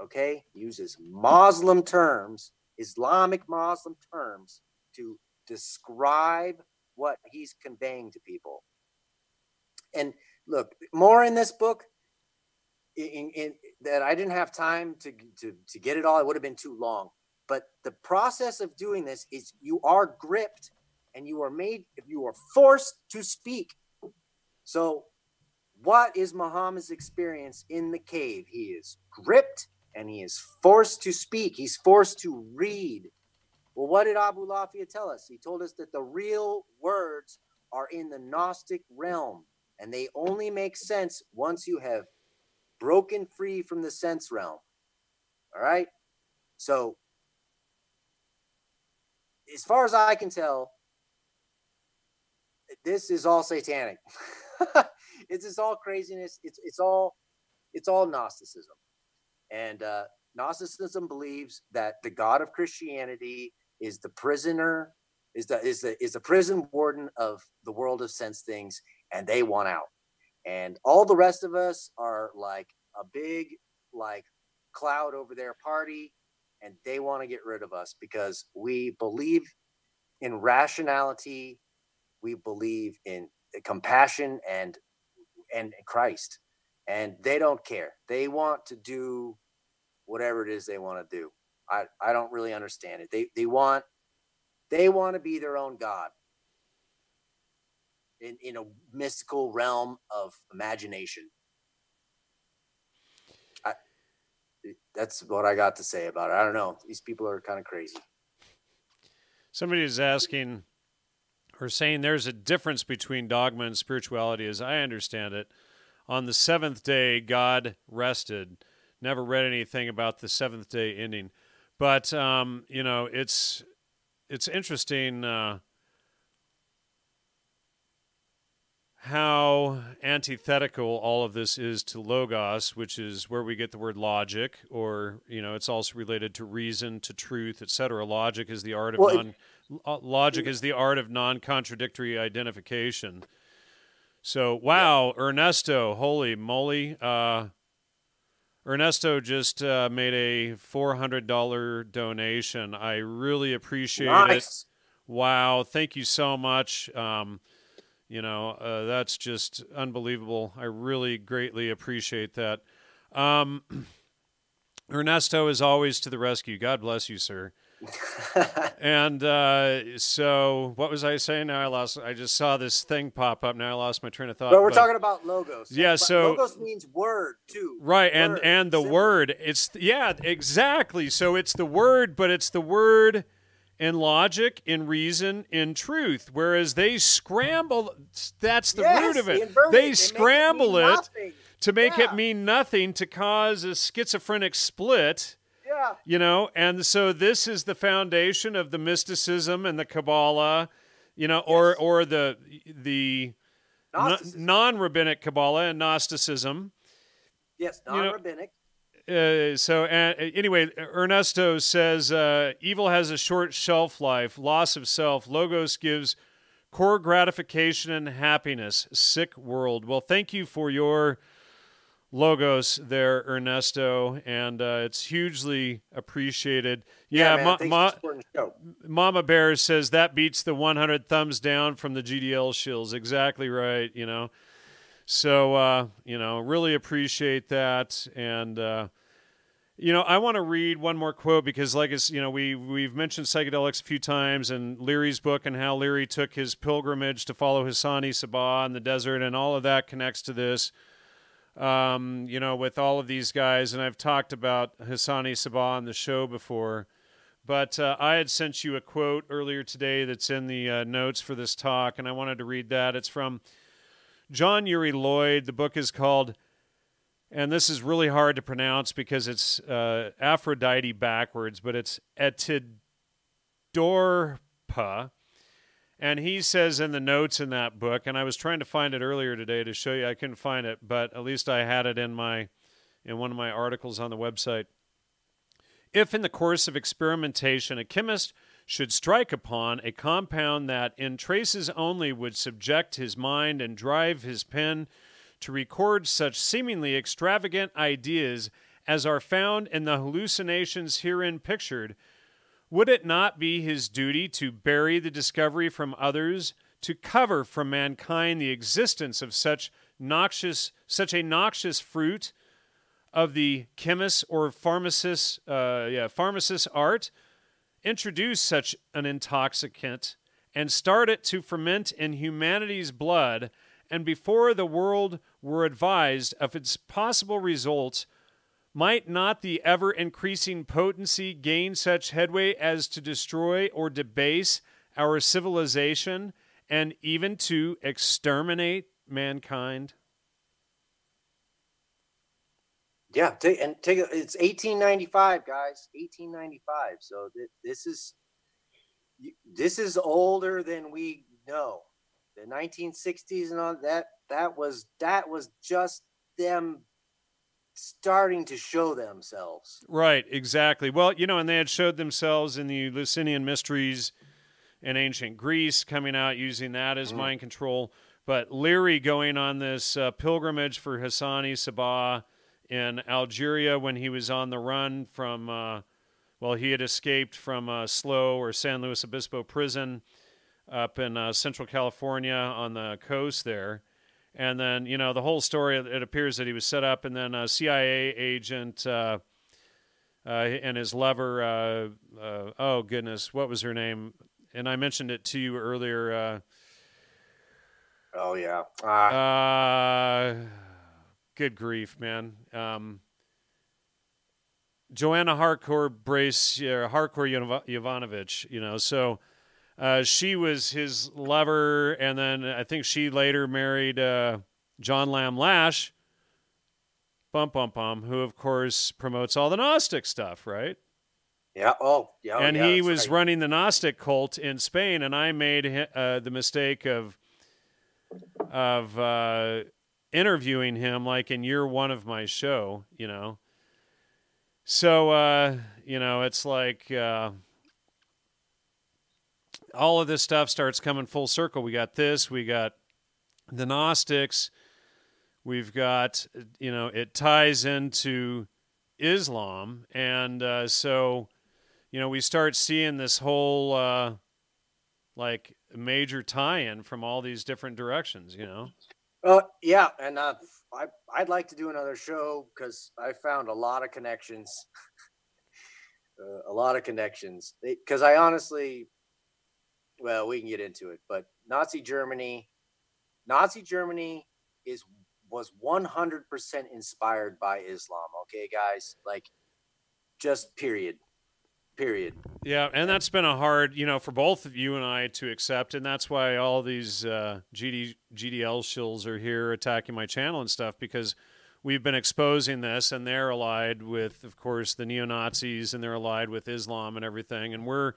S2: Okay, uses Muslim terms, Islamic Muslim terms to describe what he's conveying to people. And look, more in this book, in, in that I didn't have time to, to, to get it all. It would have been too long. But the process of doing this is you are gripped and you are made, you are forced to speak. So, what is Muhammad's experience in the cave? He is gripped and he is forced to speak. He's forced to read. Well, what did Abulafia tell us? He told us that the real words are in the Gnostic realm and they only make sense once you have broken free from the sense realm. All right. So, as far as I can tell, this is all satanic. *laughs* it's all craziness. It's it's all it's all Gnosticism, and uh, Gnosticism believes that the God of Christianity is the prisoner, is the is the is the prison warden of the world of sense things, and they want out. And all the rest of us are like a big like cloud over their party, and they want to get rid of us because we believe in rationality, we believe in compassion and and Christ. And they don't care. They want to do whatever it is they want to do. I, I don't really understand it. They they want they want to be their own God in, in a mystical realm of imagination. I, that's what I got to say about it. I don't know. These people are kind of crazy.
S1: Somebody is asking or saying there's a difference between dogma and spirituality, as I understand it. On the seventh day, God rested. Never read anything about the seventh day ending, but um, you know, it's it's interesting. Uh, how antithetical all of this is to logos, which is where we get the word logic, or you know, it's also related to reason, to truth, etc. Logic is the art of well, non. It, logic is the art of non-contradictory identification. So, wow, yeah. Ernesto, holy moly! Uh, Ernesto just uh, made a four hundred dollar donation. I really appreciate nice. it. Wow, thank you so much. Um, you know, uh, that's just unbelievable. I really greatly appreciate that. Um, *clears throat* Ernesto is always to the rescue. God bless you, sir. *laughs* and uh, so, what was I saying? Now I lost. I just saw this thing pop up. Now I lost my train of thought.
S2: But we're but, talking about logos.
S1: Yeah. So
S2: logos means word too.
S1: Right,
S2: word,
S1: and and the symbol. word. It's yeah, exactly. So it's the word, but it's the word in logic, in reason, in truth. Whereas they scramble, that's the
S2: yes,
S1: root of it.
S2: They,
S1: they scramble it,
S2: it
S1: to make
S2: yeah.
S1: it mean nothing, to cause a schizophrenic split.
S2: Yeah.
S1: You know, and so this is the foundation of the mysticism and the Kabbalah, you know, yes. or or the the non rabbinic Kabbalah and Gnosticism.
S2: Yes, non rabbinic.
S1: Uh, so uh, anyway, Ernesto says uh, evil has a short shelf life, loss of self. Logos gives core gratification and happiness. Sick world. Well, thank you for your logos there, Ernesto, and uh, it's hugely appreciated.
S2: Yeah, yeah ma- ma-
S1: Mama Bear says that beats the 100 thumbs down from the GDL shills. Exactly right. You know. So uh, you know, really appreciate that, and uh, you know, I want to read one more quote because, like, it's you know, we we've mentioned psychedelics a few times, and Leary's book, and how Leary took his pilgrimage to follow Hassan-i Sabbah in the desert, and all of that connects to this. Um, you know, with all of these guys, and I've talked about Hassan-i Sabbah on the show before. But uh, I had sent you a quote earlier today that's in the uh, notes for this talk, and I wanted to read that. It's from John Uri Lloyd. The book is called, and this is really hard to pronounce because it's uh, Aphrodite backwards, but it's Etidorpa. And he says in the notes in that book, and I was trying to find it earlier today to show you, I couldn't find it, but at least I had it in my in one of my articles on the website. If in the course of experimentation a chemist should strike upon a compound that, in traces only, would subject his mind and drive his pen to record such seemingly extravagant ideas as are found in the hallucinations herein pictured, would it not be his duty to bury the discovery from others, to cover from mankind the existence of such noxious, such a noxious fruit of the chemist or pharmacist, uh, yeah, pharmacist art, introduce such an intoxicant and start it to ferment in humanity's blood, and before the world were advised of its possible results, might not the ever increasing potency gain such headway as to destroy or debase our civilization and even to exterminate mankind?
S2: Yeah, take, and take it. It's 1895, guys. 1895. So th- this is this is older than we know. The 1960s and all that. That was that was just them starting to show themselves.
S1: Right. Exactly. Well, you know, and they had showed themselves in the Eleusinian Mysteries in ancient Greece, coming out using that as mm. mind control. But Leary going on this uh, pilgrimage for Hassan-i Sabbah in Algeria when he was on the run from, uh, well, he had escaped from uh, SLO or San Luis Obispo prison up in uh, Central California on the coast there. And then, you know, the whole story, it appears that he was set up, and then a CIA agent uh, uh, and his lover, uh, uh, oh, goodness, what was her name? And I mentioned it to you earlier. Uh,
S2: oh, yeah.
S1: Uh, good grief, man. Um, Joanna Harcourt Brace, uh, Harcourt Yovanovitch, you know, so uh, she was his lover, and then I think she later married uh, John Lamb Lash, bum bum bum, who of course promotes all the Gnostic stuff, right?
S2: Yeah. Oh, yeah.
S1: and
S2: yeah,
S1: he was
S2: right.
S1: running the Gnostic cult in Spain, and I made uh, the mistake of of uh, interviewing him like in year one of my show, you know. So uh, you know, it's like uh, all of this stuff starts coming full circle. We got this, we got the Gnostics, we've got you know, it ties into Islam, and uh, so you know, we start seeing this whole uh, like major tie-in from all these different directions. You know.
S2: Uh, yeah, and uh, I I'd like to do another show because I found a lot of connections, *laughs* uh, a lot of connections. Because I honestly, well, we can get into it, but Nazi Germany, Nazi Germany is was 100% inspired by Islam. Okay, guys, like just period period.
S1: Yeah, and that's been a hard, you know, for both of you and I to accept, and that's why all these uh, GD, GDL shills are here attacking my channel and stuff because we've been exposing this, and they're allied with, of course, the neo Nazis, and they're allied with Islam and everything, and we're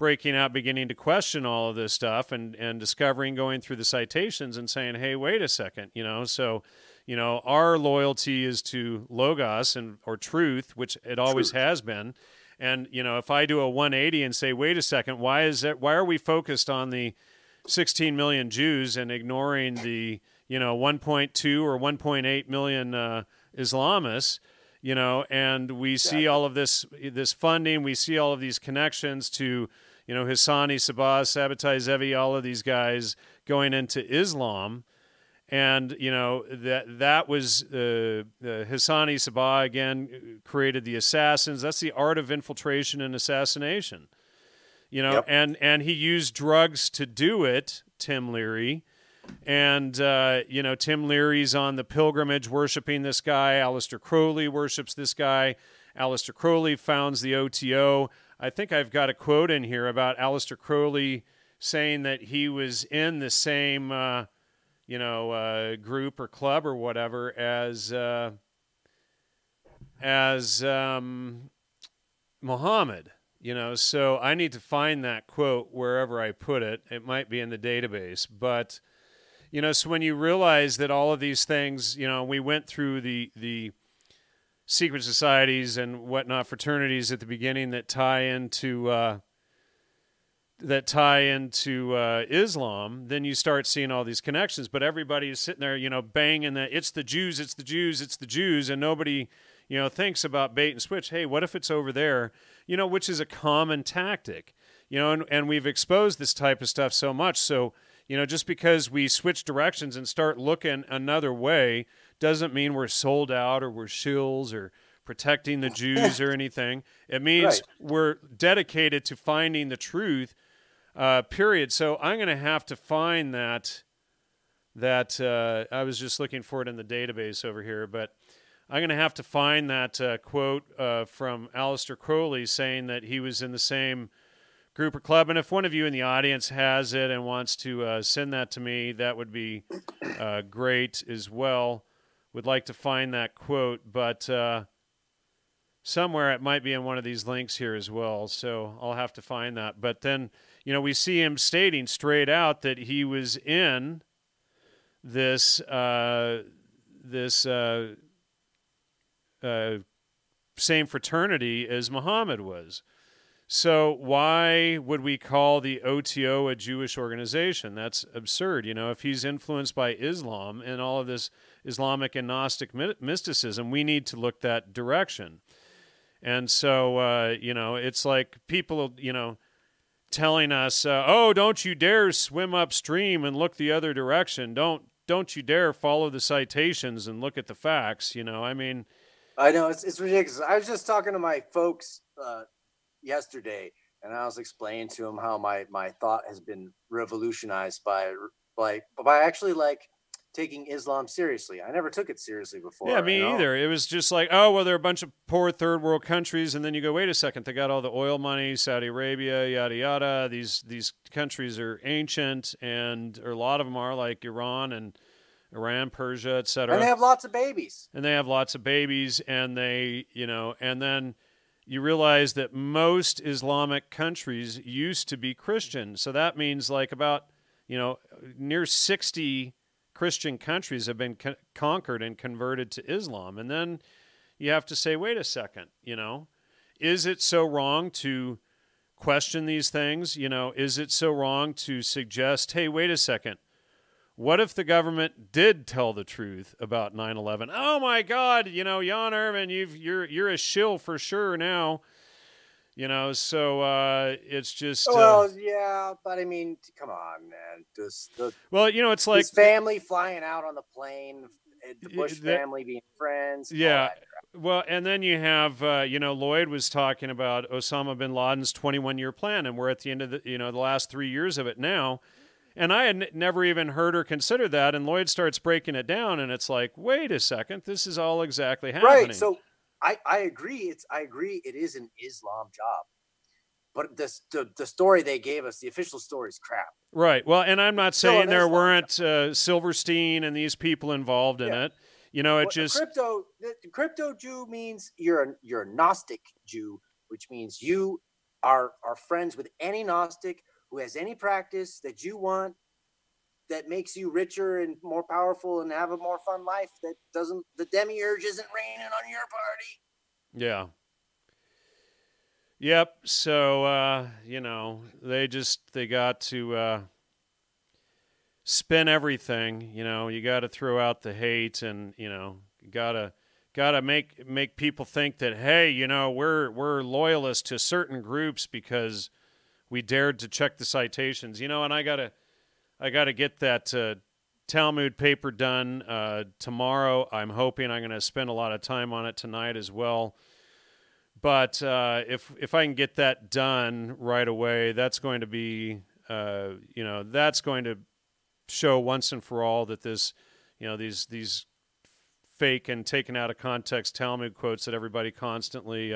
S1: breaking out, beginning to question all of this stuff, and and discovering, going through the citations, and saying, hey, wait a second, you know, so. You know, our loyalty is to logos and or truth, which it always truth. has been, and you know, if I do a 180 and say, "Wait a second, why is that? Why are we focused on the 16 million Jews and ignoring the you know 1.2 or 1.8 million uh, Islamists?" You know, and we see all of this this funding, we see all of these connections to you know Hassan-i, Sabbah, Sabbatai Zevi, all of these guys going into Islam and you know that that was uh, uh, Hassan-i Sabbah again created the assassins. That's the art of infiltration and assassination. You know, yep. and and he used drugs to do it. Tim Leary, and uh, you know Tim Leary's on the pilgrimage worshiping this guy. Aleister Crowley worships this guy. Aleister Crowley founds the OTO. I think I've got a quote in here about Aleister Crowley saying that he was in the same uh, you know, uh, group or club or whatever as uh, as um, Muhammad. You know, so I need to find that quote wherever I put it. It might be in the database, but you know, so when you realize that all of these things, you know, we went through the the secret societies and whatnot fraternities at the beginning that tie into uh, that tie into uh, Islam, then you start seeing all these connections. But everybody is sitting there, you know, banging that it's the Jews, it's the Jews, it's the Jews, and nobody, you know, thinks about bait and switch. Hey, what if it's over there? You know, which is a common tactic. You know, and, and we've exposed this type of stuff so much. So, you know, just because we switch directions and start looking another way doesn't mean we're sold out or we're shills or protecting the Jews or *laughs* anything. It means
S2: Right.
S1: we're dedicated to finding the truth. Uh, period. So I'm going to have to find that. That uh, I was just looking for it in the database over here, but I'm going to have to find that uh, quote uh, from Aleister Crowley saying that he was in the same group or club. And if one of you in the audience has it and wants to uh, send that to me, that would be uh, great as well. Would like to find that quote, but uh, somewhere it might be in one of these links here as well. So I'll have to find that. But then, you know, we see him stating straight out that he was in this uh, this uh, uh, same fraternity as Muhammad was. So why would we call the OTO a Jewish organization? That's absurd. You know, if he's influenced by Islam and all of this Islamic and Gnostic mysticism, we need to look that direction. And so, uh, you know, it's like people, you know, telling us, uh, "Oh, don't you dare swim upstream and look the other direction. Don't don't you dare follow the citations and look at the facts." You know, I mean,
S2: I know it's, it's ridiculous. I was just talking to my folks uh, yesterday, and I was explaining to him how my my thought has been revolutionized by by by actually like taking Islam seriously. I never took it seriously before.
S1: Yeah, me either. It was just like, oh, well, they're a bunch of poor third world countries, and then you go, wait a second, they got all the oil money, Saudi Arabia, yada yada. These these countries are ancient, and or a lot of them are like Iran and Iran, Persia, etc.
S2: And they have lots of babies.
S1: and they have lots of babies, and they, you know, and then you realize that most Islamic countries used to be Christian, so that means like about, you know, near sixty Christian countries have been con- conquered and converted to Islam. And then you have to say, wait a second, you know, is it so wrong to question these things? You know, is it so wrong to suggest, hey, wait a second, what if the government did tell the truth about 9/11? Oh my God, you know, Jan Irvin, you've you're you're a shill for sure now. You know, so uh, it's just uh,
S2: Well, yeah, but I mean, come on, man. This the
S1: well, you know, it's like
S2: his family flying out on the plane, eh, the Bush
S1: that-
S2: family being friends.
S1: Yeah. Well, and then you have, uh, you know, Lloyd was talking about Osama bin Laden's 21 year plan, and we're at the end of the, you know, the last three years of it now. And I had n- never even heard or considered that. And Lloyd starts breaking it down, and it's like, wait a second, this is all exactly happening.
S2: Right. So I I agree. It's I agree. It is an Islam job, but this the the story they gave us, the official story is crap.
S1: Right. Well, and I'm not saying
S2: an
S1: there weren't uh, Silverstein and these people involved in
S2: Yeah.
S1: it. You know, it
S2: a
S1: just
S2: crypto crypto Jew means you're a you're a Gnostic Jew, which means you are are friends with any Gnostic who has any practice that you want that makes you richer and more powerful and have a more fun life that doesn't the demiurge isn't raining on your party.
S1: Yeah. Yep. So uh, you know, they just they got to uh, spin everything. You know, you got to throw out the hate, and you know, gotta gotta make make people think that hey, you know, we're we're loyalists to certain groups because we dared to check the citations. You know, and I gotta I gotta get that. Uh, Talmud paper done uh, tomorrow. I'm hoping I'm to spend a lot of time on it tonight as well. But uh, if if I can get that done right away, that's going to be uh, you know that's going to show once and for all that this you know these these fake and taken out of context Talmud quotes that everybody constantly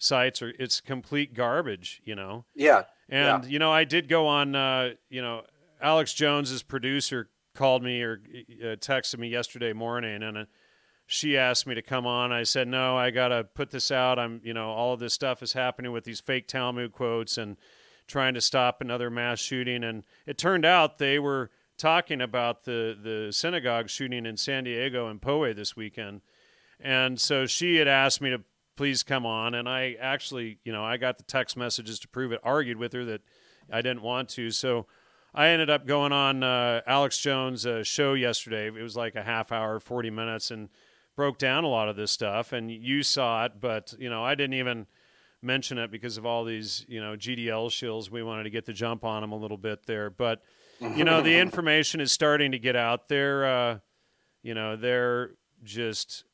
S1: cites are it's complete garbage. You know.
S2: Yeah.
S1: And you know, I did go on. Uh, you know, Alex Jones's producer called me or uh, texted me yesterday morning, and uh, she asked me to come on. I said no, I gotta put this out. I'm, you know, all of this stuff is happening with these fake Talmud quotes and trying to stop another mass shooting. And it turned out they were talking about the the synagogue shooting in San Diego and Poway this weekend. And so she had asked me to please come on, and I actually, you know, I got the text messages to prove it. Argued with her that I didn't want to, so I ended up going on uh, Alex Jones' uh, show yesterday. It was like a half hour, forty minutes, and broke down a lot of this stuff. And you saw it, but you know, I didn't even mention it because of all these, you know, GDL shills. We wanted to get the jump on them a little bit there, but you know, the *laughs* information is starting to get out there. Uh, you know, they're just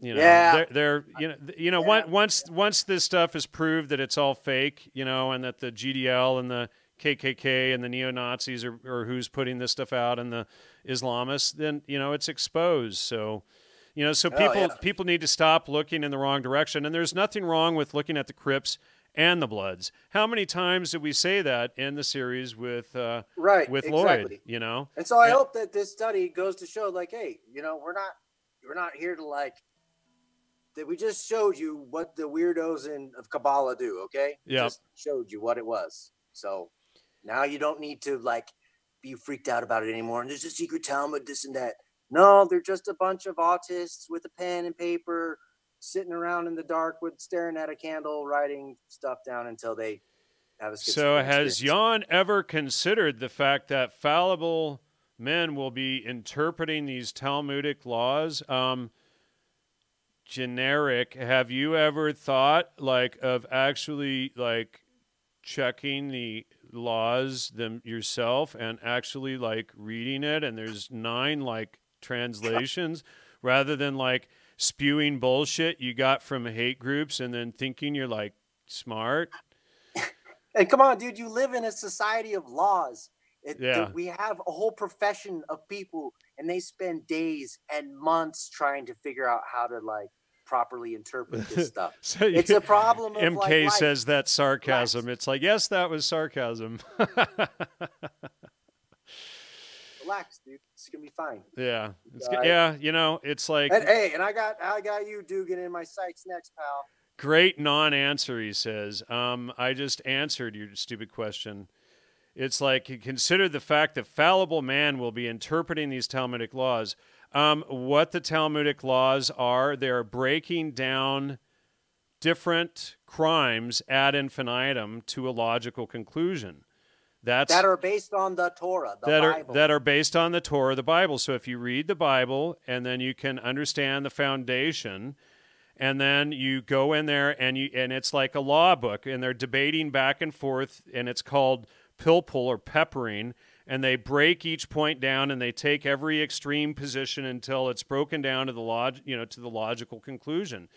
S1: you know,
S2: Yeah.
S1: they're, they're you know, you know,
S2: Yeah.
S1: once once this stuff is proved that it's all fake, you know, and that the GDL and the KKK and the neo Nazis are, are who's putting this stuff out and the Islamists, then you know it's exposed. So, you know, so
S2: Oh,
S1: people
S2: yeah.
S1: people need to stop looking in the wrong direction. And there's nothing wrong with looking at the Crips and the Bloods. How many times did we say that in the series with uh,
S2: Right.
S1: with
S2: exactly.
S1: Lloyd? You know,
S2: And so I
S1: And-
S2: hope that this study goes to show, like, hey, you know, we're not we're not here to like that. We just showed you what the weirdos in of Kabbalah do. Okay. Just showed you what it was. So now you don't need to like be freaked out about it anymore. And there's a secret Talmud, this and that. No, they're just a bunch of autists with a pen and paper, sitting around in the dark with staring at a candle, writing stuff down until they have a.
S1: So has
S2: experience.
S1: Jan ever considered the fact that fallible men will be interpreting these Talmudic laws? Um, generic. Have you ever thought like of actually like checking the laws them yourself and actually like reading it? And there's nine like translations *laughs* rather than like spewing bullshit you got from hate groups and then thinking you're like smart. *laughs*
S2: And come on, dude, you live in a society of laws. It,
S1: Yeah.
S2: we have a whole profession of people, and they spend days and months trying to figure out how to like properly interpret this *laughs* stuff.
S1: So
S2: It's
S1: you-
S2: a problem of
S1: MK
S2: like,
S1: says that sarcasm. It's like, yes, that was sarcasm. *laughs*
S2: relax, dude. It's gonna be fine.
S1: yeah, it's
S2: right.
S1: yeah. You know, it's like
S2: And hey, and I got I got you, Dugan, in my sights next, pal.
S1: great non-answer. He says, um, "I just answered your stupid question." It's like consider the fact that fallible man will be interpreting these Talmudic laws. Um, what the Talmudic laws are, they are breaking down different crimes ad infinitum to a logical conclusion. That's
S2: That are based on the Torah, the
S1: that
S2: Bible.
S1: are that are based on the Torah, the Bible. So if you read the Bible and then you can understand the foundation, and then you go in there and you and it's like a law book, and they're debating back and forth, and it's called pilpul or peppering, and they break each point down and they take every extreme position until it's broken down to the log, you know, to the logical conclusion.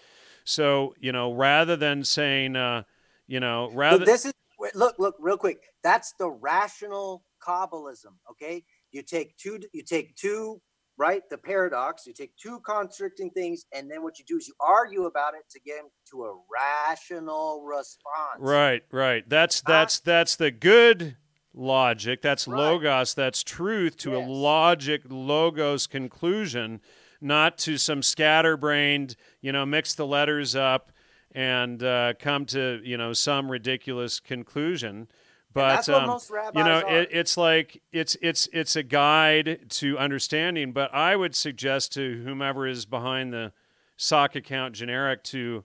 S1: So you know, rather than saying, uh, you know, rather
S2: Look, this is look, look, real quick. That's the rational Kabbalism. Okay, you take two, you take two, right? The paradox. You take two contradicting things, and then what you do is you argue about it to get them to a rational response.
S1: Right, right. That's that's that's the good logic. That's
S2: Right.
S1: logos. That's truth to a logic logos conclusion, not to some scatterbrained, you know, mix the letters up and uh, come to you know some ridiculous conclusion. But um, you know, it, it's like it's it's it's a guide to understanding. But I would suggest to whomever is behind the sock account generic to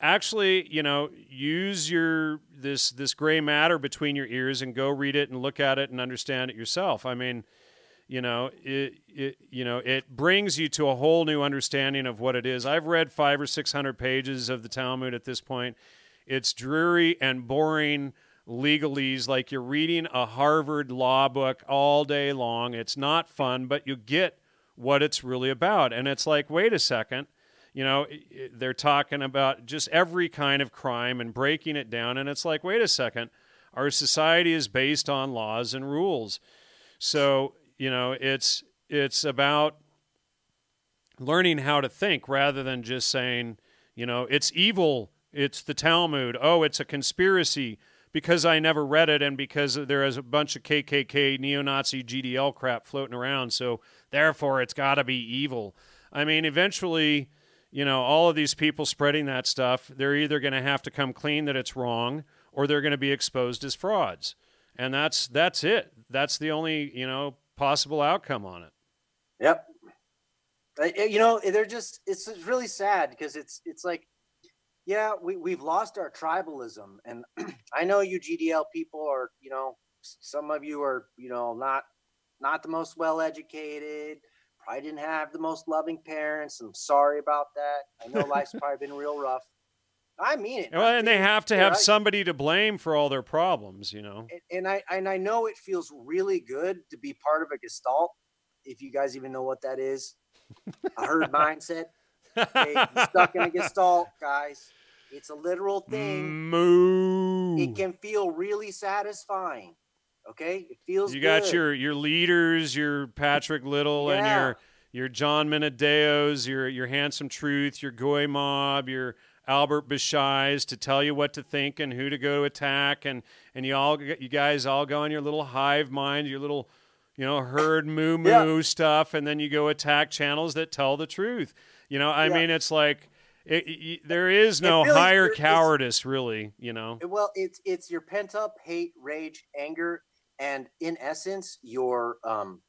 S1: actually, you know, use your this this gray matter between your ears and go read it and look at it and understand it yourself. I mean, you know, it, it you know, it brings you to a whole new understanding of what it is. I've read 5 or 600 pages of the Talmud at this point. It's dreary and boring legalese like you're reading a Harvard law book all day long. It's not fun, but you get what it's really about. And it's like, wait a second, you know, they're talking about just every kind of crime and breaking it down. And it's like, wait a second, our society is based on laws and rules. So, you know, it's it's about learning how to think rather than just saying, you know, it's evil, it's the Talmud, oh, it's a conspiracy because I never read it and because there is a bunch of KKK neo-Nazi GDL crap floating around, so therefore it's got to be evil. I mean, eventually, you know, all of these people spreading that stuff, they're either going to have to come clean that it's wrong or they're going to be exposed as frauds. And that's that's it. That's the only, you know, possible outcome on it.
S2: Yep. Uh, You know, they're just it's it's really sad because it's it's like yeah, we we've lost our tribalism and *clears throat* I know you GDL people are, you know, some of you are, you know, not not the most well educated, probably didn't have the most loving parents. I'm sorry about that. I know life's *laughs* probably been real rough. I mean it.
S1: Well, and they have to have
S2: I-
S1: somebody to blame for all their problems, you know.
S2: and- I and I know it feels really good to be part of a gestalt, if you guys even know what that is. A herd mindset. Okay, stuck in a gestalt, guys. It's a literal thing.
S1: Moo.
S2: It can feel really satisfying. Okay, it feels.
S1: You got
S2: good.
S1: your your leaders, your Patrick Little, and your your Jon Minadeos, your your Handsome Truth, your Goy Mob, your Albert Bishais to tell you what to think and who to go attack, and and you all you guys all go in your little hive mind, your little you know herd moo moo stuff, and then you go attack channels that tell the truth. You know, I
S2: Yeah.
S1: mean, it's like. It, it, there is no
S2: really-
S1: higher cowardice, really. You know,
S2: Well, it's it's your pent up hate, rage, anger, and in essence, your um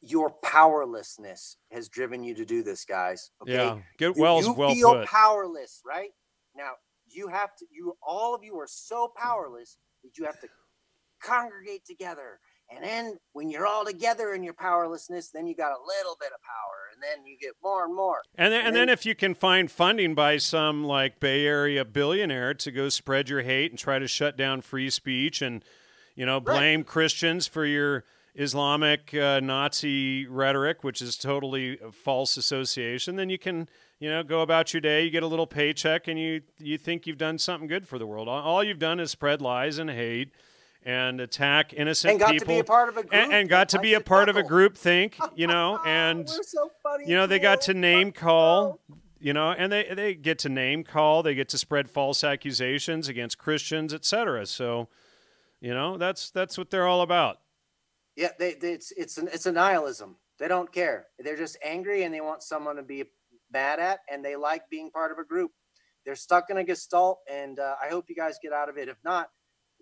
S2: your powerlessness has driven you to do this, guys. Okay.
S1: yeah. Get
S2: You-
S1: Wells
S2: you
S1: well
S2: feel
S1: put.
S2: powerless, right? Now you have to. You all of you are so powerless that you have to congregate together. And then when you're all together in your powerlessness, then you got a little bit of power, and then you get more and more.
S1: And then, and
S2: And
S1: then
S2: then-
S1: if you can find funding by some like Bay Area billionaire to go spread your hate and try to shut down free speech and you know blame Christians for your Islamic uh, Nazi rhetoric, which is totally a false association, then you can you know go about your day. You get a little paycheck, and you you think you've done something good for the world. All, you've done is spread lies and hate and attack innocent
S2: And got
S1: people
S2: to be a part of a group.
S1: and, and got to be a part of a group think *laughs* you know and
S2: so
S1: you know they got to name call you know and they they get to name call they get to spread false accusations against christians etc so you know that's that's what they're all about
S2: Yeah, they, they it's it's an, it's a nihilism. They don't care. They're just angry and they want someone to be bad at, and they like being part of a group. They're stuck in a gestalt, and uh, I hope you guys get out of it. If not,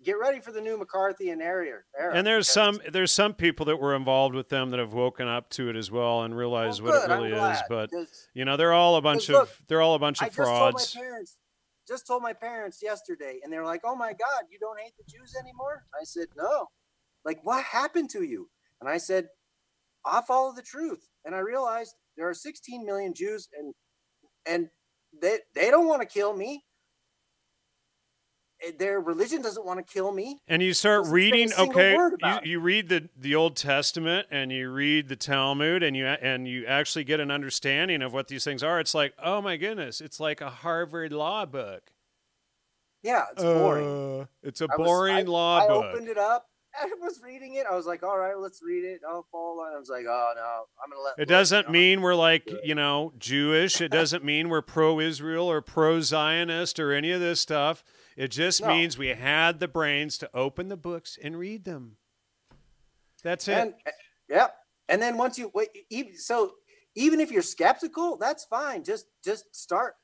S2: get ready for the new McCarthy and era. era
S1: and there's some there's some people that were involved with them that have woken up to it as well and realize
S2: Well,
S1: what it really is but you know they're all a bunch
S2: look,
S1: of they're all a bunch
S2: I
S1: of frauds
S2: my parents. Just told my parents yesterday, and they're like, "Oh my God, you don't hate the Jews anymore?" I said, "No." Like, what happened to you? And I said, "I follow the truth." And I realized there are 16 million Jews, and and they they don't want to kill me. Eh, Their religion doesn't want to kill me.
S1: And you start reading, okay, you, you read the, the Old Testament and you read the Talmud and you and you actually get an understanding of what these things are. It's like, oh my goodness, it's like a Harvard law book.
S2: Yeah, it's boring.
S1: Uh, it's a
S2: I was-
S1: boring
S2: I-
S1: law
S2: I
S1: book.
S2: I opened it up. *laughs* I was reading it. I was like, "All right, let's read it." I'll follow along. I was like, "Oh no, I'm gonna let."
S1: It doesn't mean we're like, you know, Jewish. It doesn't mean we're pro Israel or pro Zionist or any of this stuff. It just
S2: No.
S1: means we had the brains to open the books and read them. That's it.
S2: And eh, yeah, and then once you wait, so even if you're skeptical, that's fine. Just just start.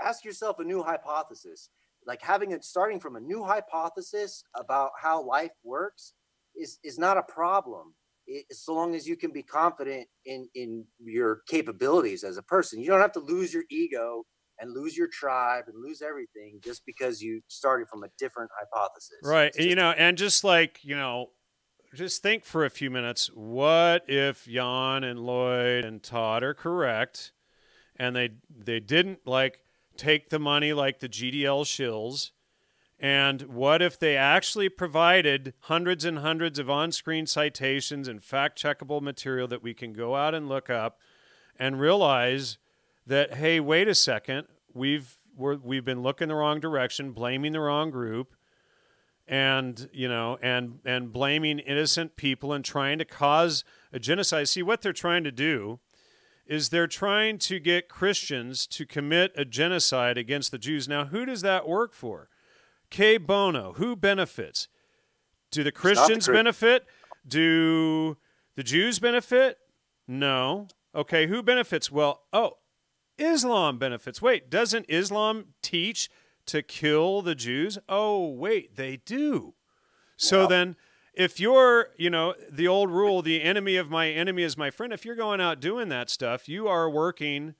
S2: Ask yourself a new hypothesis. Like having it starting from a new hypothesis about how life works is is not a problem. It, so long as you can be confident in in your capabilities as a person, you don't have to lose your ego and lose your tribe and lose everything just because you started from a different hypothesis.
S1: Right. And, you know, and just like, you know, just think for a few minutes what if Jan and Lloyd and Todd are correct and they they didn't like take the money like the GDL shills and what if they actually provided hundreds and hundreds of on-screen citations and fact-checkable material that we can go out and look up and realize that hey, wait a second, we've we're, we've been looking the wrong direction, blaming the wrong group and you know and and blaming innocent people and trying to cause a genocide. See what they're trying to do is they're trying to get Christians to commit a genocide against the Jews. Now who does that work for? Cui bono who benefits? Do the Christians
S2: Chris-
S1: benefit? Do the Jews benefit? No. Okay who benefits? Well oh Islam benefits. Wait, doesn't Islam teach to kill the Jews? Oh, wait, they do. So
S2: Yeah.
S1: then, if you're, you know, the old rule, the enemy of my enemy is my friend, if you're going out doing that stuff, you are working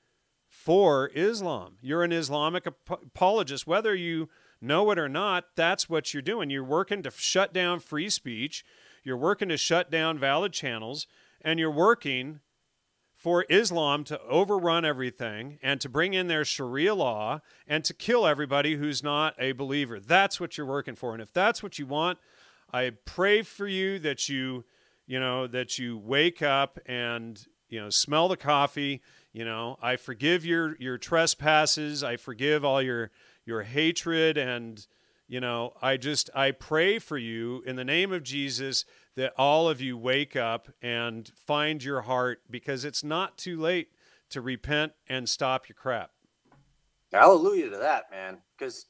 S1: for Islam. You're an Islamic ap- apologist. Whether you know it or not, that's what you're doing. You're working to shut down free speech, you're working to shut down valid channels, and you're working for Islam to overrun everything and to bring in their Sharia law and to kill everybody who's not a believer. That's what you're working for. And if that's what you want, I pray for you that you you know, that you wake up and, you know, smell the coffee, you know, I forgive your your trespasses, I forgive all your your hatred and you know, I just I pray for you in the name of Jesus that all of you wake up and find your heart because it's not too late to repent and stop your crap.
S2: Hallelujah to that, man. Because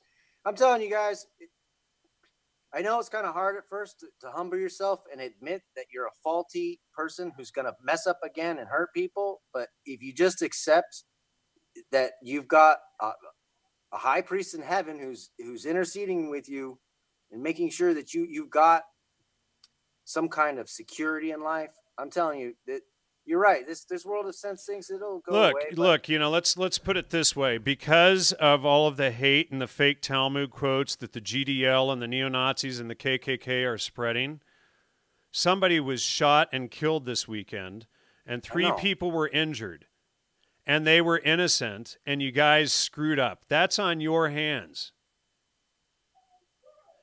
S2: I'm telling you guys, I know it's kind of hard at first to, to, humble yourself and admit that you're a faulty person who's going to mess up again and hurt people. But if you just accept that you've got a, a high priest in heaven who's who's interceding with you and making sure that you you've got some kind of security in life, I'm telling you that you're right. This this world of sense thinks it'll go
S1: look,
S2: away.
S1: Look, look. You know, let's let's put it this way: because of all of the hate and the fake Talmud quotes that the GDL and the neo Nazis and the KKK are spreading, somebody was shot and killed this weekend, and three people were injured, and they were innocent, and you guys screwed up. That's on your hands.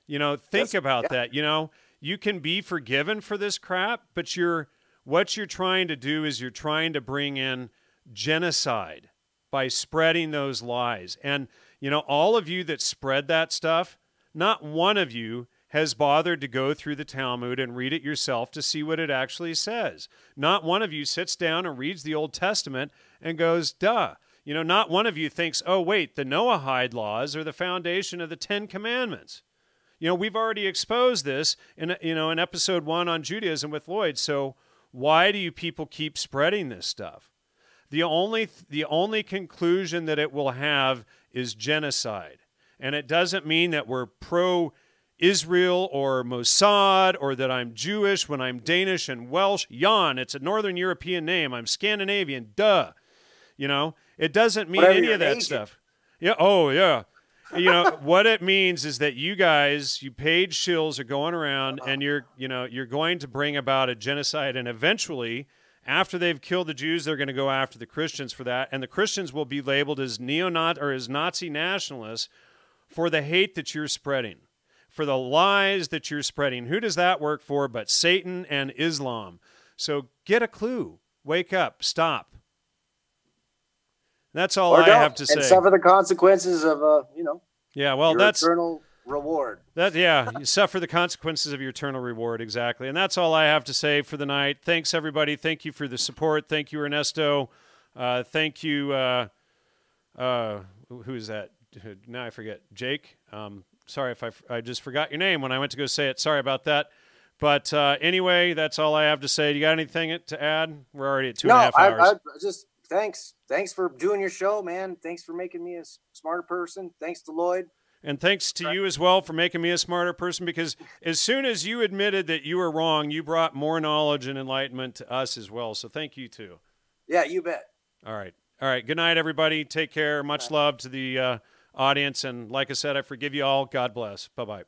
S1: You know, think That's, about yeah. that. You know, you can be forgiven for this crap, but you're what you're trying to do is you're trying to bring in genocide by spreading those lies. And, you know, all of you that spread that stuff, not one of you has bothered to go through the Talmud and read it yourself to see what it actually says. Not one of you sits down and reads the Old Testament and goes, duh. You know, not one of you thinks, oh, wait, the Noahide laws are the foundation of the Ten Commandments. You know, we've already exposed this in, you know, in episode one on Judaism with Lloyd. So why do you people keep spreading this stuff? The only the only conclusion that it will have is genocide. And it doesn't mean that we're pro Israel or Mossad or that I'm Jewish when I'm Danish and Welsh. Jan, it's a Northern European name. I'm Scandinavian. Duh. You know, it doesn't mean Whatever any of that agent. stuff. Yeah. Oh, yeah you know what it means is that you guys, you paid shills, are going around and you're, you know, you're going to bring about a genocide, and eventually, after they've killed the Jews, they're going to go after the Christians for that, and the Christians will be labeled as neo-Nazi or as Nazi nationalists for the hate that you're spreading, for the lies that you're spreading. Who does that work for? But Satan and Islam. So get a clue. Wake up. Stop. That's all I have to say.
S2: And suffer the consequences of, uh, you know.
S1: Yeah, well, that's
S2: eternal reward.
S1: That yeah, you suffer the consequences of your eternal reward exactly, and that's all I have to say for the night. Thanks everybody. Thank you for the support. Thank you Ernesto. Uh, thank you. Uh, uh, who is that? Now I forget. Jake. Um, sorry if I, I just forgot your name when I went to go say it. Sorry about that. But uh, anyway, that's all I have to say. You got anything to add? We're already at two
S2: no,
S1: and a half hours.
S2: I, I just thanks. Thanks for doing your show, man. Thanks for making me a smarter person. Thanks to Lloyd.
S1: And thanks to you as well for making me a smarter person because as soon as you admitted that you were wrong, you brought more knowledge and enlightenment to us as well. So thank you too.
S2: Yeah, you bet.
S1: All right. All right. Good night, everybody. Take care. Much love to the uh, audience. And like I said, I forgive you all. God bless. Bye bye.